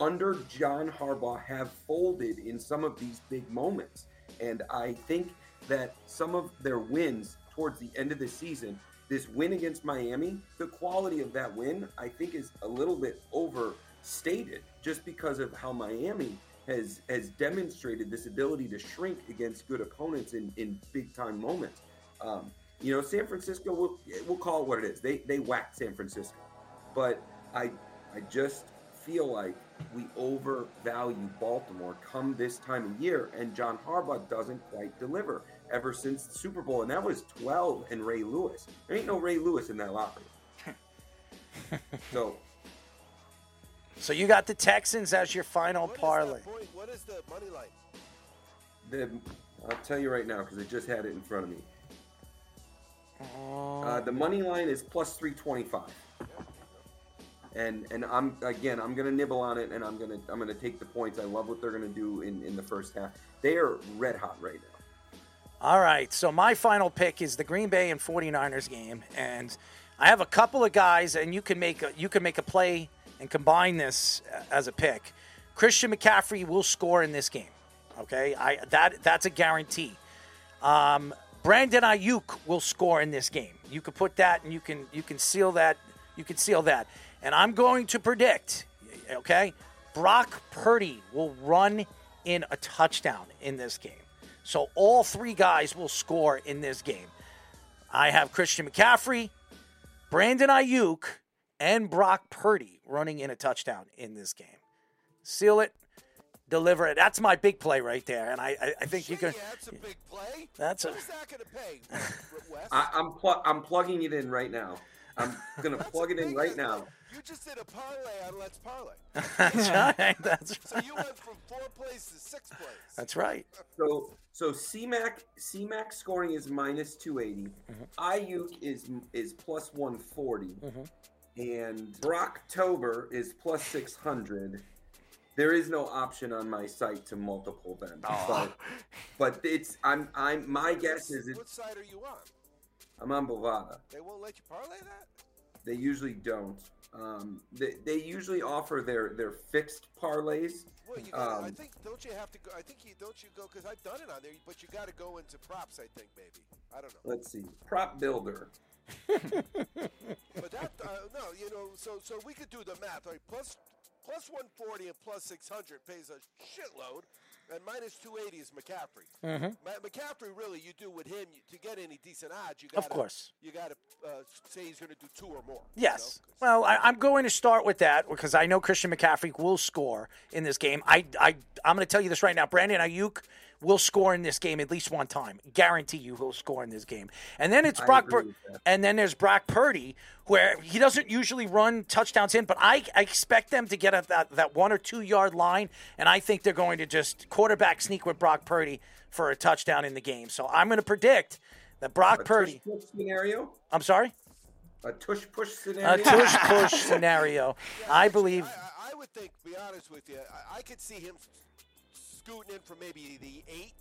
under John Harbaugh, have folded in some of these big moments, and I think that some of their wins towards the end of the season, this win against Miami, the quality of that win, I think, is a little bit overstated just because of how Miami has has demonstrated this ability to shrink against good opponents in, in big time moments. Um, you know, San Francisco, we'll, we'll call it what it is. They they whacked San Francisco, but I I just feel like we overvalue Baltimore come this time of year, and John Harbaugh doesn't quite deliver ever since the Super Bowl, and that was 12 and Ray Lewis. There ain't no Ray Lewis in that locker room. so So you got the Texans as your final parlay. Point, what is the money line? the I'll tell you right now because I just had it in front of me. Uh, the money line is plus 325. And and I'm again I'm gonna nibble on it and I'm gonna I'm gonna take the points. I love what they're gonna do in, in the first half. They are red hot right now. All right. So my final pick is the Green Bay and 49ers game. And I have a couple of guys, and you can make a, you can make a play and combine this as a pick. Christian McCaffrey will score in this game. Okay, I that that's a guarantee. Um, Brandon Aiyuk will score in this game. You can put that, and you can you can seal that. You can seal that. And I'm going to predict. Okay, Brock Purdy will run in a touchdown in this game. So all three guys will score in this game. I have Christian McCaffrey, Brandon Aiyuk, and Brock Purdy running in a touchdown in this game. Seal it, deliver it. That's my big play right there, and I, I, I think you can. That's a big play. That's a. What is that going to pay, Wes? I, I'm pl- I'm plugging it in right now. I'm gonna plug it in right now. You just did a parlay on Let's Parlay. That's right. That's right. So you went from four plays to six plays. That's right. So so CMAC CMAC scoring is minus 280. Aiyuk mm-hmm. is is plus 140. Mm-hmm. And Brocktober is plus 600. There is no option on my site to multiple them. But but it's I'm I'm my guess is it's What side are you on? I'm on Bovada. They won't let you parlay that? They usually don't. Um, they, they usually offer their their fixed parlays. Well, you gotta, I Um, think don't you have to go? I think you don't you go because I've done it on there, but you got to go into props. I think maybe I don't know. Let's see. Prop builder. But that uh, no, you know, so so we could do the math. Right, plus plus 140 and plus 600 pays a shitload, and minus 280 is McCaffrey. Mhm. Ma- McCaffrey, really, you do with him you, to get any decent odds. You gotta, course. You got to uh, say he's going to do two or more. Yes. Well, I, I'm going to start with that because I know Christian McCaffrey will score in this game. I, I, I'm going to tell you this right now. Brandon Aiyuk will score in this game at least one time. Guarantee you he'll score in this game. And then it's I Brock agree Pur- and then there's Brock Purdy where he doesn't usually run touchdowns in, but I, I expect them to get at that, that one or two yard line, and I think they're going to just quarterback sneak with Brock Purdy for a touchdown in the game. So I'm going to predict that Brock A Purdy. scenario. I'm sorry. A tush push scenario. A tush push scenario. I believe. I, I would think, be honest with you, I, I could see him s- scooting in for maybe the 8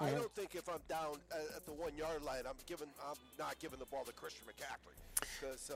I don't think if I'm down uh, at the one yard line, I'm giving, I'm not giving the ball to Christian McCaffrey. So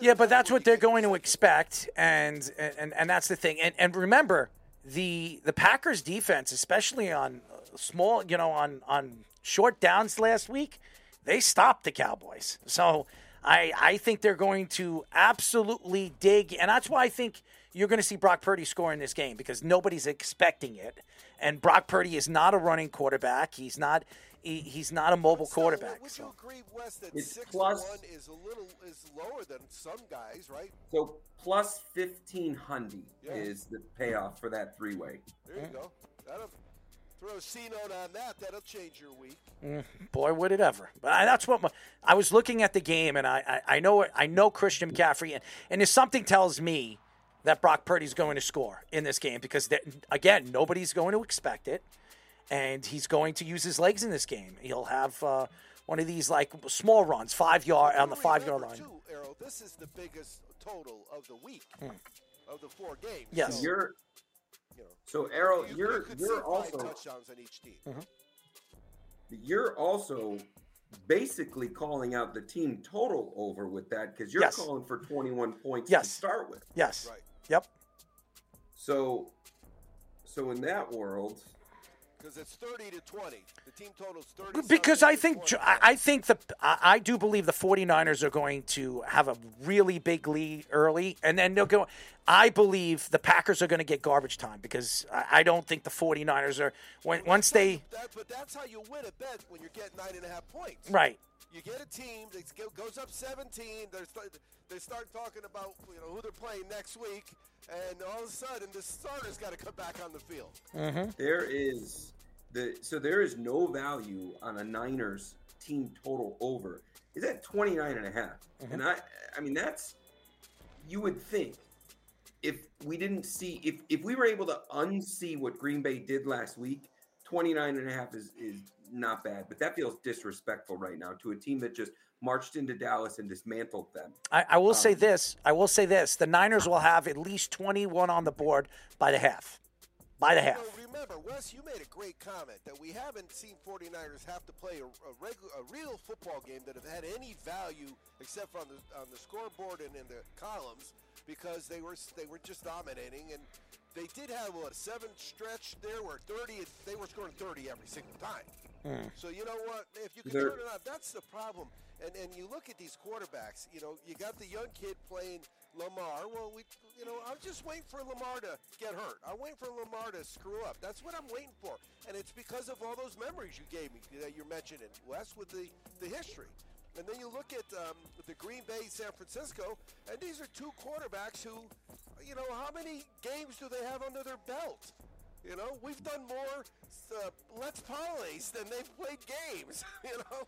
Yeah, but that's what they're going to expect, and and and that's the thing. And and remember, the the Packers defense, especially on small, you know, on on short downs last week, they stopped the Cowboys. So I I think they're going to absolutely dig, and that's why I think you're going to see Brock Purdy score in this game because nobody's expecting it, and Brock Purdy is not a running quarterback. He's not. He, he's not a mobile quarterback. Would So. you agree, Wes, that It's six one is a little is lower than some guys, right? So plus fifteen hundred Yeah. is the payoff for that three way. There you go. That'll throw a C note on that. That'll change your week. Mm, boy, would it ever! But I, that's what my, I was looking at the game, and I, I, I know I know Christian McCaffrey, and, and if something tells me that Brock Purdy's going to score in this game because that- again, nobody's going to expect it, and he's going to use his legs in this game. He'll have uh, one of these like small runs, five yard on the five yard line. Too, Errol, this is the biggest total of the week Hmm. of the four games. Yes. So, You're you know, so Errol. you, You're you you're also touchdowns on each team. Mm-hmm. you're also basically calling out the team total over with that because you're Yes. calling for 21 points Yes. to start with. Yes. Right. Yep. So, so in that world, Because it's thirty to twenty. The team total's thirty. Because I think 20. I I think the I I do believe the 49ers are going to have a really big lead early, and then they'll go. I believe the Packers are going to get garbage time because I I don't think the 49ers are when once they That, but that's how you win a bet when you're getting nine and a half points. right. You get a team that goes up 17. They start, they start talking about you know who they're playing next week, and all of a sudden the starter's got to come back on the field. Mm-hmm. there is the so there is no value on a Niners team total over. Is at 29 and a half. Mm-hmm. And I I mean that's you would think if we didn't see if if we were able to unsee what Green Bay did last week, 29 and a half is is not bad, but that feels disrespectful right now to a team that just marched into Dallas and dismantled them. I, I will say Um, this. I will say this. The Niners will have at least 21 on the board by the half. By the half. So remember, Wes, you made a great comment that we haven't seen 49ers have to play a, a, regu- a real football game that have had any value except on the on the scoreboard and in the columns because they were they were just dominating and they did have what a seven stretch there where 30 they were scoring 30 every single time. So you know what? If you can They're- turn it on, that's the problem. And and you look at these quarterbacks. You know, you got the young kid playing Lamar. Well, we, you know, I'm just waiting for Lamar to get hurt. I'm waiting for Lamar to screw up. That's what I'm waiting for. And it's because of all those memories you gave me that you're mentioning, Wes, with the the history. And then you look at um, the Green Bay, San Francisco, and these are two quarterbacks who, you know, how many games do they have under their belt? You know, we've done more uh, let's parlays than they've played games. You know,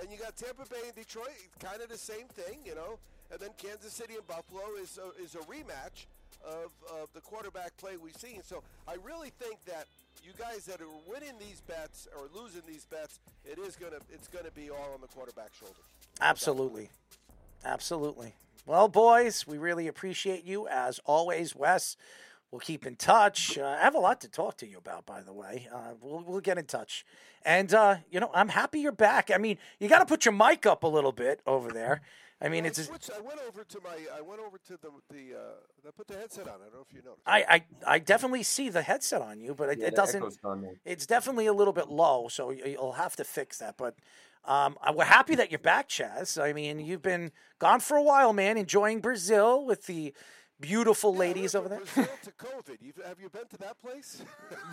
and you got Tampa Bay and Detroit, kind of the same thing. You know, and then Kansas City and Buffalo is a, is a rematch of, of the quarterback play we've seen. So I really think that you guys that are winning these bets or losing these bets, it is gonna it's gonna be all on the quarterback shoulders. Absolutely. Absolutely. Well, boys, we really appreciate you as always, Wes. We'll keep in touch. Uh, I have a lot to talk to you about, by the way. Uh, we'll, we'll get in touch. And, uh, you know, I'm happy you're back. I mean, you got to put your mic up a little bit over there. I mean, Well, it's. I switched- I went over to my. I went over to the the. Uh, I put the headset on. I don't know if you noticed. I, I, I definitely see the headset on you, but it, Yeah, it doesn't. echo's gone there. It's definitely a little bit low, so you- you'll have to fix that. But um, we're happy that you're back, Chaz. I mean, you've been gone for a while, man. Enjoying Brazil with the beautiful ladies over there. To COVID. You've, have you been to that place?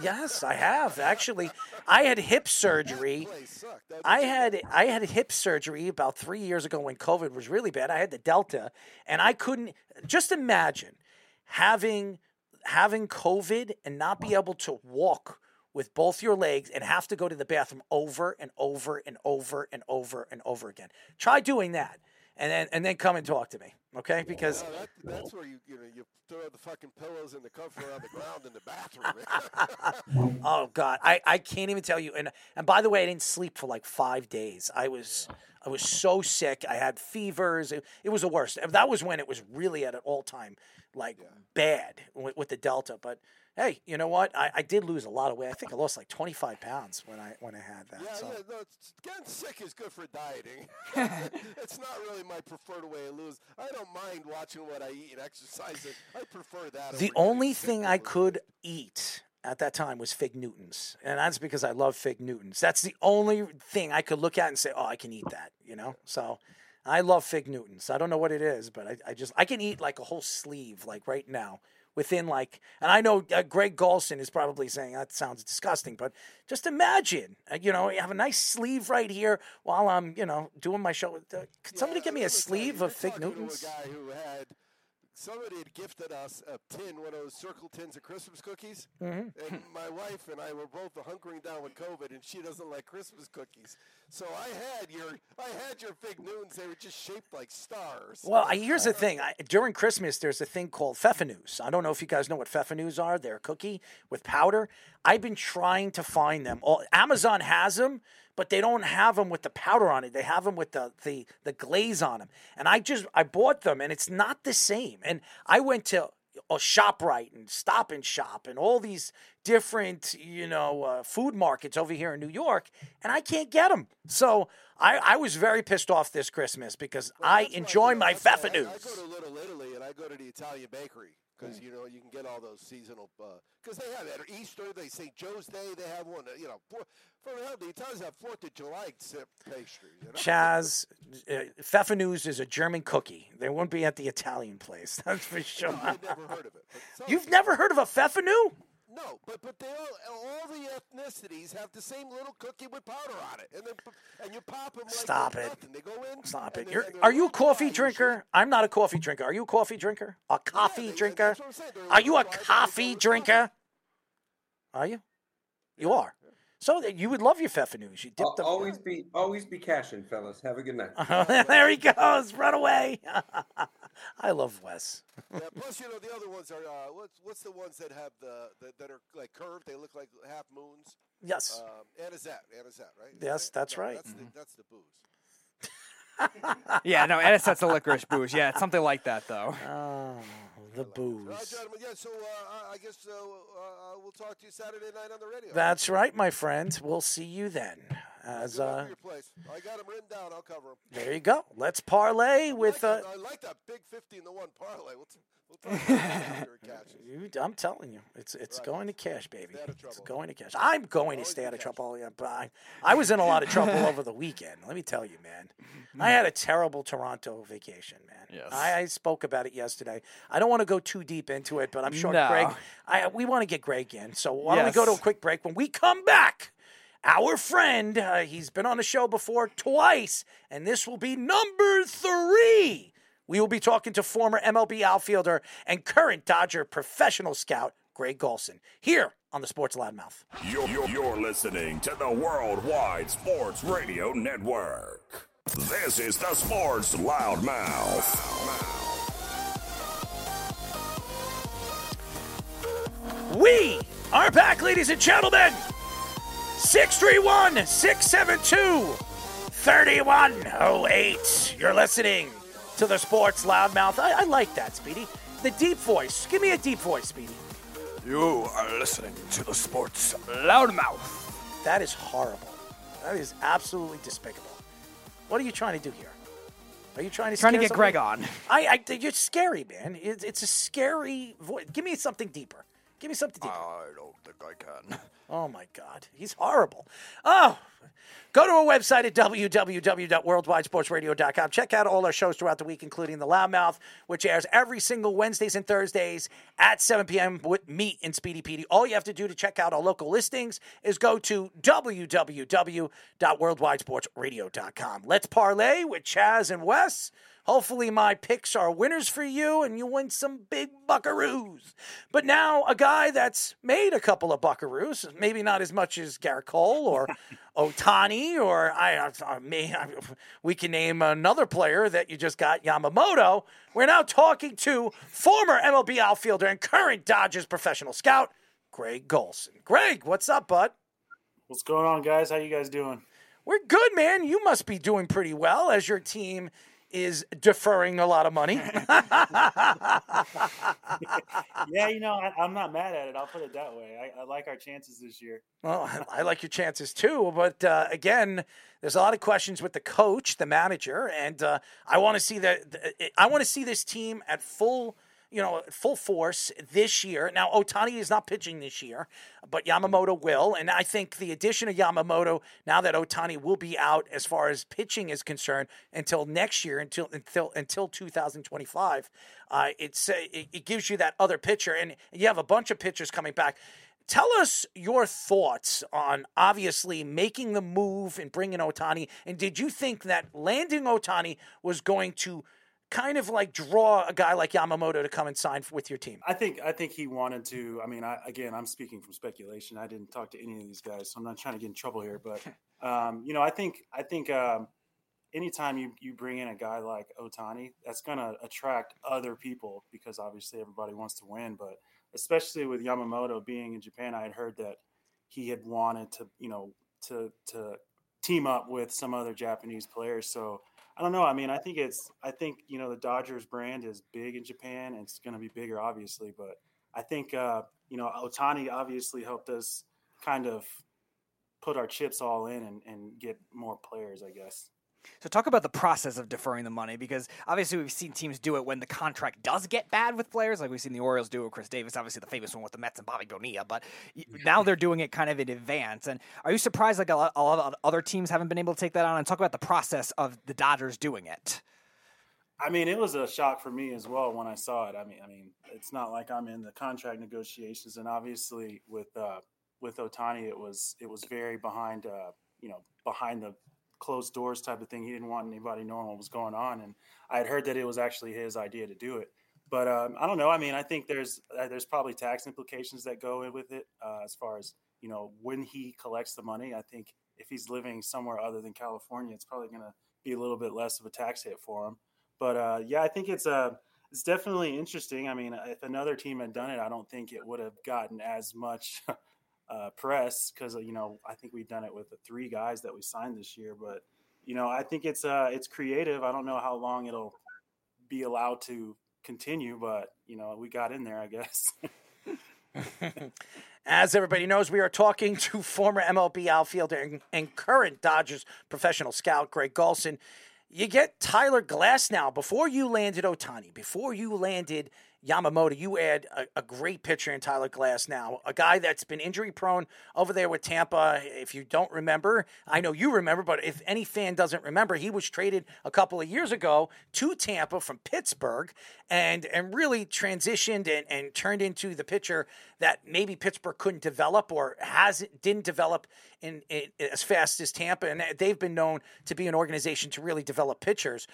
Yes, I have actually. I had hip surgery. place sucked. That I had I had hip surgery about three years ago when COVID was really bad. I had the Delta, and I couldn't. Just imagine having having COVID and not be able to walk with both your legs and have to go to the bathroom over and over and over and over and over again. Try doing that, and then and then come and talk to me, okay? Because No, that, that's where you you know you throw the fucking pillows and the comforter on the ground in the bathroom. oh god, I, I can't even tell you. And and by the way, I didn't sleep for like five days. I was I was so sick. I had fevers. It, it was the worst. That was when it was really at an all time like bad with, with the Delta. But hey, you know what? I, I did lose a lot of weight. I think I lost like twenty five pounds when I when I had that. yeah, so. yeah. No, getting sick is good for dieting. it's not really my preferred way to lose. I don't mind watching what I eat and exercising. I prefer that. The only thing I could eat at that time was fig Newtons, and that's because I love fig Newtons. That's the only thing I could look at and say, "Oh, I can eat that," you know. So, I love fig Newtons. I don't know what it is, but I, I just I can eat like a whole sleeve, like right now, within like. And I know uh, Greg Golson is probably saying that sounds disgusting, but just imagine, uh, you know, you have a nice sleeve right here while I'm, you know, doing my show. Uh, Could somebody give me a sleeve of fig talking Newtons? Somebody had gifted us a tin, one of those circle tins of Christmas cookies, Mhm. and my wife and I were both hunkering down with COVID, and she doesn't like Christmas cookies. So I had your, I had your fig noons. They were just shaped like stars. Well, here's the thing. I, during Christmas, there's a thing called Pfeffernuss. I don't know if you guys know what Pfeffernuss are. They're a cookie with powder. I've been trying to find them. All, Amazon has them, but they don't have them with the powder on it. They have them with the, the the glaze on them. And I just I bought them, and it's not the same. And I went to a Shoprite and Stop and Shop and all these different you know uh, food markets over here in New York, and I can't get them. So I, I was very pissed off this Christmas because I enjoy my I, I go to Little Italy and I go to the Italian bakery because you know you can get all those seasonal. Because they have at Easter, they St. Joe's Day, they have one. uh, You know, for, for hell, the Italians have Fourth of July sip pastry. You know? Chaz, uh, Pfeffernuss is a German cookie. They won't be at the Italian place, that's for sure. I've never heard of it. You've never heard of a Pfeffernuss? No, but but they all all the ethnicities have the same little cookie with powder on it, and and you pop them. Like Stop it. nothing. They go in. Stop it. they're- You're, they're you a coffee drinker? I'm not a coffee drinker. Are you a coffee drinker? A coffee drinker? Are you a coffee drinker? Are you? You are. So that you would love your Pfeffernuss. You dip Al- them. always be always be cashing, fellas. Have a good night. there he goes. Run away. I love Wes. Yeah, plus, you know, the other ones are uh, what's what's the ones that have the, the that are like curved? They look like half moons. Yes. Um, Anisette, Anisette, right? Yes, that's No, right. That's, Mm-hmm. the, that's the booze. Yeah, no, Anisette's a licorice booze. Yeah, it's something like that though. Oh, the All right, booze. gentlemen. Yeah, so uh, I- I guess uh, uh, we'll talk to you Saturday night on the radio. That's right, my friend. We'll see you then. As uh, your place. I got written down. I'll cover there you go. Let's parlay with. Uh, I like that big fifty in the one parlay. T- we'll talk about that after it catches. you, I'm telling you, it's it's going to cash, baby. Stay out of It's going to cash. I'm going to stay out of trouble. Yeah, but I, I was in a lot of trouble over the weekend. Let me tell you, man. I had a terrible Toronto vacation, man. Yes. I, I spoke about it yesterday. I don't want to go too deep into it, but I'm sure No. Greg. I we want to get Greg in. So why don't we go to a quick break? When we come back. Our friend, uh, he's been on the show before twice, and this will be number three. We will be talking to former MLB outfielder and current Dodger professional scout, Greg Golson, here on the Sports Loudmouth. You're, you're, you're listening to the Worldwide Sports Radio Network. This is the Sports Loudmouth. We are back, ladies and gentlemen. 631 672 3108. You're listening to the Sports Loudmouth. I, I like that, Speedy. The deep voice. Give me a deep voice, Speedy. You are listening to the Sports Loudmouth. That is horrible. That is absolutely despicable. What are you trying to do here? Are you trying to Trying to scare get Greg on. I, I, you're scary, man. It's, it's a scary voice. Give me something deeper. Give me something deep. I don't think I can. Oh my God, he's horrible. Oh, go to our website at www.worldwidesportsradio.com. Check out all our shows throughout the week, including the Loudmouth, which airs every single Wednesdays and Thursdays at 7 p.m. with me and Speedy Petey. All you have to do to check out our local listings is go to www.worldwidesportsradio.com. Let's parlay with Chaz and Wes. Hopefully, my picks are winners for you and you win some big buckaroos. But now, a guy that's made a couple of buckaroos, maybe not as much as Gerrit Cole or Ohtani, or I, I, me, I, we can name another player that you just got, Yamamoto. We're now talking to former MLB outfielder and current Dodgers professional scout, Greg Golson. Greg, what's up, bud? What's going on, guys? How you guys doing? We're good, man. You must be doing pretty well as your team is deferring a lot of money. yeah, you know, I, am not mad at it. I'll put it that way. I, I like our chances this year. Well, I like your chances too. But uh, again, there's a lot of questions with the coach, the manager, and uh, I want to see that. I want to see this team at full you know, full force this year. Now, Ohtani is not pitching this year, but Yamamoto will. And I think the addition of Yamamoto, now that Ohtani will be out as far as pitching is concerned until next year, until until until 2025, uh, it's it, it gives you that other pitcher, and you have a bunch of pitchers coming back. Tell us your thoughts on obviously making the move and bringing Ohtani. And did you think that landing Ohtani was going to kind of like draw a guy like Yamamoto to come and sign with your team? I think I think he wanted to. I mean, I, again, I'm speaking from speculation. I didn't talk to any of these guys, so I'm not trying to get in trouble here. But um, you know, I think I think um, anytime you you bring in a guy like Ohtani, that's going to attract other people because obviously everybody wants to win. But especially with Yamamoto being in Japan, I had heard that he had wanted to, you know, to to team up with some other Japanese players. So I don't know. I mean, I think it's. I think you know the Dodgers brand is big in Japan, and it's going to be bigger, obviously. But I think uh, you know Ohtani obviously helped us kind of put our chips all in and, and get more players, I guess. So talk about the process of deferring the money because obviously we've seen teams do it when the contract does get bad with players, like we've seen the Orioles do with Chris Davis, obviously the famous one with the Mets and Bobby Bonilla. But now they're doing it kind of in advance. And are you surprised like a lot, a lot of other teams haven't been able to take that on? And talk about the process of the Dodgers doing it. I mean, it was a shock for me as well when I saw it. I mean, I mean, it's not like I'm in the contract negotiations, and obviously with uh, with Ohtani, it was it was very behind, uh, you know, behind the closed doors type of thing. He didn't want anybody knowing what was going on, and I had heard that it was actually his idea to do it. But um, I don't know. I mean, I think there's uh, there's probably tax implications that go in with it uh, as far as you know when he collects the money. I think if he's living somewhere other than California, it's probably going to be a little bit less of a tax hit for him. But uh, yeah, I think it's a uh, it's definitely interesting. I mean, if another team had done it, I don't think it would have gotten as much uh, press because uh, you know I think we've done it with the three guys that we signed this year. But you know I think it's uh, it's creative. I don't know how long it'll be allowed to continue, but you know we got in there, I guess. As everybody knows, we are talking to former MLB outfielder and, and current Dodgers professional scout Greg Golson. You get Tyler Glasnow. before you landed Ohtani, before you landed Yamamoto, you add a, a, great pitcher in Tyler Glasnow, a guy that's been injury prone over there with Tampa. If you don't remember, I know you remember, but if any fan doesn't remember, he was traded a couple of years ago to Tampa from Pittsburgh and, and really transitioned and, and turned into the pitcher that maybe Pittsburgh couldn't develop or hasn't didn't develop in, in as fast as Tampa. And they've been known to be an organization to really develop pitchers.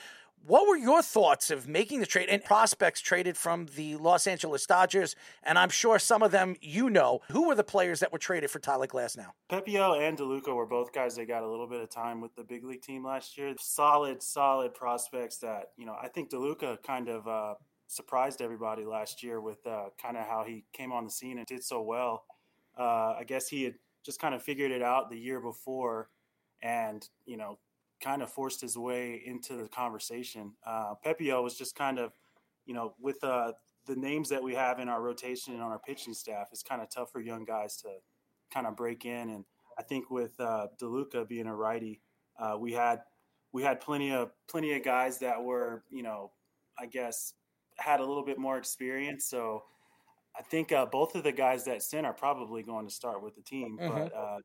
What were your thoughts of making the trade and prospects traded from the Los Angeles Dodgers? And I'm sure some of them you know. Who were the players that were traded for Tyler Glasnow? Pepiot and DeLuca were both guys that got a little bit of time with the big league team last year. Solid, solid prospects that, you know, I think DeLuca kind of uh, surprised everybody last year with uh, kind of how he came on the scene and did so well. Uh, I guess he had just kind of figured it out the year before and, you know, kind of forced his way into the conversation. Uh, Pepiot was just kind of, you know, with uh, the names that we have in our rotation and on our pitching staff, it's kind of tough for young guys to kind of break in. And I think with uh, DeLuca being a righty, uh, we had we had plenty of plenty of guys that were, you know, I guess had a little bit more experience. So I think uh, both of the guys that sent are probably going to start with the team, Mhm. but uh,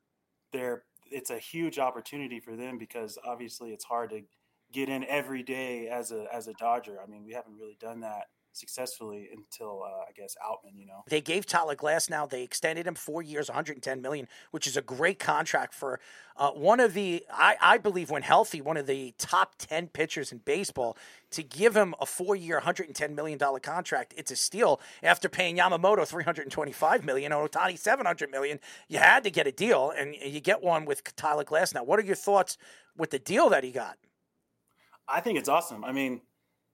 they're it's a huge opportunity for them because obviously it's hard to get in every day as a as a Dodger. I mean, we haven't really done that successfully until uh, I guess Outman. You know, They gave Tyler Glasnow. They extended him four years, 110 million, which is a great contract for uh, one of the, I, I believe, when healthy, one of the top 10 pitchers in baseball. To give him a four-year, 110 million dollar contract, it's a steal. After paying Yamamoto 325 million and Ohtani 700 million, you had to get a deal, and you get one with Tyler Glasnow. What are your thoughts with the deal that he got? I think it's awesome. I mean,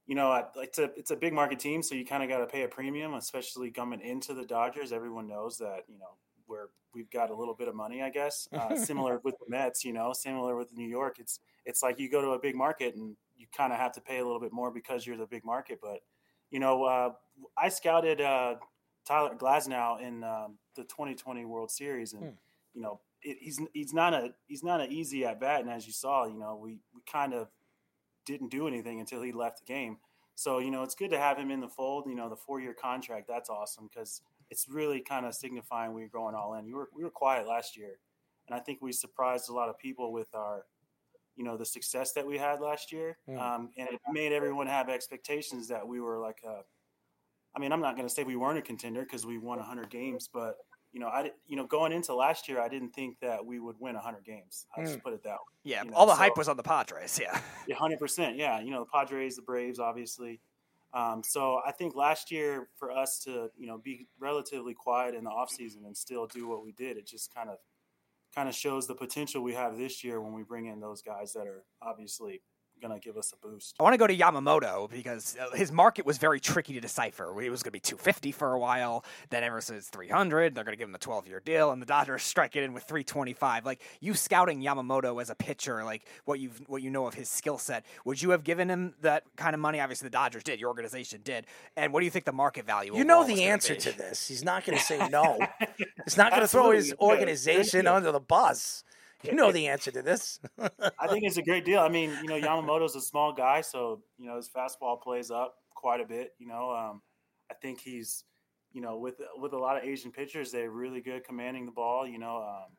you know, it's a it's a big market team, so you kind of got to pay a premium, especially coming into the Dodgers. Everyone knows that you know we're we've got a little bit of money, I guess. Uh, similar with the Mets, you know, similar with New York. It's it's like you go to a big market and you kind of have to pay a little bit more because you're the big market. But you know, uh, I scouted uh, Tyler Glasnow in um, the 2020 World Series, and Hmm. you know, it, he's he's not a he's not an easy at bat, and as you saw, you know, we we kind of didn't do anything until he left the game. So, you know, it's good to have him in the fold. You know, the four year contract, that's awesome because it's really kind of signifying we're going all in. You were, we were quiet last year. And I think we surprised a lot of people with our, you know, the success that we had last year. Mm. Um, and it made everyone have expectations that we were like, a, I mean, I'm not going to say we weren't a contender because we won 100 games, but, you know, I, you know, going into last year, I didn't think that we would win 100 games. I'll just Mm. put it that way. Yeah, you know, all the so- hype was on the Padres. Yeah. yeah, hundred percent. Yeah, you know the Padres, the Braves, obviously. Um, so I think last year for us to you know be relatively quiet in the offseason and still do what we did, it just kind of kind of shows the potential we have this year when we bring in those guys that are obviously going to give us a boost. I want to go to Yamamoto because uh, his market was very tricky to decipher. It was going to be 250 for a while, then Emerson is 300. They're going to give him the 12 year deal, and the Dodgers strike it in with 325. Like you scouting Yamamoto as a pitcher, like what you what you know of his skill set, would you have given him that kind of money? Obviously, the Dodgers did. Your organization did. And what do you think the market value? You know overall was the answer to this. He's not going to say no. He's not going to throw his organization under the bus. You know the answer to this. I think it's a great deal. I mean, you know, Yamamoto's a small guy, so you know his fastball plays up quite a bit. You know, um, I think he's, you know, with with a lot of Asian pitchers, they're really good commanding the ball. You know, um,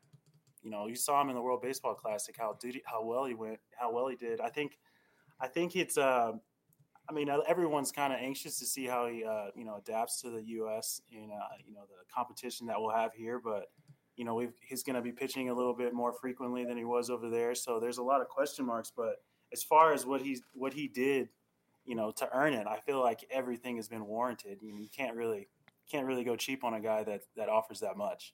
you know, you saw him in the World Baseball Classic how did he, how well he went, how well he did. I think, I think it's. Uh, I mean, everyone's kind of anxious to see how he, uh, you know, adapts to the U.S. and uh, you know the competition that we'll have here, but you know, he's going to be pitching a little bit more frequently than he was over there. So there's a lot of question marks. But as far as what he's what he did, you know, to earn it, I feel like everything has been warranted. You, you can't really can't really go cheap on a guy that that offers that much.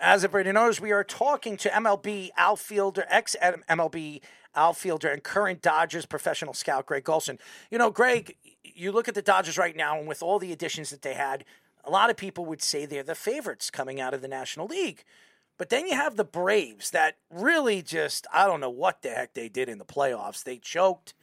As everybody knows, we are talking to MLB outfielder, ex MLB outfielder, and current Dodgers professional scout, Greg Golson. You know, Greg, you look at the Dodgers right now, and with all the additions that they had, a lot of people would say they're the favorites coming out of the National League. But then you have the Braves that really just, I don't know what the heck they did in the playoffs. They choked.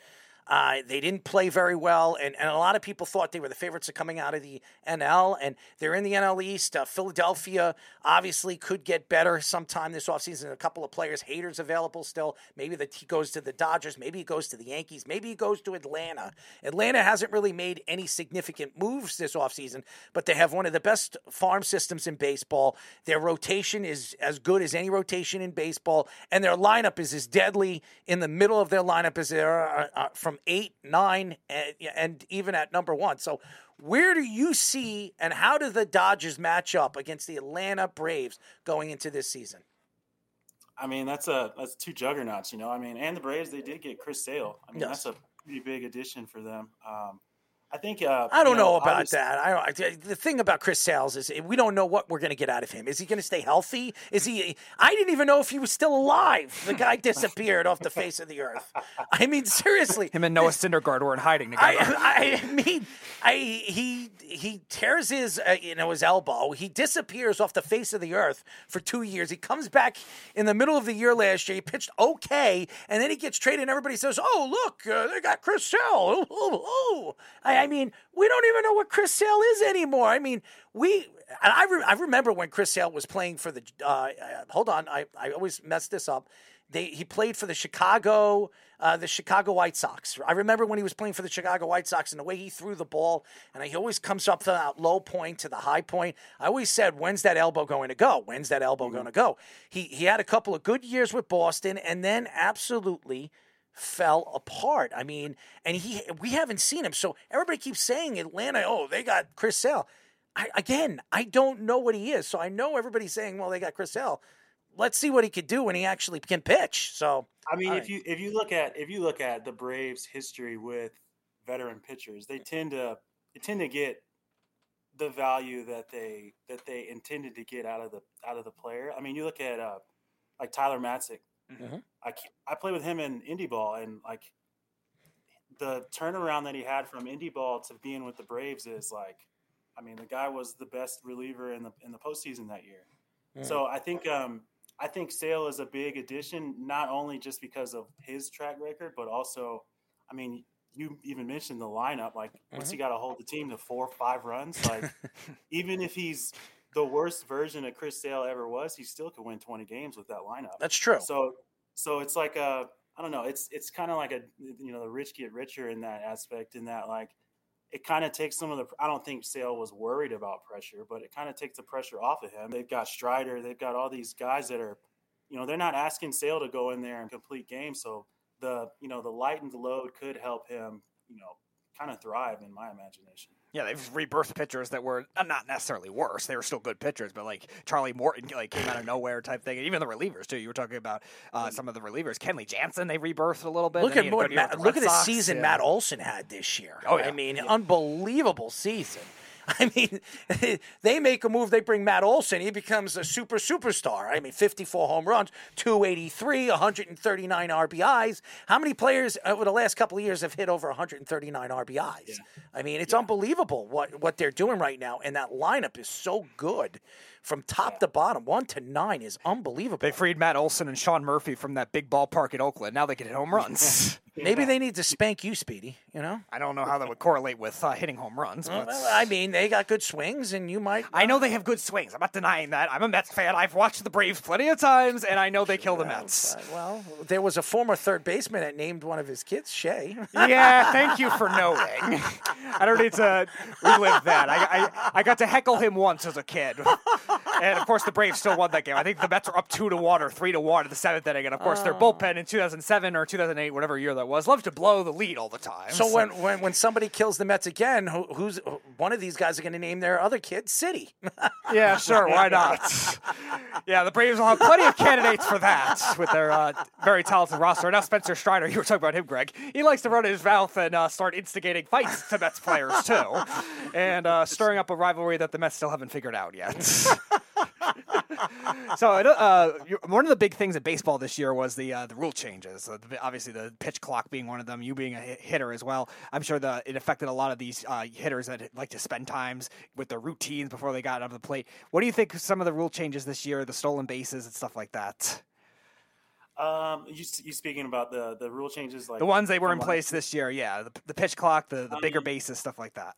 Uh, they didn't play very well, and, and a lot of people thought they were the favorites of coming out of the NL, and they're in the NL East. Uh, Philadelphia obviously could get better sometime this offseason. A couple of players, Hader's available still. Maybe that he goes to the Dodgers, maybe he goes to the Yankees, maybe he goes to Atlanta. Atlanta hasn't really made any significant moves this offseason, but they have one of the best farm systems in baseball. Their rotation is as good as any rotation in baseball, and their lineup is as deadly in the middle of their lineup as there are uh, from eight, nine, and, and even at number one. So, where do you see and how do the Dodgers match up against the Atlanta Braves going into this season? I mean, that's a that's two juggernauts, you know. I mean, and the Braves they did get Chris Sale. I mean, Yes. that's a pretty big addition for them. Um, I think. Uh, I don't you know, about that. I don't, I- the thing about Chris Sales is we don't know what we're going to get out of him. Is he going to stay healthy? Is he? I didn't even know if he was still alive. The guy disappeared off the face of the earth. I mean, seriously. Him and Noah Syndergaard were in hiding together. I, I mean, I he he tears his uh, you know his elbow. He disappears off the face of the earth for two years. He comes back in the middle of the year last year. He pitched okay, and then he gets traded. and Everybody says, "Oh, look, uh, they got Chris Sale." Ooh, ooh, ooh. I, I mean, we don't even know what Chris Sale is anymore. I mean, we. And I, re- I remember when Chris Sale was playing for the. Uh, uh, hold on, I, I always mess this up. They he played for the Chicago uh, the Chicago White Sox. I remember when he was playing for the Chicago White Sox and the way he threw the ball, and he always comes up from that low point to the high point. I always said, "When's that elbow going to go? When's that elbow going to go?" He he had a couple of good years with Boston, and then absolutely fell apart. I mean, and he we haven't seen him. So everybody keeps saying Atlanta, oh, they got Chris Sale. I, again, I don't know what he is. So I know everybody's saying, well, they got Chris Sale let's see what he could do when he actually can pitch. So I mean, if you if you look at if you look at the Braves' history with veteran pitchers, they tend to they tend to get the value that they that they intended to get out of the out of the player. I mean, you look at uh, like Tyler Matzek. Mm-hmm. I I played with him in indie ball, and like the turnaround that he had from indie ball to being with the Braves is like, I mean, the guy was the best reliever in the in the postseason that year. Mm-hmm. So I think um, I think Sale is a big addition, not only just because of his track record, but also, I mean, you even mentioned the lineup. Like, mm-hmm. what's he got to hold the team to four, five runs? Like, even if he's the worst version of Chris Sale ever was, he still could win 20 games with that lineup. That's true. So, so it's like a, I don't know, it's it's kind of like a, you know, the rich get richer in that aspect. In that, like, it kind of takes some of the. I don't think Sale was worried about pressure, but it kind of takes the pressure off of him. They've got Strider, they've got all these guys that are, you know, they're not asking Sale to go in there and complete games. So the you know the lightened load could help him, you know, kind of thrive in my imagination. Yeah, they've rebirthed pitchers that were uh, not necessarily worse. They were still good pitchers, but like Charlie Morton, like came out of nowhere type thing. And even the relievers too. You were talking about uh, some of the relievers. Kenley Jansen, they rebirthed a little bit. Look at what Matt, look at the season yeah. Matt Olson had this year. Oh, yeah. I mean, yeah. unbelievable season. I mean, they make a move. They bring Matt Olson. He becomes a super superstar. I mean, 54 home runs, 283, 139 RBIs. How many players over the last couple of years have hit over 139 RBIs? Yeah. I mean, it's yeah. unbelievable what what they're doing right now, and that lineup is so good from top yeah. to bottom, one to nine is unbelievable. They freed Matt Olson and Sean Murphy from that big ballpark in Oakland. Now they can hit home runs. Maybe they need to spank you, Speedy. You know, I don't know how that would correlate with uh, hitting home runs. But well, I mean, they got good swings, and you might. I know they have good swings. I'm not denying that. I'm a Mets fan. I've watched the Braves plenty of times, and I know they kill the Mets. well, there was a former third baseman that named one of his kids Shea. yeah, thank you for knowing. I don't need to relive that. I, I, I got to heckle him once as a kid, and of course the Braves still won that game. I think the Mets are up two to one or three to one in the seventh inning, and of course their oh. bullpen in 2007 or 2008, whatever year that was, loves to blow the lead all the time. So, so. when, when when somebody kills the Mets again, who, who's one of these guys are going to name their other kid City? yeah, sure, why not? yeah, the Braves will have plenty of candidates for that with their uh, very talented roster. Now Spencer Strider, you were talking about him, Greg. He likes to run his mouth and uh, start instigating fights to Mets players too, and uh, stirring up a rivalry that the Mets still haven't figured out yet. so uh, one of the big things at baseball this year was the uh, the rule changes. Uh, obviously, the pitch clock being one of them. You being a hitter as well. I'm sure the it affected a lot of these uh, hitters that like to spend times with their routines before they got out of the plate. What do you think some of the rule changes this year, the stolen bases and stuff like that? Um, you you speaking about the the rule changes like the ones they were in place this year? Yeah, the, the pitch clock, the the bigger bases, stuff like that.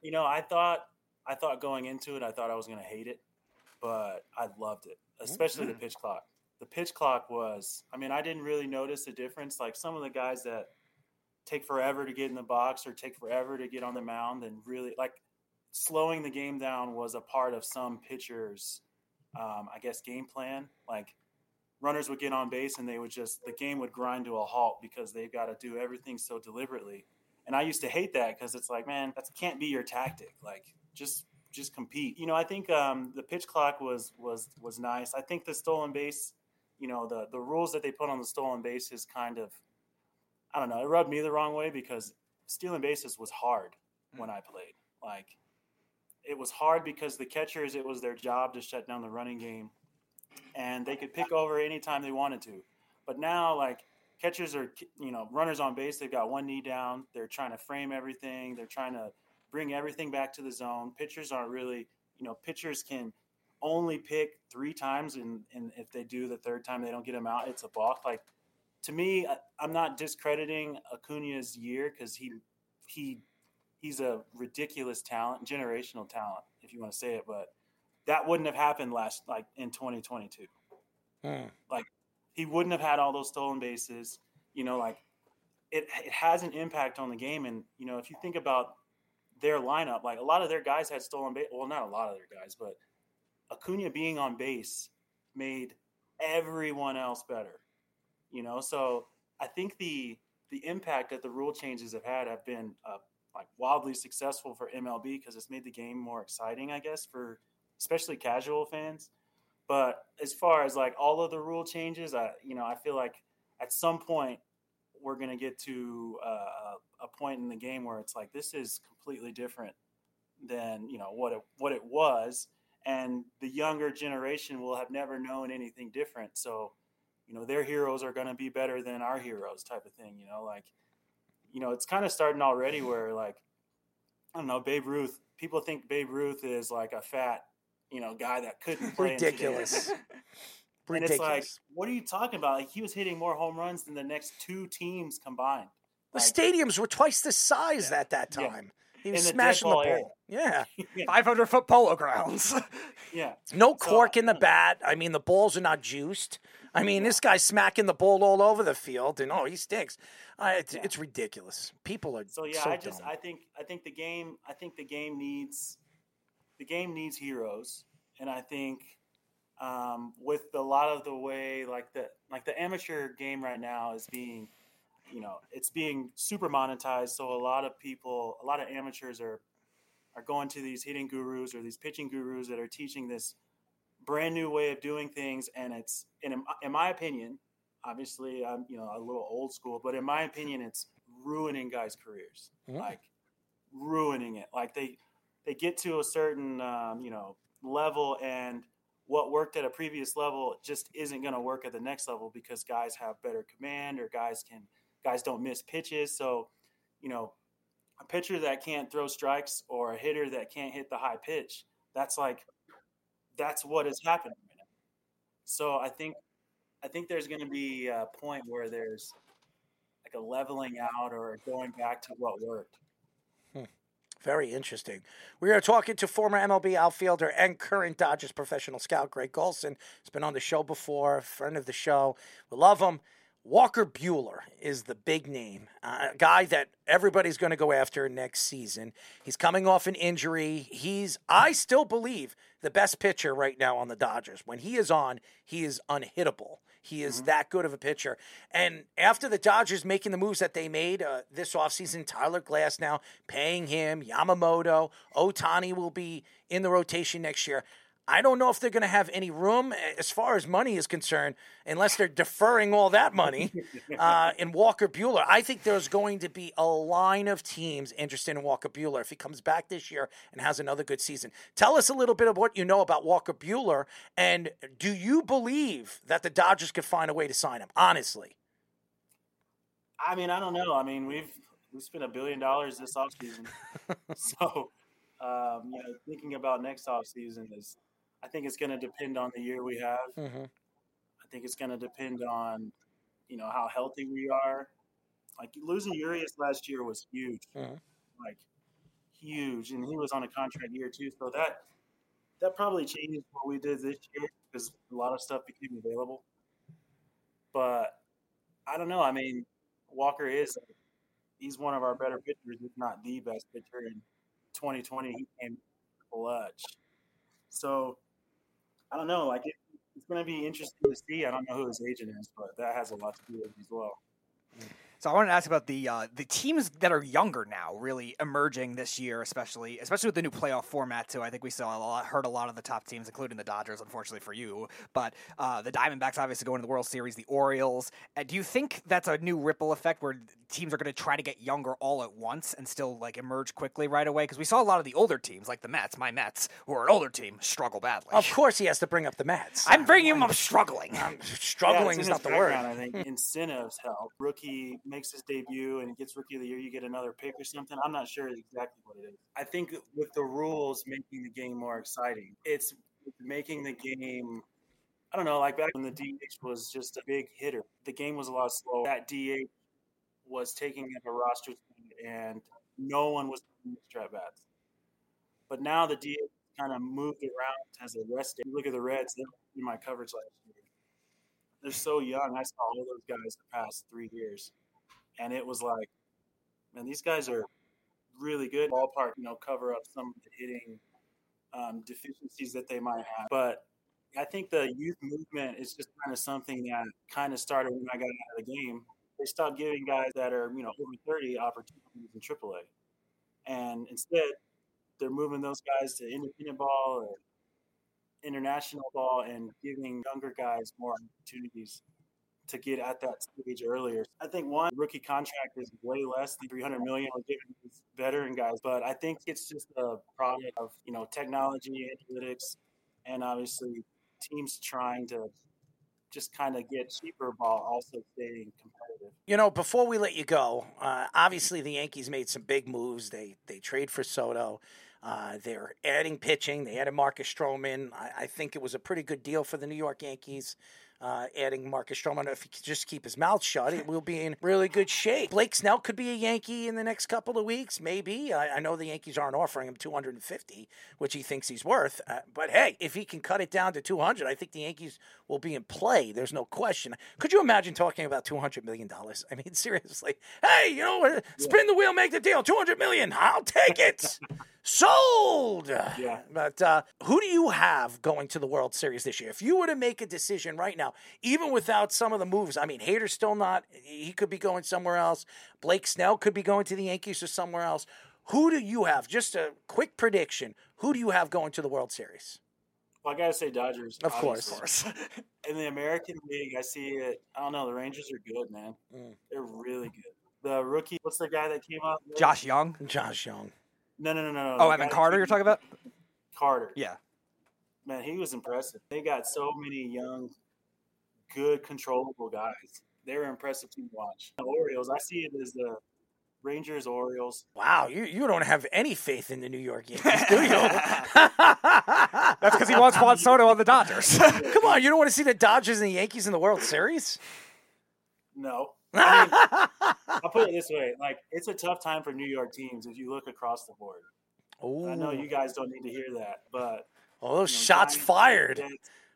You know, I thought I thought going into it, I thought I was going to hate it but I loved it, especially mm-hmm. the pitch clock. The pitch clock was, I mean, I didn't really notice a difference. Like some of the guys that take forever to get in the box or take forever to get on the mound and really like slowing the game down was a part of some pitchers, um, I guess, game plan. Like runners would get on base and they would just, the game would grind to a halt because they've got to do everything so deliberately. And I used to hate that because it's like, man, that can't be your tactic. Like, just just compete. You know, I think um, the pitch clock was was was nice. I think the stolen base, you know, the the rules that they put on the stolen base is kind of, I don't know, it rubbed me the wrong way because stealing bases was hard mm. when I played. Like, it was hard because the catchers, it was their job to shut down the running game, and they could pick over anytime they wanted to. But now, like catchers are, you know, runners on base, they've got one knee down. They're trying to frame everything. They're trying to bring everything back to the zone. Pitchers aren't really, you know, pitchers can only pick three times, and, and if they do the third time, they don't get them out. It's a balk. Like to me, I, am not discrediting Acuna's year because he he he's a ridiculous talent, generational talent, if you want to say it. But that wouldn't have happened last like in 2022. Hmm. Like he wouldn't have had all those stolen bases. You know, like it it has an impact on the game. And you know, if you think about their lineup, like a lot of their guys had stolen base. Well, not a lot of their guys, but Acuna being on base made everyone else better. You know, so I think the the impact that the rule changes have had have been uh, like wildly successful for MLB because it's made the game more exciting, I guess, for especially casual fans. But as far as like all of the rule changes, I you know I feel like at some point we're to get to uh, a point in the game where it's like this is completely different than you know what it what it was, and the younger generation will have never known anything different. So you know their heroes are going to be better than our heroes, type of thing. You know, like you know it's kind of starting already where like I don't know Babe Ruth. People think Babe Ruth is like a fat you know guy that couldn't play. Ridiculous. today's- and it's like, what are you talking about? Like he was hitting more home runs than the next two teams combined. The stadiums were twice the size at that time. He was the smashing the ball area. Yeah. 500 foot polo grounds. Yeah. No cork in the bat. I mean, the balls are not juiced. I mean, this guy's smacking the ball all over the field, and oh, he stinks. Uh, it's, it's ridiculous. People are So yeah, so I just dumb. I think I think the game I think the game needs the game needs heroes, and I think um, with a lot of the way like the like the amateur game right now is being you know it's being super monetized. So a lot of people a lot of amateurs are are going to these hitting gurus or these pitching gurus that are teaching this brand new way of doing things. And it's and in, in my opinion obviously i'm you know a little old school but in my opinion it's ruining guys careers. Mhm. like ruining it. Like they they get to a certain um, you know level and what worked at a previous level just isn't going to work at the next level because guys have better command or guys can guys don't miss pitches so you know a pitcher that can't throw strikes or a hitter that can't hit the high pitch that's like that's what is happening right now so i think i think there's going to be a point where there's like a leveling out or going back to what worked hmm. Very interesting. We are talking to former MLB outfielder and current Dodgers professional scout Greg Golson. He's been on the show before, friend of the show. We love him. Walker Buehler is the big name, uh, a guy that everybody's going to go after next season. He's coming off an injury. He's, I still believe, the best pitcher right now on the Dodgers. When he is on, he is unhittable. He is that good of a pitcher. And after the Dodgers making the moves that they made uh, this offseason, Tyler Glasnow paying him, Yamamoto, Ohtani will be in the rotation next year. I don't know if they're going to have any room eh, as far as money is concerned, unless they're deferring all that money uh, in Walker Buehler. I think there's going to be a line of teams interested in Walker Buehler if he comes back this year and has another good season. Tell us a little bit of what you know about Walker Buehler, and do you believe that the Dodgers could find a way to sign him? Honestly, I mean, I don't know. I mean, we've we spent a billion dollars this offseason. so, um, you know, thinking about next offseason is, I think it's going to depend on the year we have. Mhm. I think it's going to depend on, you know, how healthy we are. Like losing Urias last year was huge, Mhm. like huge, and he was on a contract year too. So that that probably changed what we did this year because a lot of stuff became available. But I don't know. I mean, Walker is he's one of our better pitchers, if not the best pitcher. In 2020, he came clutch. So I don't know. Like it, it's going to be interesting to see. I don't know who his agent is, but that has a lot to do with it as well. So I wanted to ask about the uh, the teams that are younger now, really emerging this year, especially especially with the new playoff format too. I think we saw a lot, heard a lot of the top teams, including the Dodgers, unfortunately for you. But uh, the Diamondbacks obviously going to the World Series, the Orioles. Uh, do you think that's a new ripple effect where teams are going to try to get younger all at once and still like emerge quickly right away? Because we saw a lot of the older teams, like the Mets, my Mets, who are an older team, struggle badly. of course he has to bring up the Mets. I'm bringing him up struggling. Struggling Yeah, is not the word. background, I think incentives help. Rookie makes his debut and gets rookie of the year, you get another pick or something. I'm not sure exactly what it is. I think with the rules making the game more exciting, it's making the game. I don't know, like back when the DH was just a big hitter, the game was a lot slower. That DH was taking up a roster and no one was strap bats. But now the DH kind of moved around as a rest. You look at the Reds, in my coverage last year. They're so young. I saw all those guys the past three years, and it was like, man, these guys are really good. Ballpark, you know, cover up some of the hitting um, deficiencies that they might have. But I think the youth movement is just kind of something that kind of started when I got out of the game. They stopped giving guys that are, you know, over 30 opportunities in AAA. And instead, they're moving those guys to independent ball or international ball and giving younger guys more opportunities to get at that stage earlier. I think one rookie contract is way less than 300 million these veteran guys, but I think it's just a product of you know technology, analytics, and obviously teams trying to just kind of get cheaper while also staying competitive. You know, before we let you go, uh, obviously the Yankees made some big moves. They they trade for Soto. Uh, they're adding pitching. They added Marcus Stroman. I, I think it was a pretty good deal for the New York Yankees uh, adding Marcus Stroman. If he could just keep his mouth shut, it will be in really good shape. Blake Snell could be a Yankee in the next couple of weeks, maybe. I, I know the Yankees aren't offering him 250, which he thinks he's worth. Uh, but hey, if he can cut it down to 200, I think the Yankees will be in play. There's no question. Could you imagine talking about 200 million dollars? I mean, seriously. Hey, you know, spin the wheel, make the deal. 200 million. I'll take it. Sold. Yeah. But uh, who do you have going to the World Series this year? If you were to make a decision right now, even without some of the moves, I mean, Hader's still not. He could be going somewhere else. Blake Snell could be going to the Yankees or somewhere else. Who do you have? Just a quick prediction. Who do you have going to the World Series? Well, I gotta say Dodgers. Of course. obviously. In the American League, I see it. I don't know. The Rangers are good, man. Mm. They're really good. The rookie, what's the guy that came up? Josh Jung. Josh Jung. No, no, no, no. Oh, Evan Carter, came- you're talking about? Carter. Yeah. Man, he was impressive. They got so many young, good, controllable guys. They were impressive to watch. The Orioles, I see it as the Rangers, Orioles. Wow, you, you don't have any faith in the New York Yankees, do you? That's because he wants Juan Soto on the Dodgers. Come on, you don't want to see the Dodgers and the Yankees in the World Series? No. I mean, I'll put it this way: like it's a tough time for New York teams if you look across the board. I know you guys don't need to hear that, but Oh, those you know, shots fired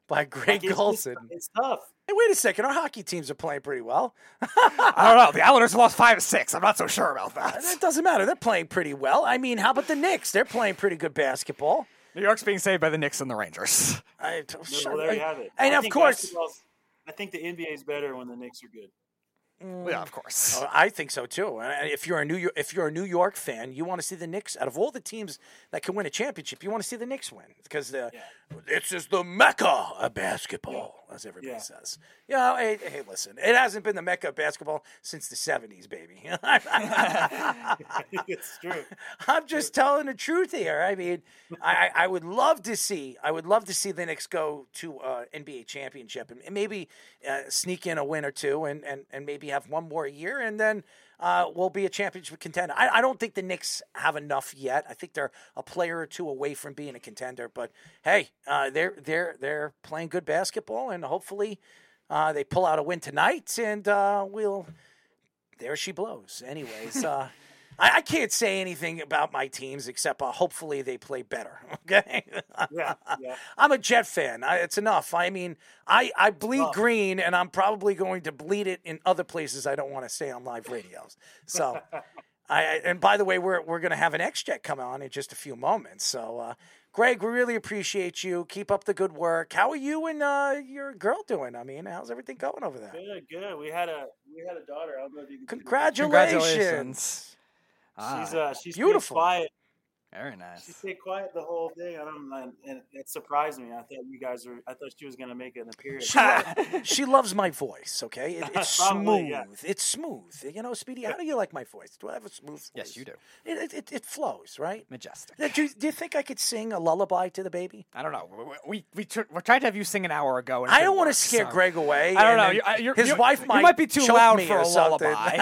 by Greg like, it's Golson. It's tough. Hey, wait a second. Our hockey teams are playing pretty well. I don't know. The Islanders lost five to six. I'm not so sure about that. That doesn't matter. They're playing pretty well. I mean, how about the Knicks? They're playing pretty good basketball. New York's being saved by the Knicks and the Rangers. I, oh, Well, there you have it. And I of course, I think the NBA is better when the Knicks are good. Mm. Yeah, of course. Oh, I think so too. And if you're a New York, if you're a New York fan, you want to see the Knicks. Out of all the teams that can win a championship, you want to see the Knicks win because the this is the mecca of basketball, as everybody Yeah. says. You know, hey, hey, listen, it hasn't been the mecca of basketball since the '70s, baby. it's true. I'm just telling the truth here. I mean, I, I would love to see, I would love to see the Knicks go to uh, NBA championship and, and maybe uh, sneak in a win or two, and, and, and maybe have one more year, and then uh, we'll be a championship contender. I, I don't think the Knicks have enough yet. I think they're a player or two away from being a contender. But hey, uh, they're they're they're playing good basketball, and hopefully uh, they pull out a win tonight, and uh, we'll there she blows. Anyways, uh, I, I can't say anything about my teams except uh, hopefully they play better. Okay. Yeah, yeah. I'm a Jet fan. I, it's enough. I mean, I, I bleed Tough. green, and I'm probably going to bleed it in other places I don't want to say on live radios. So, I I- and by the way, we're we're going to have an X Jet come on in just a few moments. So, uh, Greg, we really appreciate you. Keep up the good work. How are you and uh, your girl doing? I mean, how's everything going over there? Good, good. We had a we had a daughter. I don't know if you can. Congratulations. She's uh she's Beautiful. Beautiful. quiet. Very nice. She nice. stayed quiet the whole thing. I don't know, and it surprised me. I thought you guys were. I thought she was gonna make an appearance. She, she loves my voice. Okay, it, it's Probably, smooth. yeah. It's smooth. You know, Speedy, how do you like my voice? Do I have a smooth voice? Yes, you do. It it, it, it flows, right? Majestic. Do you, do you think I could sing a lullaby to the baby? I don't know. We we, we tr- we're trying to have you sing an hour ago. And I don't want to scare so- Greg away. I don't know. You- I- you're- his you're- wife you might might be too loud for a something. lullaby.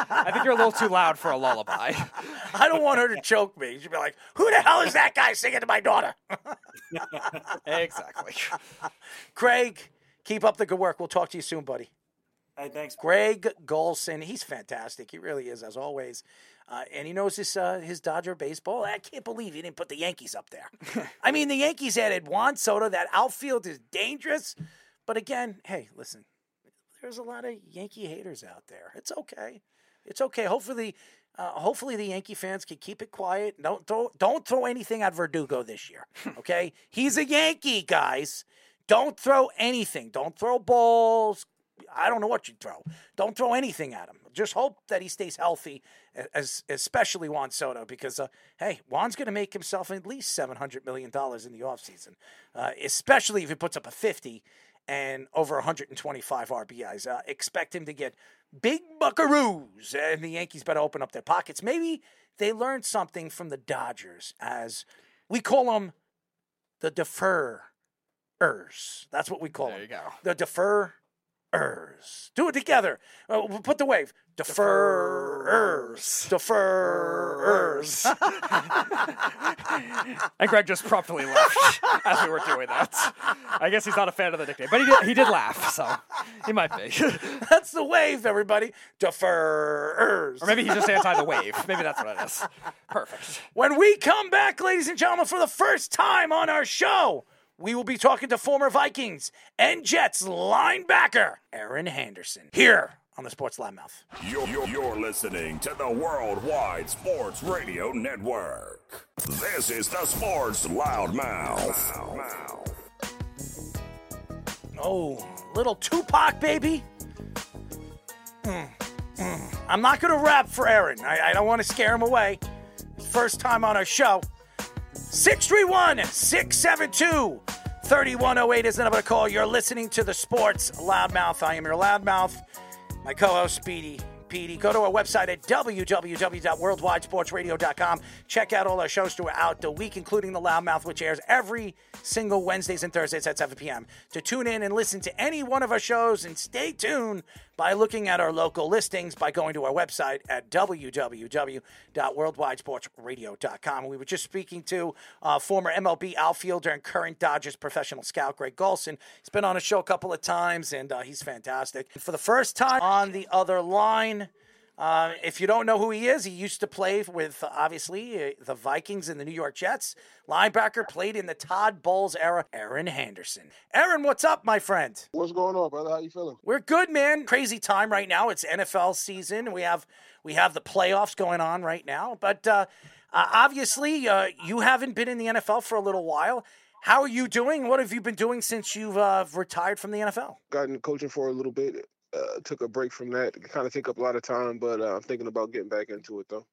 I think you're a little too loud for a lullaby. I don't want her to choke me. She'd be like, "Who the hell is that guy singing to my daughter?" exactly. Craig, keep up the good work. We'll talk to you soon, buddy. Hey, thanks. Greg Golson, he's fantastic. He really is, as always. Uh, and he knows his uh, his Dodger baseball. I can't believe he didn't put the Yankees up there. I mean, the Yankees added Juan Soto. That outfield is dangerous. But again, hey, listen, there's a lot of Yankee haters out there. It's okay. It's okay. Hopefully, uh, hopefully the Yankee fans can keep it quiet. Don't throw don't throw anything at Verdugo this year. Okay, he's a Yankee, guys. Don't throw anything. Don't throw balls. I don't know what you throw. Don't throw anything at him. Just hope that he stays healthy, as especially Juan Soto, because uh, hey, Juan's going to make himself at least seven hundred million dollars in the offseason, uh, especially if he puts up a fifty and over 125 RBIs. Uh, expect him to get big buckaroos, and the Yankees better open up their pockets. Maybe they learned something from the Dodgers, as we call them the deferers. That's what we call There them. There you go. The deferers. Do it together. Uh, we'll put the wave. Deferers. Deferers. And Greg just promptly left as we were doing that. I guess he's not a fan of the nickname, but he did, he did laugh, so he might be. That's the wave, everybody. Deferers. Or maybe he's just anti the wave. Maybe that's what it is. Perfect. When we come back, ladies and gentlemen, for the first time on our show, we will be talking to former Vikings and Jets linebacker Erin Henderson here on the Sports Loudmouth. You're, you're, you're listening to the Worldwide Sports Radio Network. This is the Sports Loudmouth. Oh, little Tupac, baby. Mm, mm. I'm not going to rap for Erin. I, I don't want to scare him away. First time on our show. 631 672 3108 is the number to call. You're listening to the Sports Loudmouth. I am your Loudmouth. My co host, Speedy. Petey. Go to our website at www.worldwidesportsradio.com. Check out all our shows throughout the week, including The Loudmouth, which airs every single Wednesdays and Thursdays at 7 p.m. To tune in and listen to any one of our shows and stay tuned by looking at our local listings by going to our website at www.worldwidesportsradio.com. We were just speaking to uh, former MLB outfielder and current Dodgers professional scout Greg Golson. He's been on a show a couple of times, and uh, he's fantastic. For the first time on the other line, uh, if you don't know who he is, he used to play with, uh, obviously, uh, the Vikings and the New York Jets. Linebacker played in the Todd Bowles era, Erin Henderson. Erin, what's up, my friend? What's going on, brother? How you feeling? We're good, man. Crazy time right now. It's NFL season. We have we have the playoffs going on right now. But uh, uh, obviously, uh, you haven't been in the NFL for a little while. How are you doing? What have you been doing since you've uh, retired from the NFL? Gotten coaching for a little bit. Uh, took a break from that. Kind of take up a lot of time, but uh, I'm thinking about getting back into it though.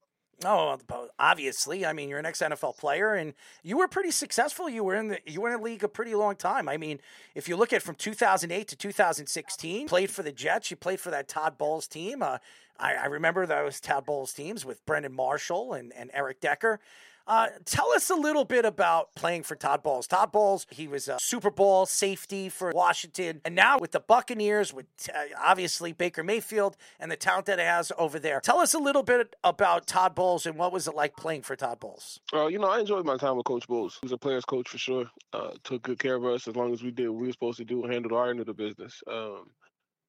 Oh, obviously. I mean, you're an ex NFL player, and you were pretty successful. You were in the you were in the league a pretty long time. I mean, if you look at from 2008 to 2016, played for the Jets. You played for that Todd Bowles team. Uh, I, I remember those Todd Bowles teams with Brandon Marshall and, and Eric Decker. Uh, tell us a little bit about playing for Todd Bowles. Todd Bowles, he was a Super Bowl safety for Washington, and now with the Buccaneers, with uh, obviously Baker Mayfield and the talent that he has over there. Tell us a little bit about Todd Bowles and what was it like playing for Todd Bowles? Uh, you know, I enjoyed my time with Coach Bowles. He was a player's coach for sure. Uh, took good care of us as long as we did what we were supposed to do and handled our end of the business. Um,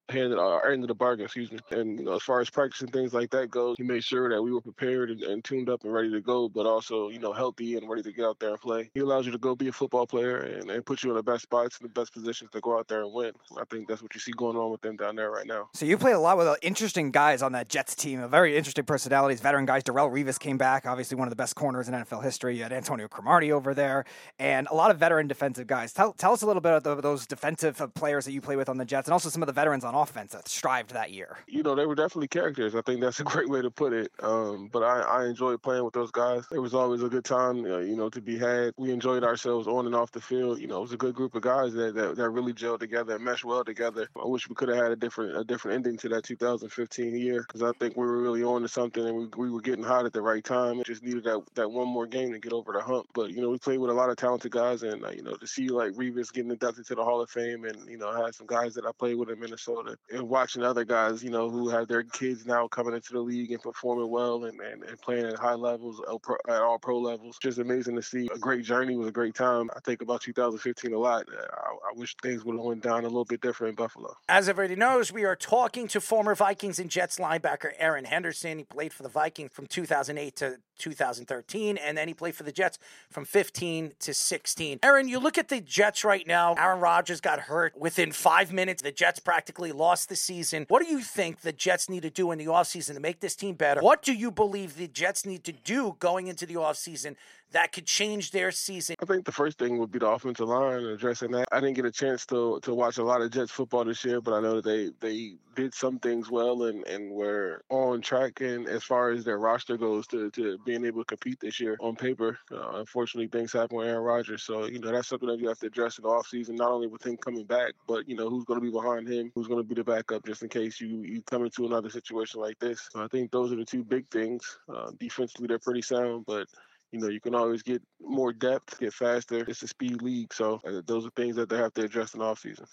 handed our end of the bargain, excuse me. And you know, as far as practice and things like that goes, he made sure that we were prepared and, and, tuned up and ready to go, but also, you know, healthy and ready to get out there and play. He allows you to go be a football player and, and put you in the best spots and the best positions to go out there and win. I think that's what you see going on with them down there right now. So you played a lot with uh, interesting guys on that Jets team, a very interesting personalities, veteran guys. Darrelle Revis came back, obviously one of the best corners in NFL history. You had Antonio Cromartie over there, and a lot of veteran defensive guys. Tell, tell us a little bit about those defensive uh, players that you play with on the Jets, and also some of the veterans on offense that strived that year. You know, they were definitely characters. I think that's a great way to put it. Um, but I, I enjoyed playing with those guys. It was always a good time, uh, you know, to be had. We enjoyed ourselves on and off the field. You know, it was a good group of guys that, that, that really gelled together and meshed well together. I wish we could have had a different a different ending to that 2015 year because I think we were really on to something and we, we were getting hot at the right time. It just needed that, that one more game to get over the hump. But, you know, we played with a lot of talented guys and, uh, you know, to see like Revis getting inducted to the Hall of Fame and, you know, I had some guys that I played with in Minnesota to and watching other guys, you know, who have their kids now coming into the league and performing well and, and, and playing at high levels, uh, at all pro levels. Just amazing to see. A great journey was a great time. I think about 2015 a lot. Uh, I, I wish things would have went down a little bit different in Buffalo. As everybody knows, we are talking to former Vikings and Jets linebacker Erin Henderson. He played for the Vikings from 2008 to 2013, and then he played for the Jets from 15 to 16. Erin, you look at the Jets right now. Aaron Rodgers got hurt within five minutes. The Jets practically lost the season. What do you think the Jets need to do in the offseason to make this team better? What do you believe the Jets need to do going into the offseason that could change their season? I think the first thing would be the offensive line addressing that. I didn't get a chance to to watch a lot of Jets football this year, but I know that they they did some things well and and were on track. And as far as their roster goes, to to being able to compete this year on paper, uh, unfortunately things happen with Aaron Rodgers. So you know that's something that you have to address in the offseason, not only with him coming back, but you know who's going to be behind him, who's going to be the backup, just in case you you come into another situation like this. So I think those are the two big things. Uh, defensively, they're pretty sound, but you know, you can always get more depth, get faster. It's a speed league, so uh, those are things that they have to address in the offseason.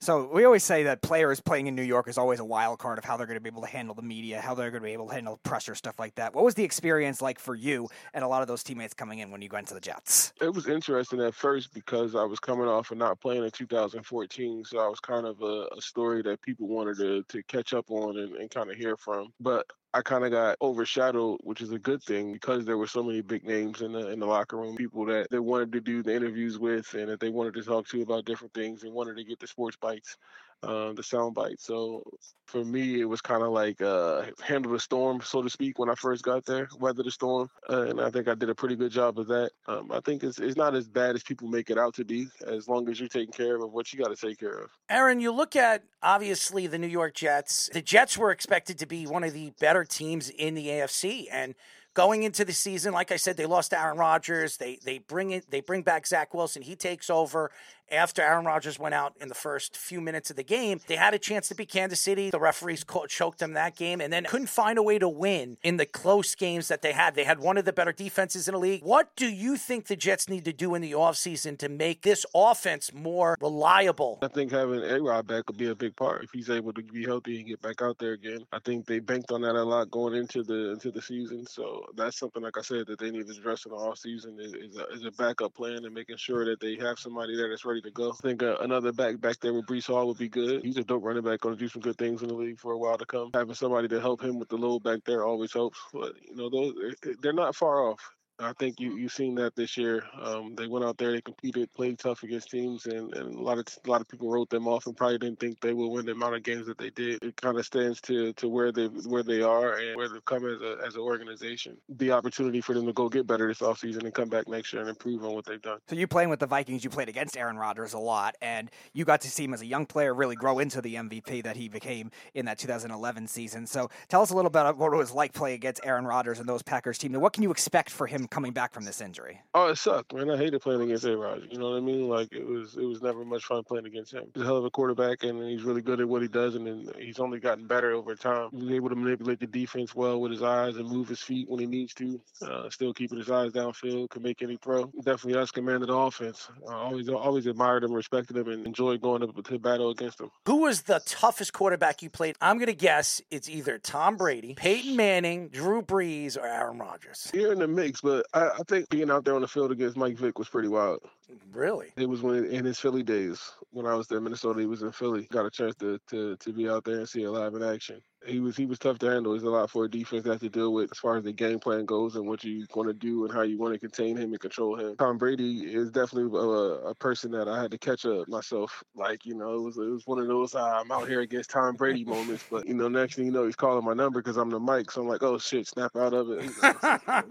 So we always say that players playing in New York is always a wild card of how they're going to be able to handle the media, how they're going to be able to handle pressure, stuff like that. What was the experience like for you and a lot of those teammates coming in when you went to the Jets? It was interesting at first because I was coming off of not playing in 2014, so I was kind of a, a story that people wanted to, to catch up on and, and kind of hear from. But I kind of got overshadowed, which is a good thing because there were so many big names in the in the locker room, people that they wanted to do the interviews with, and that they wanted to talk to about different things, and wanted to get the sports bites uh, the sound bite. So for me, it was kind of like uh, handle the storm, so to speak, when I first got there, weather the storm, uh, and I think I did a pretty good job of that. Um, I think it's it's not as bad as people make it out to be, as long as you're taking care of what you got to take care of. Erin, you look at obviously the New York Jets. The Jets were expected to be one of the better teams in the AFC, and going into the season, like I said, they lost Aaron Rodgers. They they bring it they bring back Zach Wilson. He takes over after Aaron Rodgers went out in the first few minutes of the game. They had a chance to beat Kansas City. The referees choked them that game and then couldn't find a way to win in the close games that they had. They had one of the better defenses in the league. What do you think the Jets need to do in the offseason to make this offense more reliable? I think having A Rod back would be a big part. If he's able to be healthy and get back out there again, I think they banked on that a lot going into the into the season. So that's something, like I said, that they need to address in the offseason is, is, a, is a backup plan and making sure that they have somebody there that's ready to go. I think uh, another back back there with Breece Hall would be good. He's a dope running back, going to do some good things in the league for a while to come. Having somebody to help him with the load back there always helps. But you know, those they're not far off. I think you you've seen that this year. Um, they went out there, they competed, played tough against teams, and, and a lot of a lot of people wrote them off and probably didn't think they would win the amount of games that they did. It kind of stands to to where they where they are and where they've come as a as an organization. The opportunity for them to go get better this offseason and come back next year and improve on what they've done. So you playing with the Vikings, you played against Aaron Rodgers a lot, and you got to see him as a young player really grow into the MVP that he became in that 2011 season. So tell us a little bit about what it was like playing against Aaron Rodgers and those Packers team, and what can you expect for him coming back from this injury? injury? Oh, it sucked, man. I hated playing against A. Rod. You know what I mean? Like it was, it was never much fun playing against him. He's a hell of a quarterback, and he's really good at what he does, and he's only gotten better over time. He's able to manipulate the defense well with his eyes and move his feet when he needs to. Uh, still keeping his eyes downfield, can make any throw. Definitely has command of the offense. I always, always admired him, respected him, and enjoyed going up to battle against him. Who was the toughest quarterback you played? I'm gonna guess it's either Tom Brady, Peyton Manning, Drew Brees, or Aaron Rodgers. You're in the mix, but I, I think being out there on the field against Mike Vick was pretty wild. Really? It was when in his Philly days when I was there in Minnesota. He was in Philly. Got a chance to to to be out there and see it live in action he was he was tough to handle. There's a lot for a defense to have to deal with as far as the game plan goes and what you want to do and how you want to contain him and control him. Tom Brady is definitely a, a person that I had to catch up myself. Like you know, it was it was one of those uh, I'm out here against Tom Brady moments. But you know, next thing you know, he's calling my number because I'm the mic. So I'm like, oh shit, snap out of it.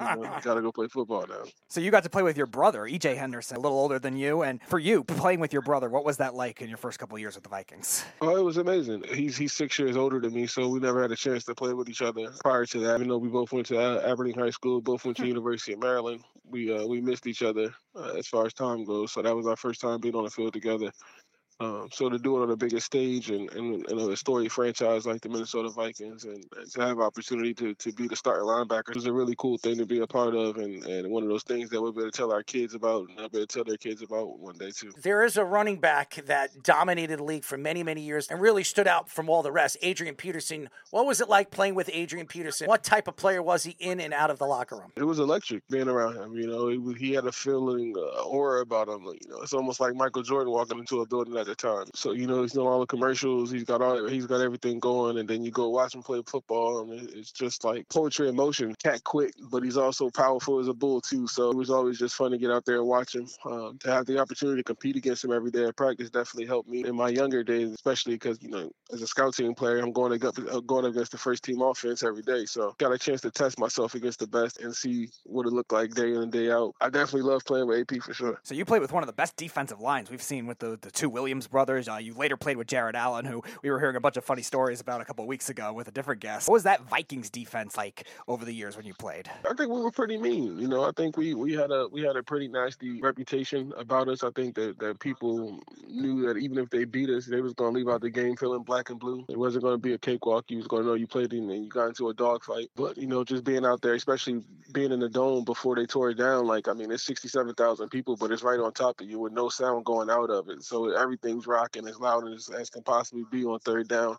You, know, gotta go play football now. So you got to play with your brother, EJ Henderson, a little older than you, and for you playing with your brother, what was that like in your first couple years with the Vikings? Oh, it was amazing. He's he's six years older than me, so we never had a chance to play with each other prior to that. Even though we both went to Aberdeen High School, both went to University of Maryland, we uh, we missed each other uh, as far as time goes. So that was our first time being on the field together. Um, so to do it on the biggest stage and, and, and a storied franchise like the Minnesota Vikings and, and, to have opportunity to, to be the starting linebacker is a really cool thing to be a part of and, and one of those things that we'll be able to tell our kids about and I'll be able to tell their kids about one day too. There is a running back that dominated the league for many, many years and really stood out from all the rest, Adrian Peterson. What was it like playing with Adrian Peterson? What type of player was he in and out of the locker room? It was electric being around him. You know, he, he had a feeling, uh, aura about him. You know, it's almost like Michael Jordan walking into a building at the time. So you know, he's doing all the commercials. He's got all he's got everything going, and then you go watch him play football, and it's just like poetry in motion. Cat quick, but he's also powerful as a bull too. So it was always just fun to get out there and watch him. Um, to have the opportunity to compete against him every day at practice definitely helped me in my younger days, especially because you know, as a scout team player, I'm going against going against the first team offense every day. So got a chance to test myself against the best and see what it looked like day in and day out. I definitely love playing with AP for sure. So you played with one of the best defensive lines we've seen with the, the two Williams brothers. Uh, you later played with Jared Allen, who we were hearing a bunch of funny stories about a couple weeks ago with a different guest. What was that Vikings defense like over the years when you played? I think we were pretty mean. You know, I think we, we had a we had a pretty nasty reputation about us. I think that, that people knew that even if they beat us, they was gonna leave out the game feeling black and blue. It wasn't gonna be a cakewalk. You was gonna know you played and you got into a dogfight. But you know, just being out there, especially being in the dome before they tore it down, like I mean, it's sixty seven thousand people, but it's right on top of you with no sound going out of it. So everything's rocking as loud as, as can possibly be on third down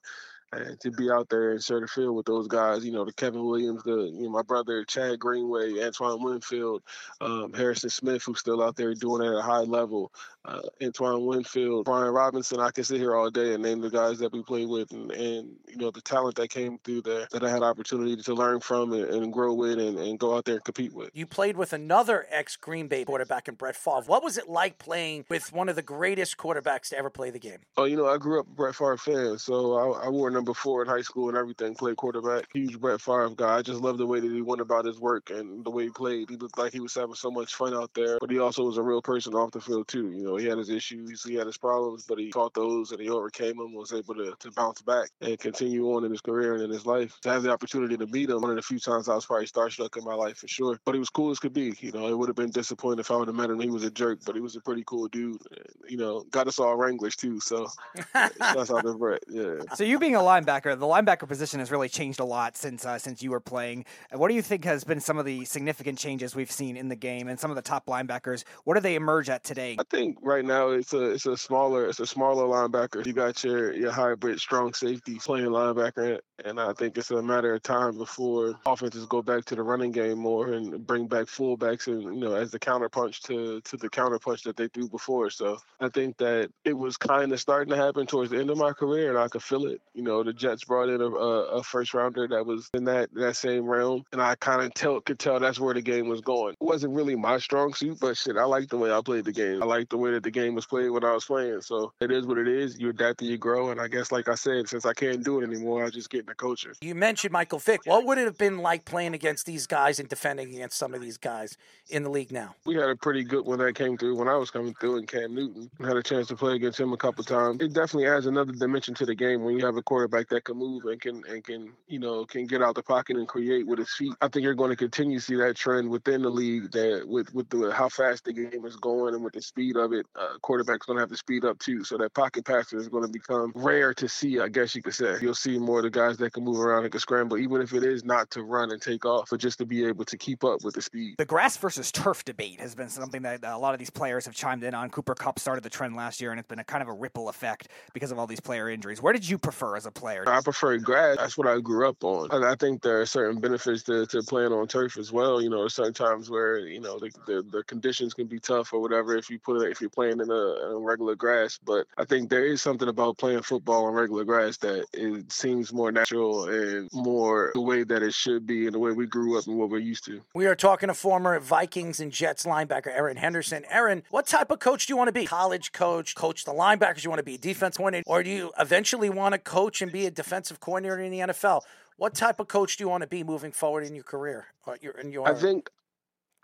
and to be out there and share the field with those guys, you know, the Kevin Williams, the you know my brother Chad Greenway, Antoine Winfield, um, Harrison Smith, who's still out there doing it at a high level, uh, Antoine Winfield, Brian Robison. I can sit here all day and name the guys that we played with, and, and you know the talent that came through there that I had opportunity to learn from and, and grow with and, and, go out there and compete with. You played with another ex Green Bay quarterback in Brett Favre. What was it like playing with one of the greatest quarterbacks to ever play the game? Oh, you know, I grew up Brett Favre fan, so I, I wore number four in high school and everything. Played quarterback, huge Brett Favre guy. I just loved the way that he went about his work and the way he played. He looked like he was having so much fun out there, but he also was a real person off the field too. You know, he had his issues, he had his problems, but he fought those and he overcame them. Was able to, to bounce back and continue on in his career and in his life. To have the opportunity to meet him, one of the few times I was probably starstruck in my life for sure. But he was cool as could be. You know, it would have been disappointing if I would have met him. He was a jerk, but he was a pretty cool dude. And, you know, got us all Wranglers too. So uh, that's out to Brett. Yeah. So you being a linebacker, the linebacker position has really changed a lot since uh, since you were playing. What do you think has been some of the significant changes we've seen in the game and some of the top linebackers? What do they emerge at today? I think right now it's a it's a smaller it's a smaller linebacker. You got your your hybrid strong safety playing linebacker, and I think it's a matter of time before offenses go back to the running game more and bring back fullbacks and you know as the counterpunch to to the counterpunch that they threw before. So I think that it was kind of starting to happen towards the end of my career, and I could feel it. You know, the Jets brought in a, a, a first rounder that was in that that same realm, and I kind of tell could tell that's where the game was going. It wasn't really my strong suit, but shit, I like the way I played the game. I like the way that the game was played when I was playing. So it is what it is. You adapt and you grow, and I guess like I said, since I can't do it anymore, I just get in the culture. You mentioned Michael Vick. What would it have been like playing against these guys and defending against some of these guys in the league now? We had a pretty good one that came through when I was coming through and Cam Newton. I had a chance to play against him a couple times. It definitely adds another dimension to the game when you have a quarterback that can move and can and can you know can get out the pocket and create with his feet. I think you're going to continue to see that trend within the league that with with the how fast the game is going and with the speed of it, uh, quarterback's going to have to speed up too. So that pocket passer is going to become rare to see. I guess you could say you'll see more of the guys that can move around and can scramble, even if it is not to run and take off, but just to be able to keep up with the speed. The grass versus turf debate has been something that a lot of these players have chimed in on. Cooper Kupp started the trend last year, and it's been a kind of a ripple effect because of all these player injuries. Where did you prefer as a player? I prefer grass. That's what I grew up on. And I think there are certain benefits to, to playing on turf as well. You know, there's certain times where you know the, the, the conditions can be tough or whatever if you put it if you're playing in a, a, regular grass. But I think there is something about playing football on regular grass that it seems more natural and more the way that it should be and the way we grew up and what we're used to. We are talking to former Vikings and Jets linebacker Erin Henderson. Erin, what type of coach do you want to be? College coach, coach the linebackers. You want to be a defense coordinator, or do you eventually want to coach and be a defensive coordinator in the NFL? What type of coach do you want to be moving forward in your career? Or your, in your I think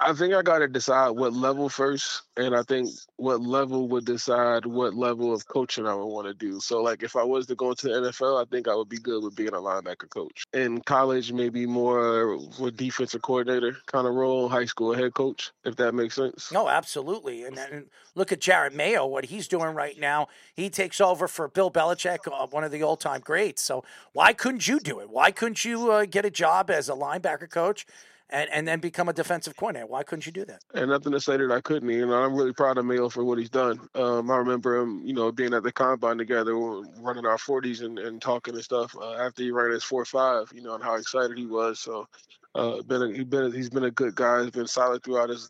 I think I got to decide what level first, and I think what level would decide what level of coaching I would want to do. So, like, if I was to go into the NFL, I think I would be good with being a linebacker coach. In college, maybe more with defensive coordinator kind of role. High school head coach, if that makes sense. No, absolutely. And, look at Jerod Mayo, what he's doing right now. He takes over for Bill Belichick, uh, one of the all-time greats. So why couldn't you do it? Why couldn't you uh, get a job as a linebacker coach? And, and then become a defensive coordinator. Why couldn't you do that? And nothing to say that I couldn't. You know, I'm really proud of Mayo for what he's done. Um, I remember him, you know, being at the combine together, running our 40s and, and talking and stuff uh, after he ran his 4-5, you know, and how excited he was. So, uh, been a, he been a, he's been a good guy. He's been solid throughout his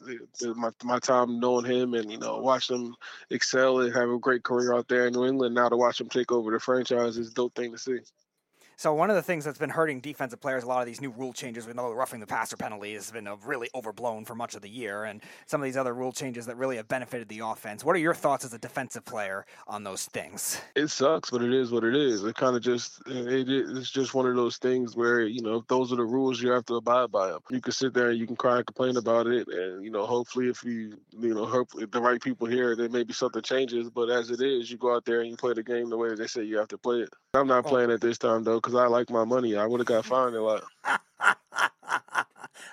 my, my time knowing him and you know watching him excel and have a great career out there in New England. Now to watch him take over the franchise is a dope thing to see. So one of the things that's been hurting defensive players, a lot of these new rule changes, we know the roughing the passer penalty has been really overblown for much of the year, and some of these other rule changes that really have benefited the offense. What are your thoughts as a defensive player on those things? It sucks, but it is what it is. It kind of just it, it's just one of those things where you know if those are the rules, you have to abide by them. You can sit there and you can cry and complain about it, and you know hopefully if you you know hopefully the right people here, then maybe something changes. But as it is, you go out there and you play the game the way they say you have to play it. I'm not playing it this time though because I like my money. I would have got fined a lot.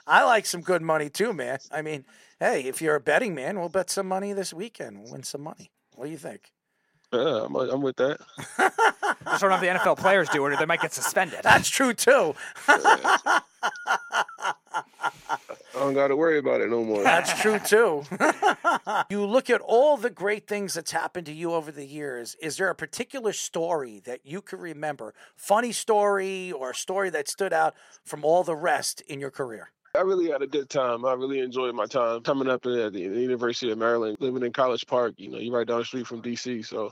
I like some good money too, man. I mean, hey, if you're a betting man, we'll bet some money this weekend. We'll win some money. What do you think? Yeah, I'm, I'm with that. Just don't have the NFL players do it, or they might get suspended. That's true too. I don't got to worry about it no more. That's true too. you look at all the great things that's happened to you over the years. Is there a particular story that you can remember, funny story or a story that stood out from all the rest in your career? I really had a good time. I really enjoyed my time coming up at the University of Maryland, living in College Park. You know, you're right down the street from DC, so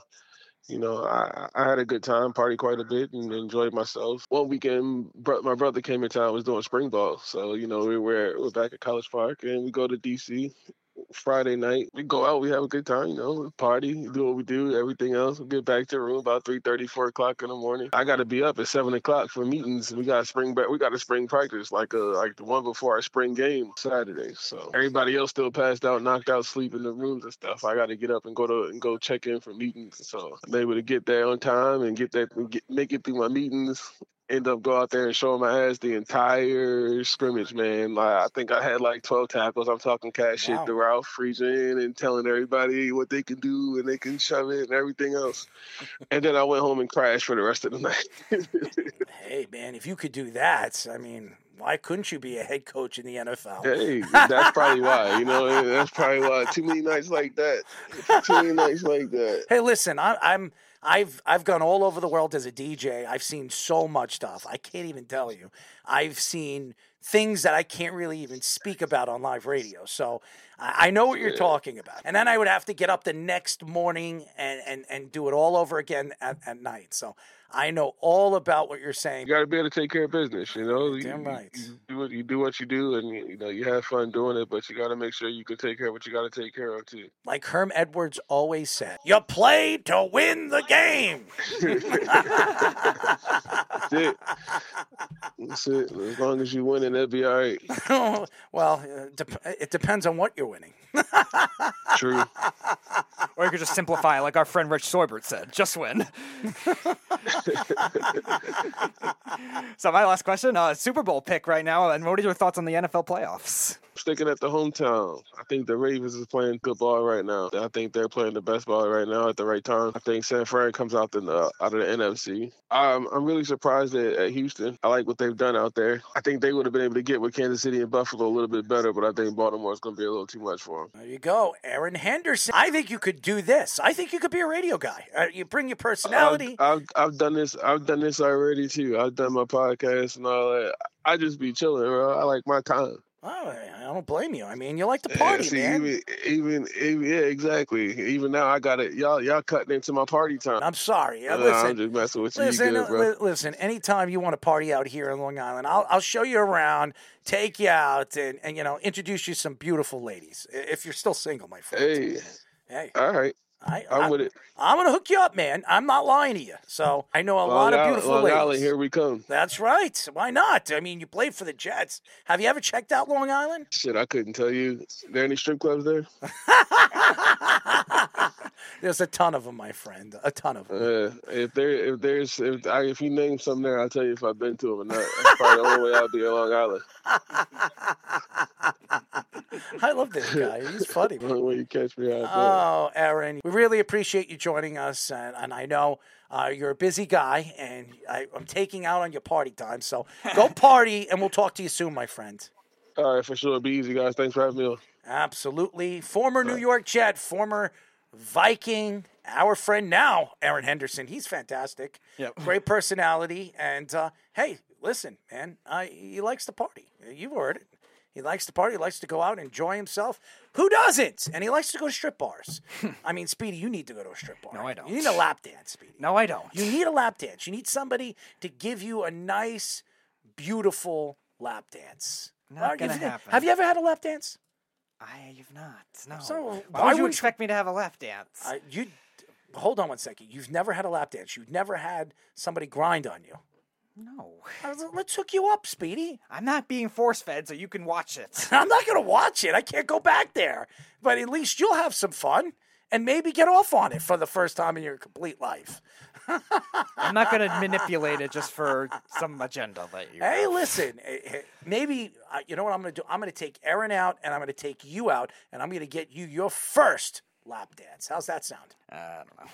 you know, I, I had a good time, party quite a bit, and enjoyed myself. One weekend, bro- my brother came in town, was doing spring ball, so you know we were we are back at College Park, and we go to DC. Friday night. We go out, we have a good time, you know, party, do what we do, everything else. We get back to the room about 3 30, 4 o'clock in the morning. I gotta be up at seven o'clock for meetings. We got spring back we got a spring practice, like uh, like the one before our spring game Saturday. So everybody else still passed out, knocked out, sleep in the rooms and stuff. I gotta get up and go to and go check in for meetings. So I'm able to get there on time and get that get, make it through my meetings end up go out there and showing my ass the entire scrimmage, man. Like I think I had like twelve tackles. I'm talking cash wow. shit to Ralph Friedgen and telling everybody what they can do and they can shove it and everything else. and then I went home and crashed for the rest of the night. hey man, if you could do that, I mean, why couldn't you be a head coach in the NFL? Hey, that's probably why. You know, that's probably why. Too many nights like that. Too many nights like that. Hey, listen, I, I'm I've I've gone all over the world as a DJ. I've seen so much stuff. I can't even tell you. I've seen things that I can't really even speak about on live radio. So I, I know what you're yeah. talking about. And then I would have to get up the next morning and and, and do it all over again at, at night. So I know all about what you're saying. You got to be able to take care of business. You know, damn you, right. You, do what you do what you do, and you, you know you have fun doing it. But you got to make sure you can take care of what you got to take care of too. Like Herm Edwards always said, "You play to win the game." That's it. That's it. As long as you win, it, that'll be all right. well, uh, it depends on what you're winning. True. Or you could just simplify, like our friend Rich Soibert said, just win. so my last question, uh, Super Bowl pick right now, and what are your thoughts on the NFL playoffs? Sticking at the hometown, I think the Ravens is playing good ball right now. I think they're playing the best ball right now at the right time. I think San Fran comes out the uh, out of the NFC. I'm I'm really surprised at, at Houston. I like what they've done out there. I think they would have been able to get with Kansas City and Buffalo a little bit better, but I think Baltimore is going to be a little too much for them. There you go, Erin Henderson. I think you could do this. I think you could be a radio guy. Uh, you bring your personality. I've, I've, I've done this. I've done this already too. I've done my podcast and all that. I just be chilling, bro. I like my time. Oh, I don't blame you. I mean, you like to party, yeah, see, man. Even, even, even, yeah, exactly. Even now, I got it. Y'all, y'all cutting into my party time. I'm sorry. Uh, listen, I'm just messing with you. listen, good, bro. listen. Anytime you want to party out here in Long Island, I'll I'll show you around, take you out, and and you know introduce you to some beautiful ladies. If you're still single, my friend. Hey, Hey. all right. I, I'm I, with it. I'm gonna hook you up, man. I'm not lying to you. So I know a Long lot of Island- beautiful Long ladies. Island, here we come. That's right. Why not? I mean, you played for the Jets. Have you ever checked out Long Island? Shit, I couldn't tell you. there any strip clubs there? There's a ton of them, my friend. A ton of them. Uh, if there, if there's, if I, if you name some there, I'll tell you if I've been to them or not. That's probably the only way I'll be in Long Island. I love this guy. He's funny. The only way you catch me out there. Oh, Erin, we really appreciate you joining us, and, and I know uh, you're a busy guy, and I, I'm taking out on your party time. So go party, and we'll talk to you soon, my friend. All right, for sure. Be easy, guys. Thanks for having me on. Absolutely, former New York Jet, former Viking, our friend now, Erin Henderson. He's fantastic. Yep. Great personality, and uh, hey, listen, man, uh, he likes to party. You've heard it. He likes to party. He likes to go out and enjoy himself. Who doesn't? And he likes to go to strip bars. I mean, Speedy, you need to go to a strip bar. No, I don't. You need a lap dance, Speedy. No, I don't. You need a lap dance. You need somebody to give you a nice, beautiful lap dance. Not gonna you- happen. Have you ever had a lap dance? I have not. No. So, why, why would you expect me to have a lap dance? I, you hold on one second. You've never had a lap dance. You've never had somebody grind on you. no. Let's hook you up, Speedy. I'm not being force fed, so you can watch it. I'm not going to watch it. I can't go back there. But at least you'll have some fun and maybe get off on it for the first time in your complete life. I'm not going to manipulate it just for some agenda that you. Hey, have. listen, eh, eh, maybe uh, you know what I'm going to do. I'm going to take Erin out, and I'm going to take you out, and I'm going to get you your first lap dance. How's that sound? Uh, I don't know.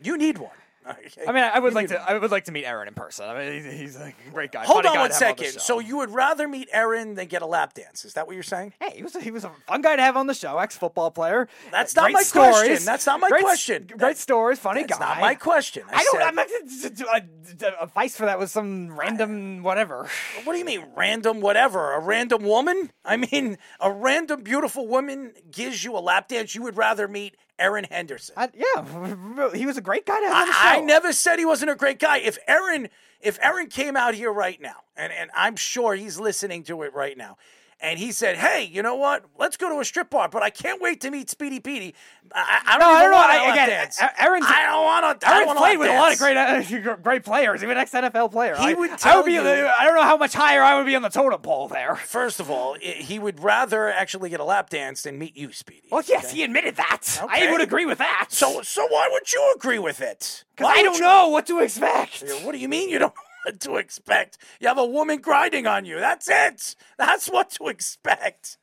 You need one. I mean, I would like to. I would like to meet Erin in person. I mean, he's, he's a great guy. Hold funny on guy one to have on the second. show. So you would rather meet Erin than get a lap dance? Is that what you're saying? Hey, he was a, he was a fun guy to have on the show. Ex football player. That's not great my stories. question. That's not my Great question. Great stories. Funny That's guy. not my question. I I, don't. said- I'm not a, a vice for that was some random whatever. What do you mean, random whatever? A random woman? I mean, a random beautiful woman gives you a lap dance. You would rather meet Erin Henderson. I, yeah, he was a great guy to have on the show. I, I never said he wasn't a great guy. If Erin, if Erin came out here right now, and, and I'm sure he's listening to it right now, and he said, "Hey, you know what? Let's go to a strip bar, but I can't wait to meet Speedy Petey." I, I don't No, I don't know. I- again, dance. Erin's- I don't want to. Erin's played with a lot of great, uh, great players. Even ex NFL player. He I, would I tell would be. you- I don't know how much higher I would be on the totem pole there. First of all, i- he would rather actually get a lap dance than meet you, Speedy. Well, yes, he admitted that. I would agree with that. So, so why would you agree with it? because I don't you- know what to expect. What do you mean you don't what to expect? You have a woman grinding on you. That's it. That's what to expect.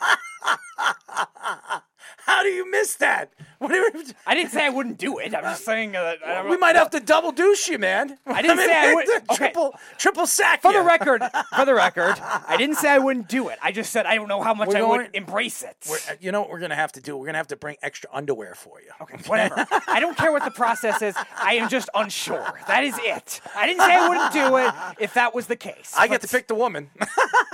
How do you miss that? What do you, I didn't say I wouldn't do it. I'm just saying uh, we might have to double douche you, man. I didn't say I would- okay. Triple, triple sack For you. the record, for the record, I didn't say I wouldn't do it. I just said I don't know how much We're I going- would embrace it. We're- uh, you know what we're gonna have to do? We're gonna have to bring extra underwear for you. Okay, whatever. I don't care what the process is. I am just unsure. That is it. I didn't say I wouldn't do it if that was the case. I get to pick the woman.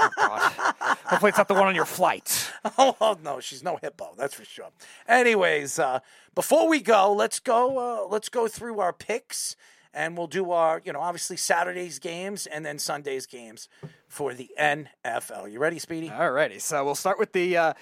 Hopefully, it's not the one on your flight. oh, oh, no, she's no hippo. That's for sure. Anyways, uh, before we go, let's go. Uh, let's go through our picks, and we'll do our, you know, obviously Saturday's games and then Sunday's games for the NFL. You ready, Speedy? Alrighty, so we'll start with the uh,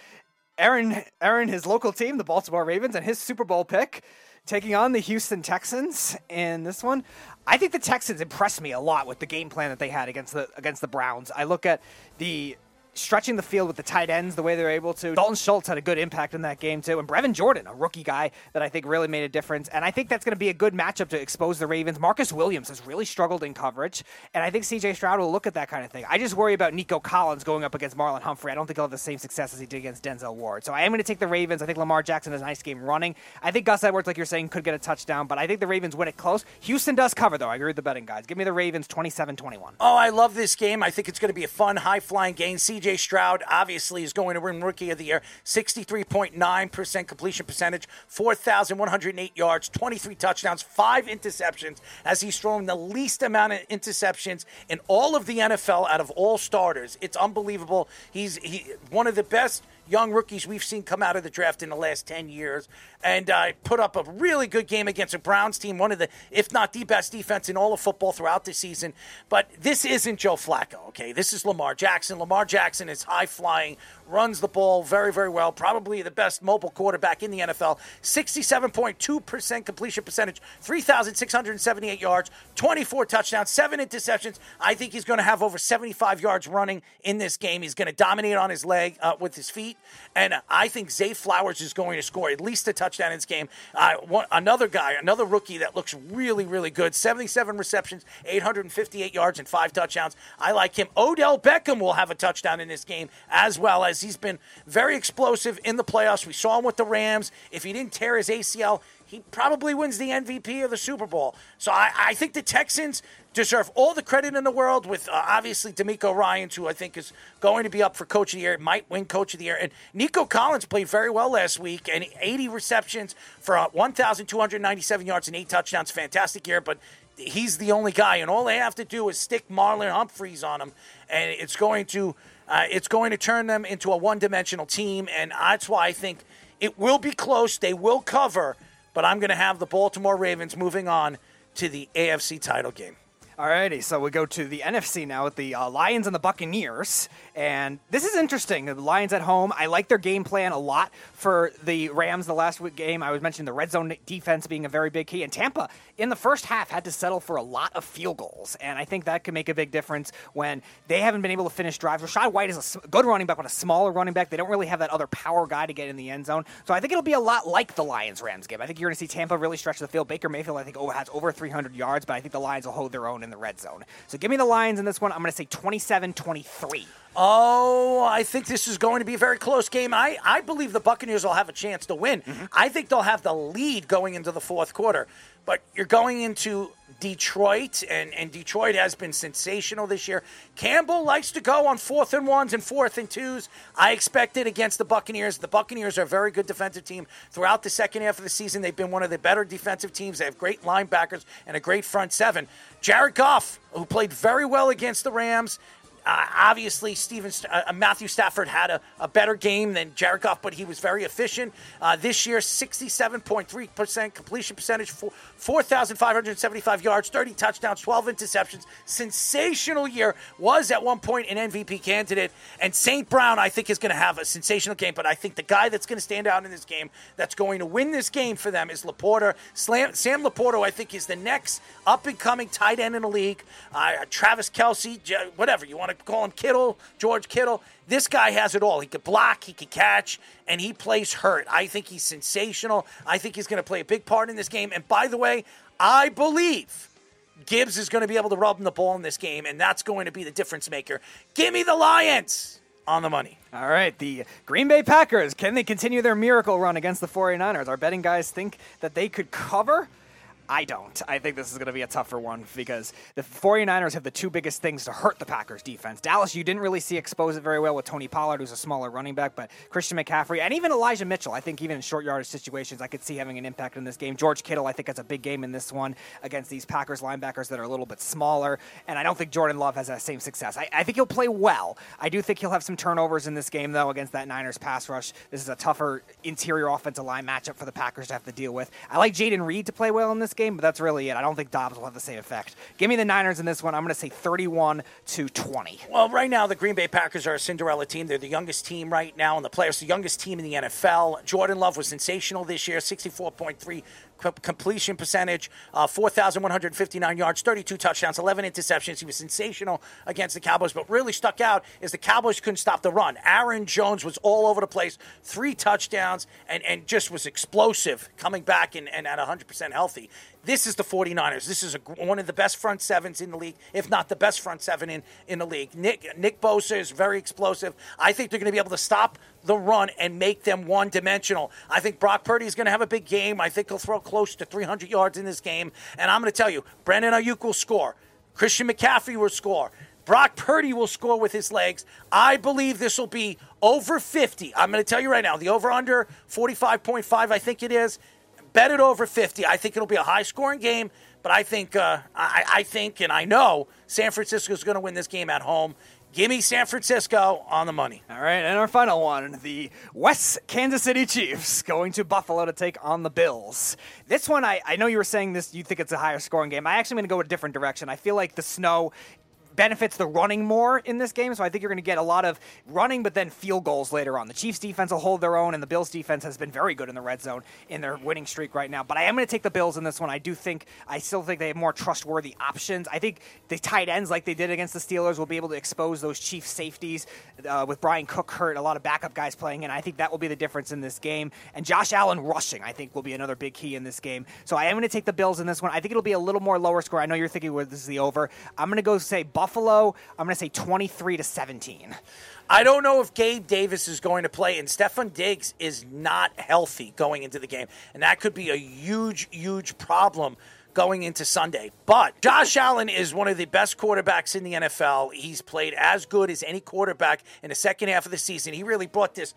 Erin, Erin, his local team, the Baltimore Ravens, and his Super Bowl pick, taking on the Houston Texans in this one. I think the Texans impressed me a lot with the game plan that they had against the against the Browns. I look at the stretching the field with the tight ends the way they're able to. Dalton Schultz had a good impact in that game too, and Brevin Jordan, a rookie guy that I think really made a difference. And I think that's going to be a good matchup to expose the Ravens. Marcus Williams has really struggled in coverage, and I think C.J. Stroud will look at that kind of thing. I just worry about Nico Collins going up against Marlon Humphrey. I don't think he'll have the same success as he did against Denzel Ward. So I am going to take the Ravens. I think Lamar Jackson has a nice game running. I think Gus Edwards, like you're saying, could get a touchdown, but I think the Ravens win it close. Houston does cover though. I agree with the betting guys. Give me the Ravens 27-21. Oh, I love this game. I think it's going to be a fun, high flying game. CJ Stroud obviously is going to win Rookie of the Year. 63.9% completion percentage, 4,108 yards, 23 touchdowns, five interceptions, as he's thrown the least amount of interceptions in all of the NFL out of all starters. It's unbelievable. He's he, one of the best young rookies we've seen come out of the draft in the last 10 years. And uh, put up a really good game against a Browns team, one of the, if not the best defense in all of football throughout the season. But this isn't Joe Flacco, okay? This is Lamar Jackson. Lamar Jackson is high flying, runs the ball very, very well. Probably the best mobile quarterback in the NFL. 67.2% completion percentage, 3,678 yards, 24 touchdowns, seven interceptions. I think he's going to have over 75 yards running in this game. He's going to dominate on his leg uh, with his feet. And I think Zay Flowers is going to score at least a touchdown in this game. Uh, one, another guy, another rookie that looks really, really good. 77 receptions, 858 yards, and five touchdowns. I like him. Odell Beckham will have a touchdown in this game as well as he's been very explosive in the playoffs. We saw him with the Rams. If he didn't tear his ACL, he probably wins the MVP of the Super Bowl. So I, I think the Texans deserve all the credit in the world with uh, obviously DeMeco Ryans, who I think is going to be up for Coach of the Year, might win Coach of the Year. And Nico Collins played very well last week, and 80 receptions for uh, 1,297 yards and eight touchdowns. Fantastic year, but he's the only guy, and all they have to do is stick Marlon Humphreys on him, and it's going to uh, it's going to turn them into a one-dimensional team, and that's why I think it will be close. They will cover, but I'm going to have the Baltimore Ravens moving on to the AFC title game. Alrighty, so we go to the NFC now with the uh, Lions and the Buccaneers, and this is interesting. The Lions at home, I like their game plan a lot for the Rams. The last week game, I was mentioning the red zone defense being a very big key, and Tampa in the first half had to settle for a lot of field goals, and I think that can make a big difference when they haven't been able to finish drives. Rachaad White is a good running back, but a smaller running back. They don't really have that other power guy to get in the end zone, so I think it'll be a lot like the Lions Rams game. I think you're going to see Tampa really stretch the field. Baker Mayfield, I think, has over 300 yards, but I think the Lions will hold their own in the red zone. So give me the Lions in this one. I'm going to say 27 23. Oh, I think this is going to be a very close game. I, I believe the Buccaneers will have a chance to win. Mm-hmm. I think they'll have the lead going into the fourth quarter. But you're going into Detroit, and, and Detroit has been sensational this year. Campbell likes to go on fourth and ones and fourth and twos. I expect it against the Buccaneers. The Buccaneers are a very good defensive team. Throughout the second half of the season, they've been one of the better defensive teams. They have great linebackers and a great front seven. Jared Goff, who played very well against the Rams, uh, obviously, Steven, uh, Matthew Stafford had a, a, better game than Jared Goff, but he was very efficient. Uh, this year, 67.3% completion percentage, 4,575 yards, 30 touchdowns, 12 interceptions. Sensational year. Was at one point an MVP candidate. And St. Brown, I think, is going to have a sensational game, but I think the guy that's going to stand out in this game, that's going to win this game for them, is LaPorta. Slam, Sam LaPorta, I think, is the next up and coming tight end in the league. Uh, Travis Kelce, whatever you want to call him Kittle, George Kittle. This guy has it all. He could block, he could catch, and he plays hurt. I think he's sensational. I think he's going to play a big part in this game. And by the way, I believe Gibbs is going to be able to rub him the ball in this game, and that's going to be the difference maker. Give me the Lions on the money. All right, the Green Bay Packers. Can they continue their miracle run against the 49ers? Our betting guys think that they could cover. I don't. I think this is going to be a tougher one because the 49ers have the two biggest things to hurt the Packers defense. Dallas, you didn't really see expose it very well with Tony Pollard, who's a smaller running back, but Christian McCaffrey and even Elijah Mitchell, I think even in short yardage situations, I could see having an impact in this game. George Kittle, I think, has a big game in this one against these Packers linebackers that are a little bit smaller, and I don't think Jordan Love has that same success. I, I think he'll play well. I do think he'll have some turnovers in this game, though, against that Niners pass rush. This is a tougher interior offensive line matchup for the Packers to have to deal with. I like Jayden Reed to play well in this game, but that's really it. I don't think Doubs will have the same effect. Give me the Niners in this one. I'm going to say 31 to 20. Well, right now the Green Bay Packers are a Cinderella team. They're the youngest team right now in the playoffs, the youngest team in the NFL. Jordan Love was sensational this year, 64.3 completion percentage, uh, 4,159 yards, 32 touchdowns, 11 interceptions. He was sensational against the Cowboys, but really stuck out is the Cowboys couldn't stop the run. Aaron Jones was all over the place, three touchdowns, and, and just was explosive coming back and, and at 100% healthy. This is the 49ers. This is a, one of the best front sevens in the league, if not the best front seven in, in the league. Nick, Nick Bosa is very explosive. I think they're going to be able to stop the run and make them one dimensional. I think Brock Purdy is going to have a big game. I think he'll throw close to 300 yards in this game. And I'm going to tell you, Brandon Aiyuk will score. Christian McCaffrey will score. Brock Purdy will score with his legs. I believe this will be over 50. I'm going to tell you right now, the over under 45.5, I think it is. Bet it over 50. I think it'll be a high scoring game, but I think, uh, I, I think, and I know San Francisco is going to win this game at home. Give me San Francisco on the money. All right, and our final one the West Kansas City Chiefs going to Buffalo to take on the Bills. This one, I, I know you were saying this, you think it's a higher scoring game. I actually am going to go a different direction. I feel like the snow benefits the running more in this game. So I think you're going to get a lot of running, but then field goals later on. The Chiefs defense will hold their own, and the Bills defense has been very good in the red zone in their winning streak right now. But I am going to take the Bills in this one. I do think, I still think they have more trustworthy options. I think the tight ends, like they did against the Steelers, will be able to expose those Chiefs safeties uh, with Bryan Cook hurt, a lot of backup guys playing and I think that will be the difference in this game. And Josh Allen rushing, I think, will be another big key in this game. So I am going to take the Bills in this one. I think it'll be a little more lower score. I know you're thinking well, this is the over. I'm going to go say Buffalo. I'm going to say 23 to 17. I don't know if Gabe Davis is going to play, and Stefon Diggs is not healthy going into the game. And that could be a huge, huge problem going into Sunday. But Josh Allen is one of the best quarterbacks in the NFL. He's played as good as any quarterback in the second half of the season. He really brought this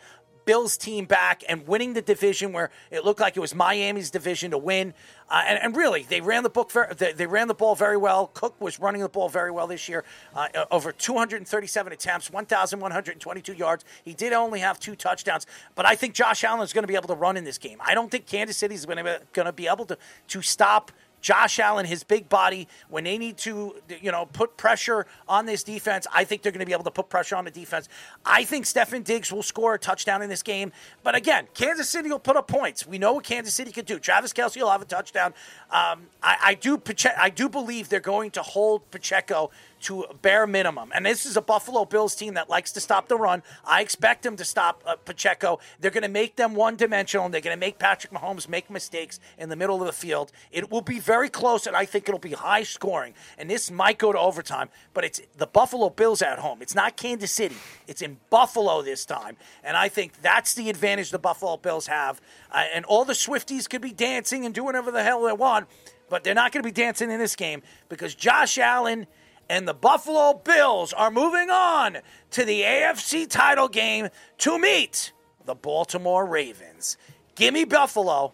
Bills team back and winning the division where it looked like it was Miami's division to win. Uh, and, and, really, they ran the book. They, they, ran the ball very well. Cook was running the ball very well this year. Uh, over 237 attempts, 1,122 yards. He did only have two touchdowns, but I think Josh Allen is going to be able to run in this game. I don't think Kansas City is going to be able to to stop Josh Allen, his big body, when they need to, you know, put pressure on this defense, I think they're going to be able to put pressure on the defense. I think Stefon Diggs will score a touchdown in this game. But again, Kansas City will put up points. We know what Kansas City can do. Travis Kelce will have a touchdown. Um, I, I do, I do believe they're going to hold Pacheco to bare minimum. And this is a Buffalo Bills team that likes to stop the run. I expect them to stop uh, Pacheco. They're going to make them one dimensional, and they're going to make Patrick Mahomes make mistakes in the middle of the field. It will be very close, and I think it'll be high scoring. And this might go to overtime, but it's the Buffalo Bills at home. It's not Kansas City, it's in Buffalo this time. And I think that's the advantage the Buffalo Bills have. Uh, and all the Swifties could be dancing and doing whatever the hell they want. But they're not going to be dancing in this game because Josh Allen and the Buffalo Bills are moving on to the AFC title game to meet the Baltimore Ravens. Give me Buffalo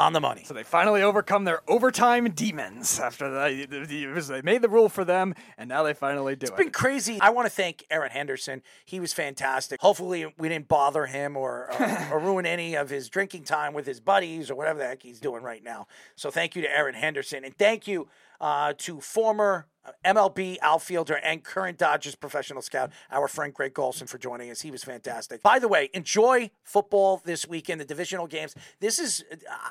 on the money. So they finally overcome their overtime demons after the, they made the rule for them, and now they finally do it's it. It's been crazy. I want to thank Erin Henderson. He was fantastic. Hopefully, we didn't bother him or, or, or ruin any of his drinking time with his buddies or whatever the heck he's doing right now. So thank you to Erin Henderson, and thank you uh, to former MLB outfielder and current Dodgers professional scout, our friend Greg Golson, for joining us. He was fantastic. By the way, enjoy football this weekend, the divisional games. This is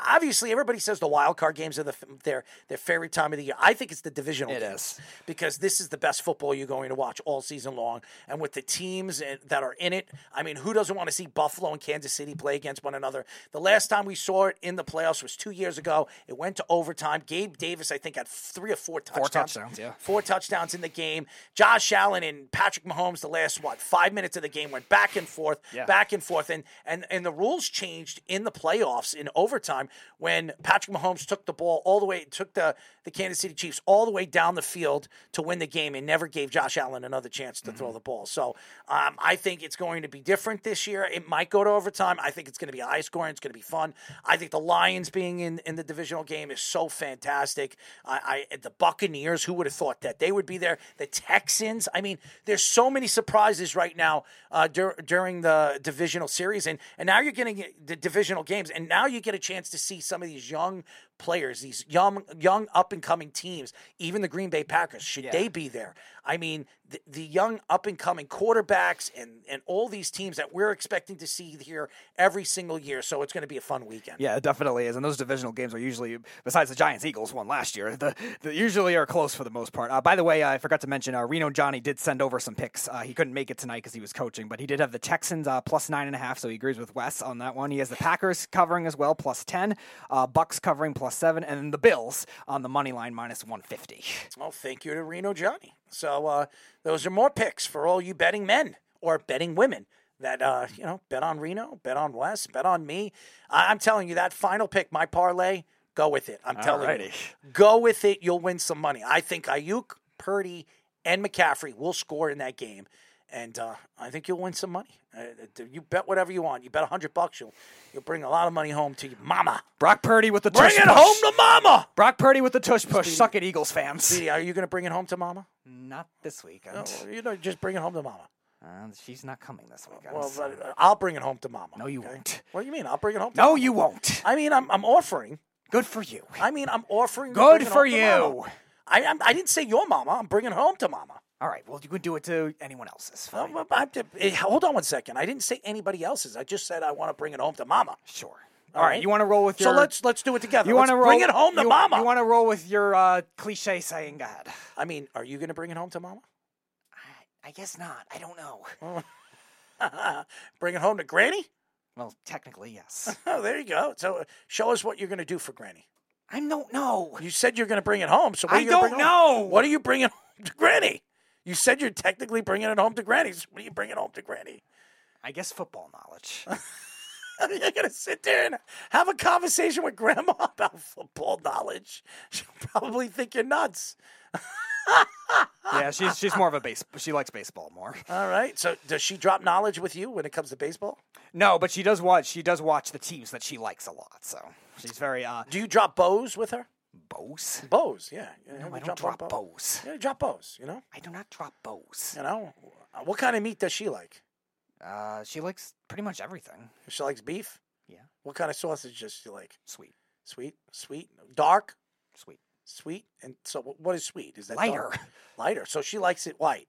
obviously everybody says the wild card games are the, their their favorite time of the year. I think it's the divisional it games is. because this is the best football you're going to watch all season long. And with the teams that are in it, I mean, who doesn't want to see Buffalo and Kansas City play against one another? The last time we saw it in the playoffs was two years ago. It went to overtime. Gabe Davis, I think, had three or four touchdowns. Four touchdowns, yeah four touchdowns in the game. Josh Allen and Patrick Mahomes, the last what five minutes of the game went back and forth, yeah. back and forth, and and and the rules changed in the playoffs in overtime when Patrick Mahomes took the ball all the way, took the the Kansas City Chiefs all the way down the field to win the game, and never gave Josh Allen another chance to mm-hmm. throw the ball. So um, I think it's going to be different this year. It might go to overtime. I think it's going to be high scoring. It's going to be fun. I think the Lions being in in the divisional game is so fantastic. I, I the Buccaneers, who would have thought that they would be there. The Texans. I mean, there's so many surprises right now uh, dur- during the divisional series, and and now you're getting the divisional games, and now you get a chance to see some of these young players, these young young up and coming teams, even the Green Bay Packers, should yeah. they be there? I mean, the, the young up and coming quarterbacks and and all these teams that we're expecting to see here every single year. So it's going to be a fun weekend. Yeah, it definitely is. And those divisional games are usually, besides the Giants Eagles one last year, the, the usually are close for the most part. Uh, by the way, I forgot to mention uh, Reno Johnny did send over some picks. Uh, he couldn't make it tonight because he was coaching, but he did have the Texans uh, plus nine and a half, so he agrees with Wes on that one. He has the Packers covering as well, plus ten, uh, Bucks covering plus seven, and then the Bills on the money line minus one fifty. Well, thank you to Reno Johnny. So uh, those are more picks for all you betting men or betting women that uh, you know bet on Reno, bet on Wes, bet on me. I- am telling you that final pick, my parlay, go with it. I'm telling Alrighty. you, go with it. You'll win some money. I think Aiyuk, Purdy, and McCaffrey will score in that game. And uh, I think you'll win some money. Uh, you bet whatever you want. You bet a hundred bucks, you'll you'll bring a lot of money home to your mama. Brock Purdy with the Bring tush it push. home to mama. Brock Purdy with the tush push. Suck it, Eagles fans. Speedy, are you going to bring it home to mama? Not this weekend. No, you know, just bring it home to mama. Uh, she's not coming this weekend. Well, so- uh, I'll bring it home to mama. no, you okay? won't. What do you mean? I'll bring it home. To No, mama. you won't. I mean, I'm I'm offering. Good for you. I mean, I'm offering. Good for you. I I'm, I didn't say your mama. I'm bringing it home to mama. All right. Well, you can do it to anyone else's. Fine. I- eh, hold on one second. I didn't say anybody else's. I just said I want to bring it home to mama. Sure. All right. You want to roll with your? So let's let's do it together. You want to bring it home to you, mama? You want to roll with your uh, cliche saying? God. I mean, are you going to bring it home to mama? I guess not. I don't know. bring it home to granny? Well, technically, yes. Oh, there you go. So uh, show us what you're going to do for granny. I don't know. You said you're going to bring it home. So what I are you gonna don't home? know. What are you bringing home to granny? You said you're technically bringing it home to granny. What are you bringing home to granny? I guess football knowledge. You're gonna sit there and have a conversation with grandma about football knowledge. She'll probably think you're nuts. yeah, she's she's more of a base. She likes baseball more. All right. So does she drop knowledge with you when it comes to baseball? No, but she does watch. She does watch the teams that she likes a lot. So she's very uh Do you drop bows with her? Bows. Bows, yeah. You know, No, I don't drop bow- bows. Yeah, drop bows. You know. I do not drop bows. You know. Uh, What kind of meat does she like? Uh, she likes pretty much everything. She likes beef. Yeah. What kind of sausage does she like? Sweet, Sweet, sweet, dark, sweet, sweet. And so, what is sweet? Is that lighter. dark? Lighter. So she likes it white.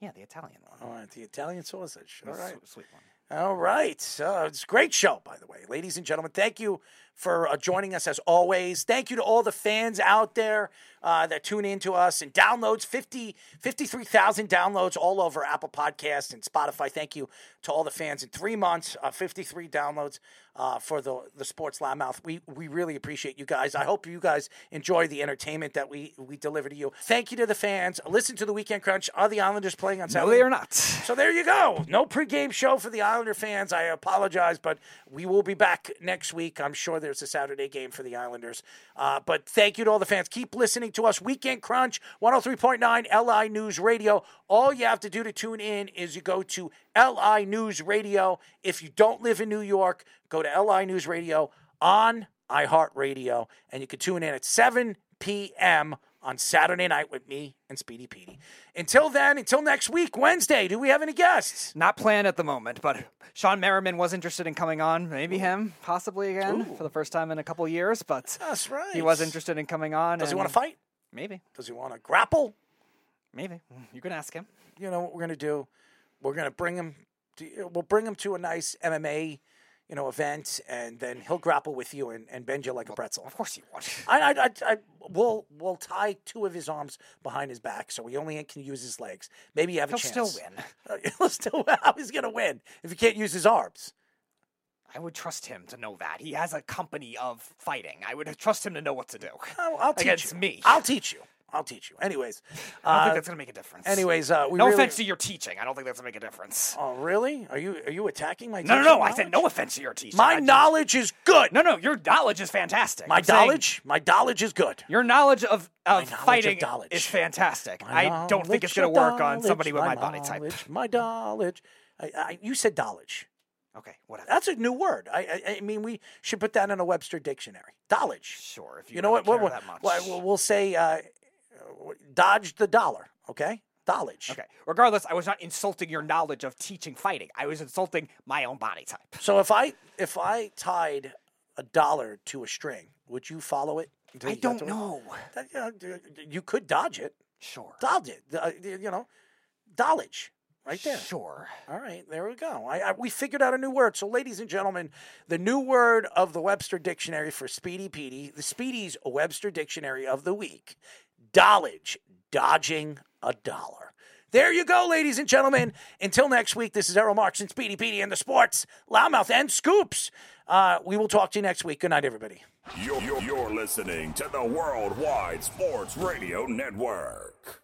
Yeah, the Italian one. All right, the Italian sausage. All right. sweet one. All right. Uh, it's a great show, by the way. Ladies and gentlemen, thank you for uh, joining us as always. Thank you to all the fans out there uh, that tune in to us and downloads 50, 53,000 downloads all over Apple Podcasts and Spotify. Thank you to all the fans in three months, uh, 53 downloads uh, for the, the Sports Loudmouth. We, we really appreciate you guys. I hope you guys enjoy the entertainment that we, we deliver to you. Thank you to the fans. Listen to the Weekend Crunch. Are the Islanders playing on Saturday? No, they are not. So there you go. No pregame show for the Islander fans. I apologize, but we will be back next week. I'm sure there's a Saturday game for the Islanders. Uh, but thank you to all the fans. Keep listening to us. Weekend Crunch, 103.9 LI News Radio. All you have to do to tune in is you go to LI News Radio. If you don't live in New York, go to LI News Radio on iHeartRadio, and you can tune in at 7 p.m. on Saturday night with me and Speedy Petey. Until then, until next week, Wednesday, do we have any guests? Not planned at the moment, but Shawne Merriman was interested in coming on. Maybe him, possibly again for the first time in a couple years. But That's right. he was interested in coming on. Does he want to fight? Maybe, Does he want to grapple? maybe you can ask him. You know what we're gonna do? We're gonna bring him. To, we'll bring him to a nice MMA, you know, event, and then he'll mm-hmm. grapple with you and, and bend you like a pretzel. Of course he would. I, I, I, I, we'll, we'll tie two of his arms behind his back, so he only can use his legs. Maybe you have a He'll chance. still win. He'll still win. How he's gonna win if he can't use his arms? I would trust him to know that. He has a company of fighting. I would trust him to know what to do. I'll, I'll teach Against you. me. I'll teach you. I'll teach you. Anyways, I don't uh, think that's gonna make a difference. anyways, uh, we no really- offense to your teaching. I don't think that's gonna make a difference. Oh, really? Are you are you attacking my? No, no, no. I said no offense to your teaching. My I just- knowledge is good. No, no. Your knowledge is fantastic. My I'm saying knowledge, my knowledge is good. Your knowledge of, of knowledge of fighting knowledge. is fantastic. My I don't think it's going to of work on somebody with my, my body type. knowledge, My knowledge. I, I, you said knowledge. Okay, whatever. That's a new word. I, I, I mean, we should put that in a Webster dictionary. Knowledge. Sure, if you, You know what? care What, that much. what, what- we'll say, uh, dodge the dollar. Okay, knowledge. Okay. Regardless, I was not insulting your knowledge of teaching fighting. I was insulting my own body type. So if I if I tied a dollar to a string, would you follow it? I don't know. That, you, know, you could dodge it. Sure. Dodge it. Uh, You know, dodge. Right there. Sure. All right, there we go. I, I, we figured out a new word. So, ladies and gentlemen, the new word of the Webster Dictionary for Speedy Petey, the Speedy's Webster Dictionary of the week, dollage, dodging a dollar. There you go, ladies and gentlemen. Until next week, this is Errol Marks and Speedy Petey and the Sports, Loudmouth, and Scoops. Uh, we will talk to you next week. Good night, everybody. You're, you're, you're listening to the Worldwide Sports Radio Network.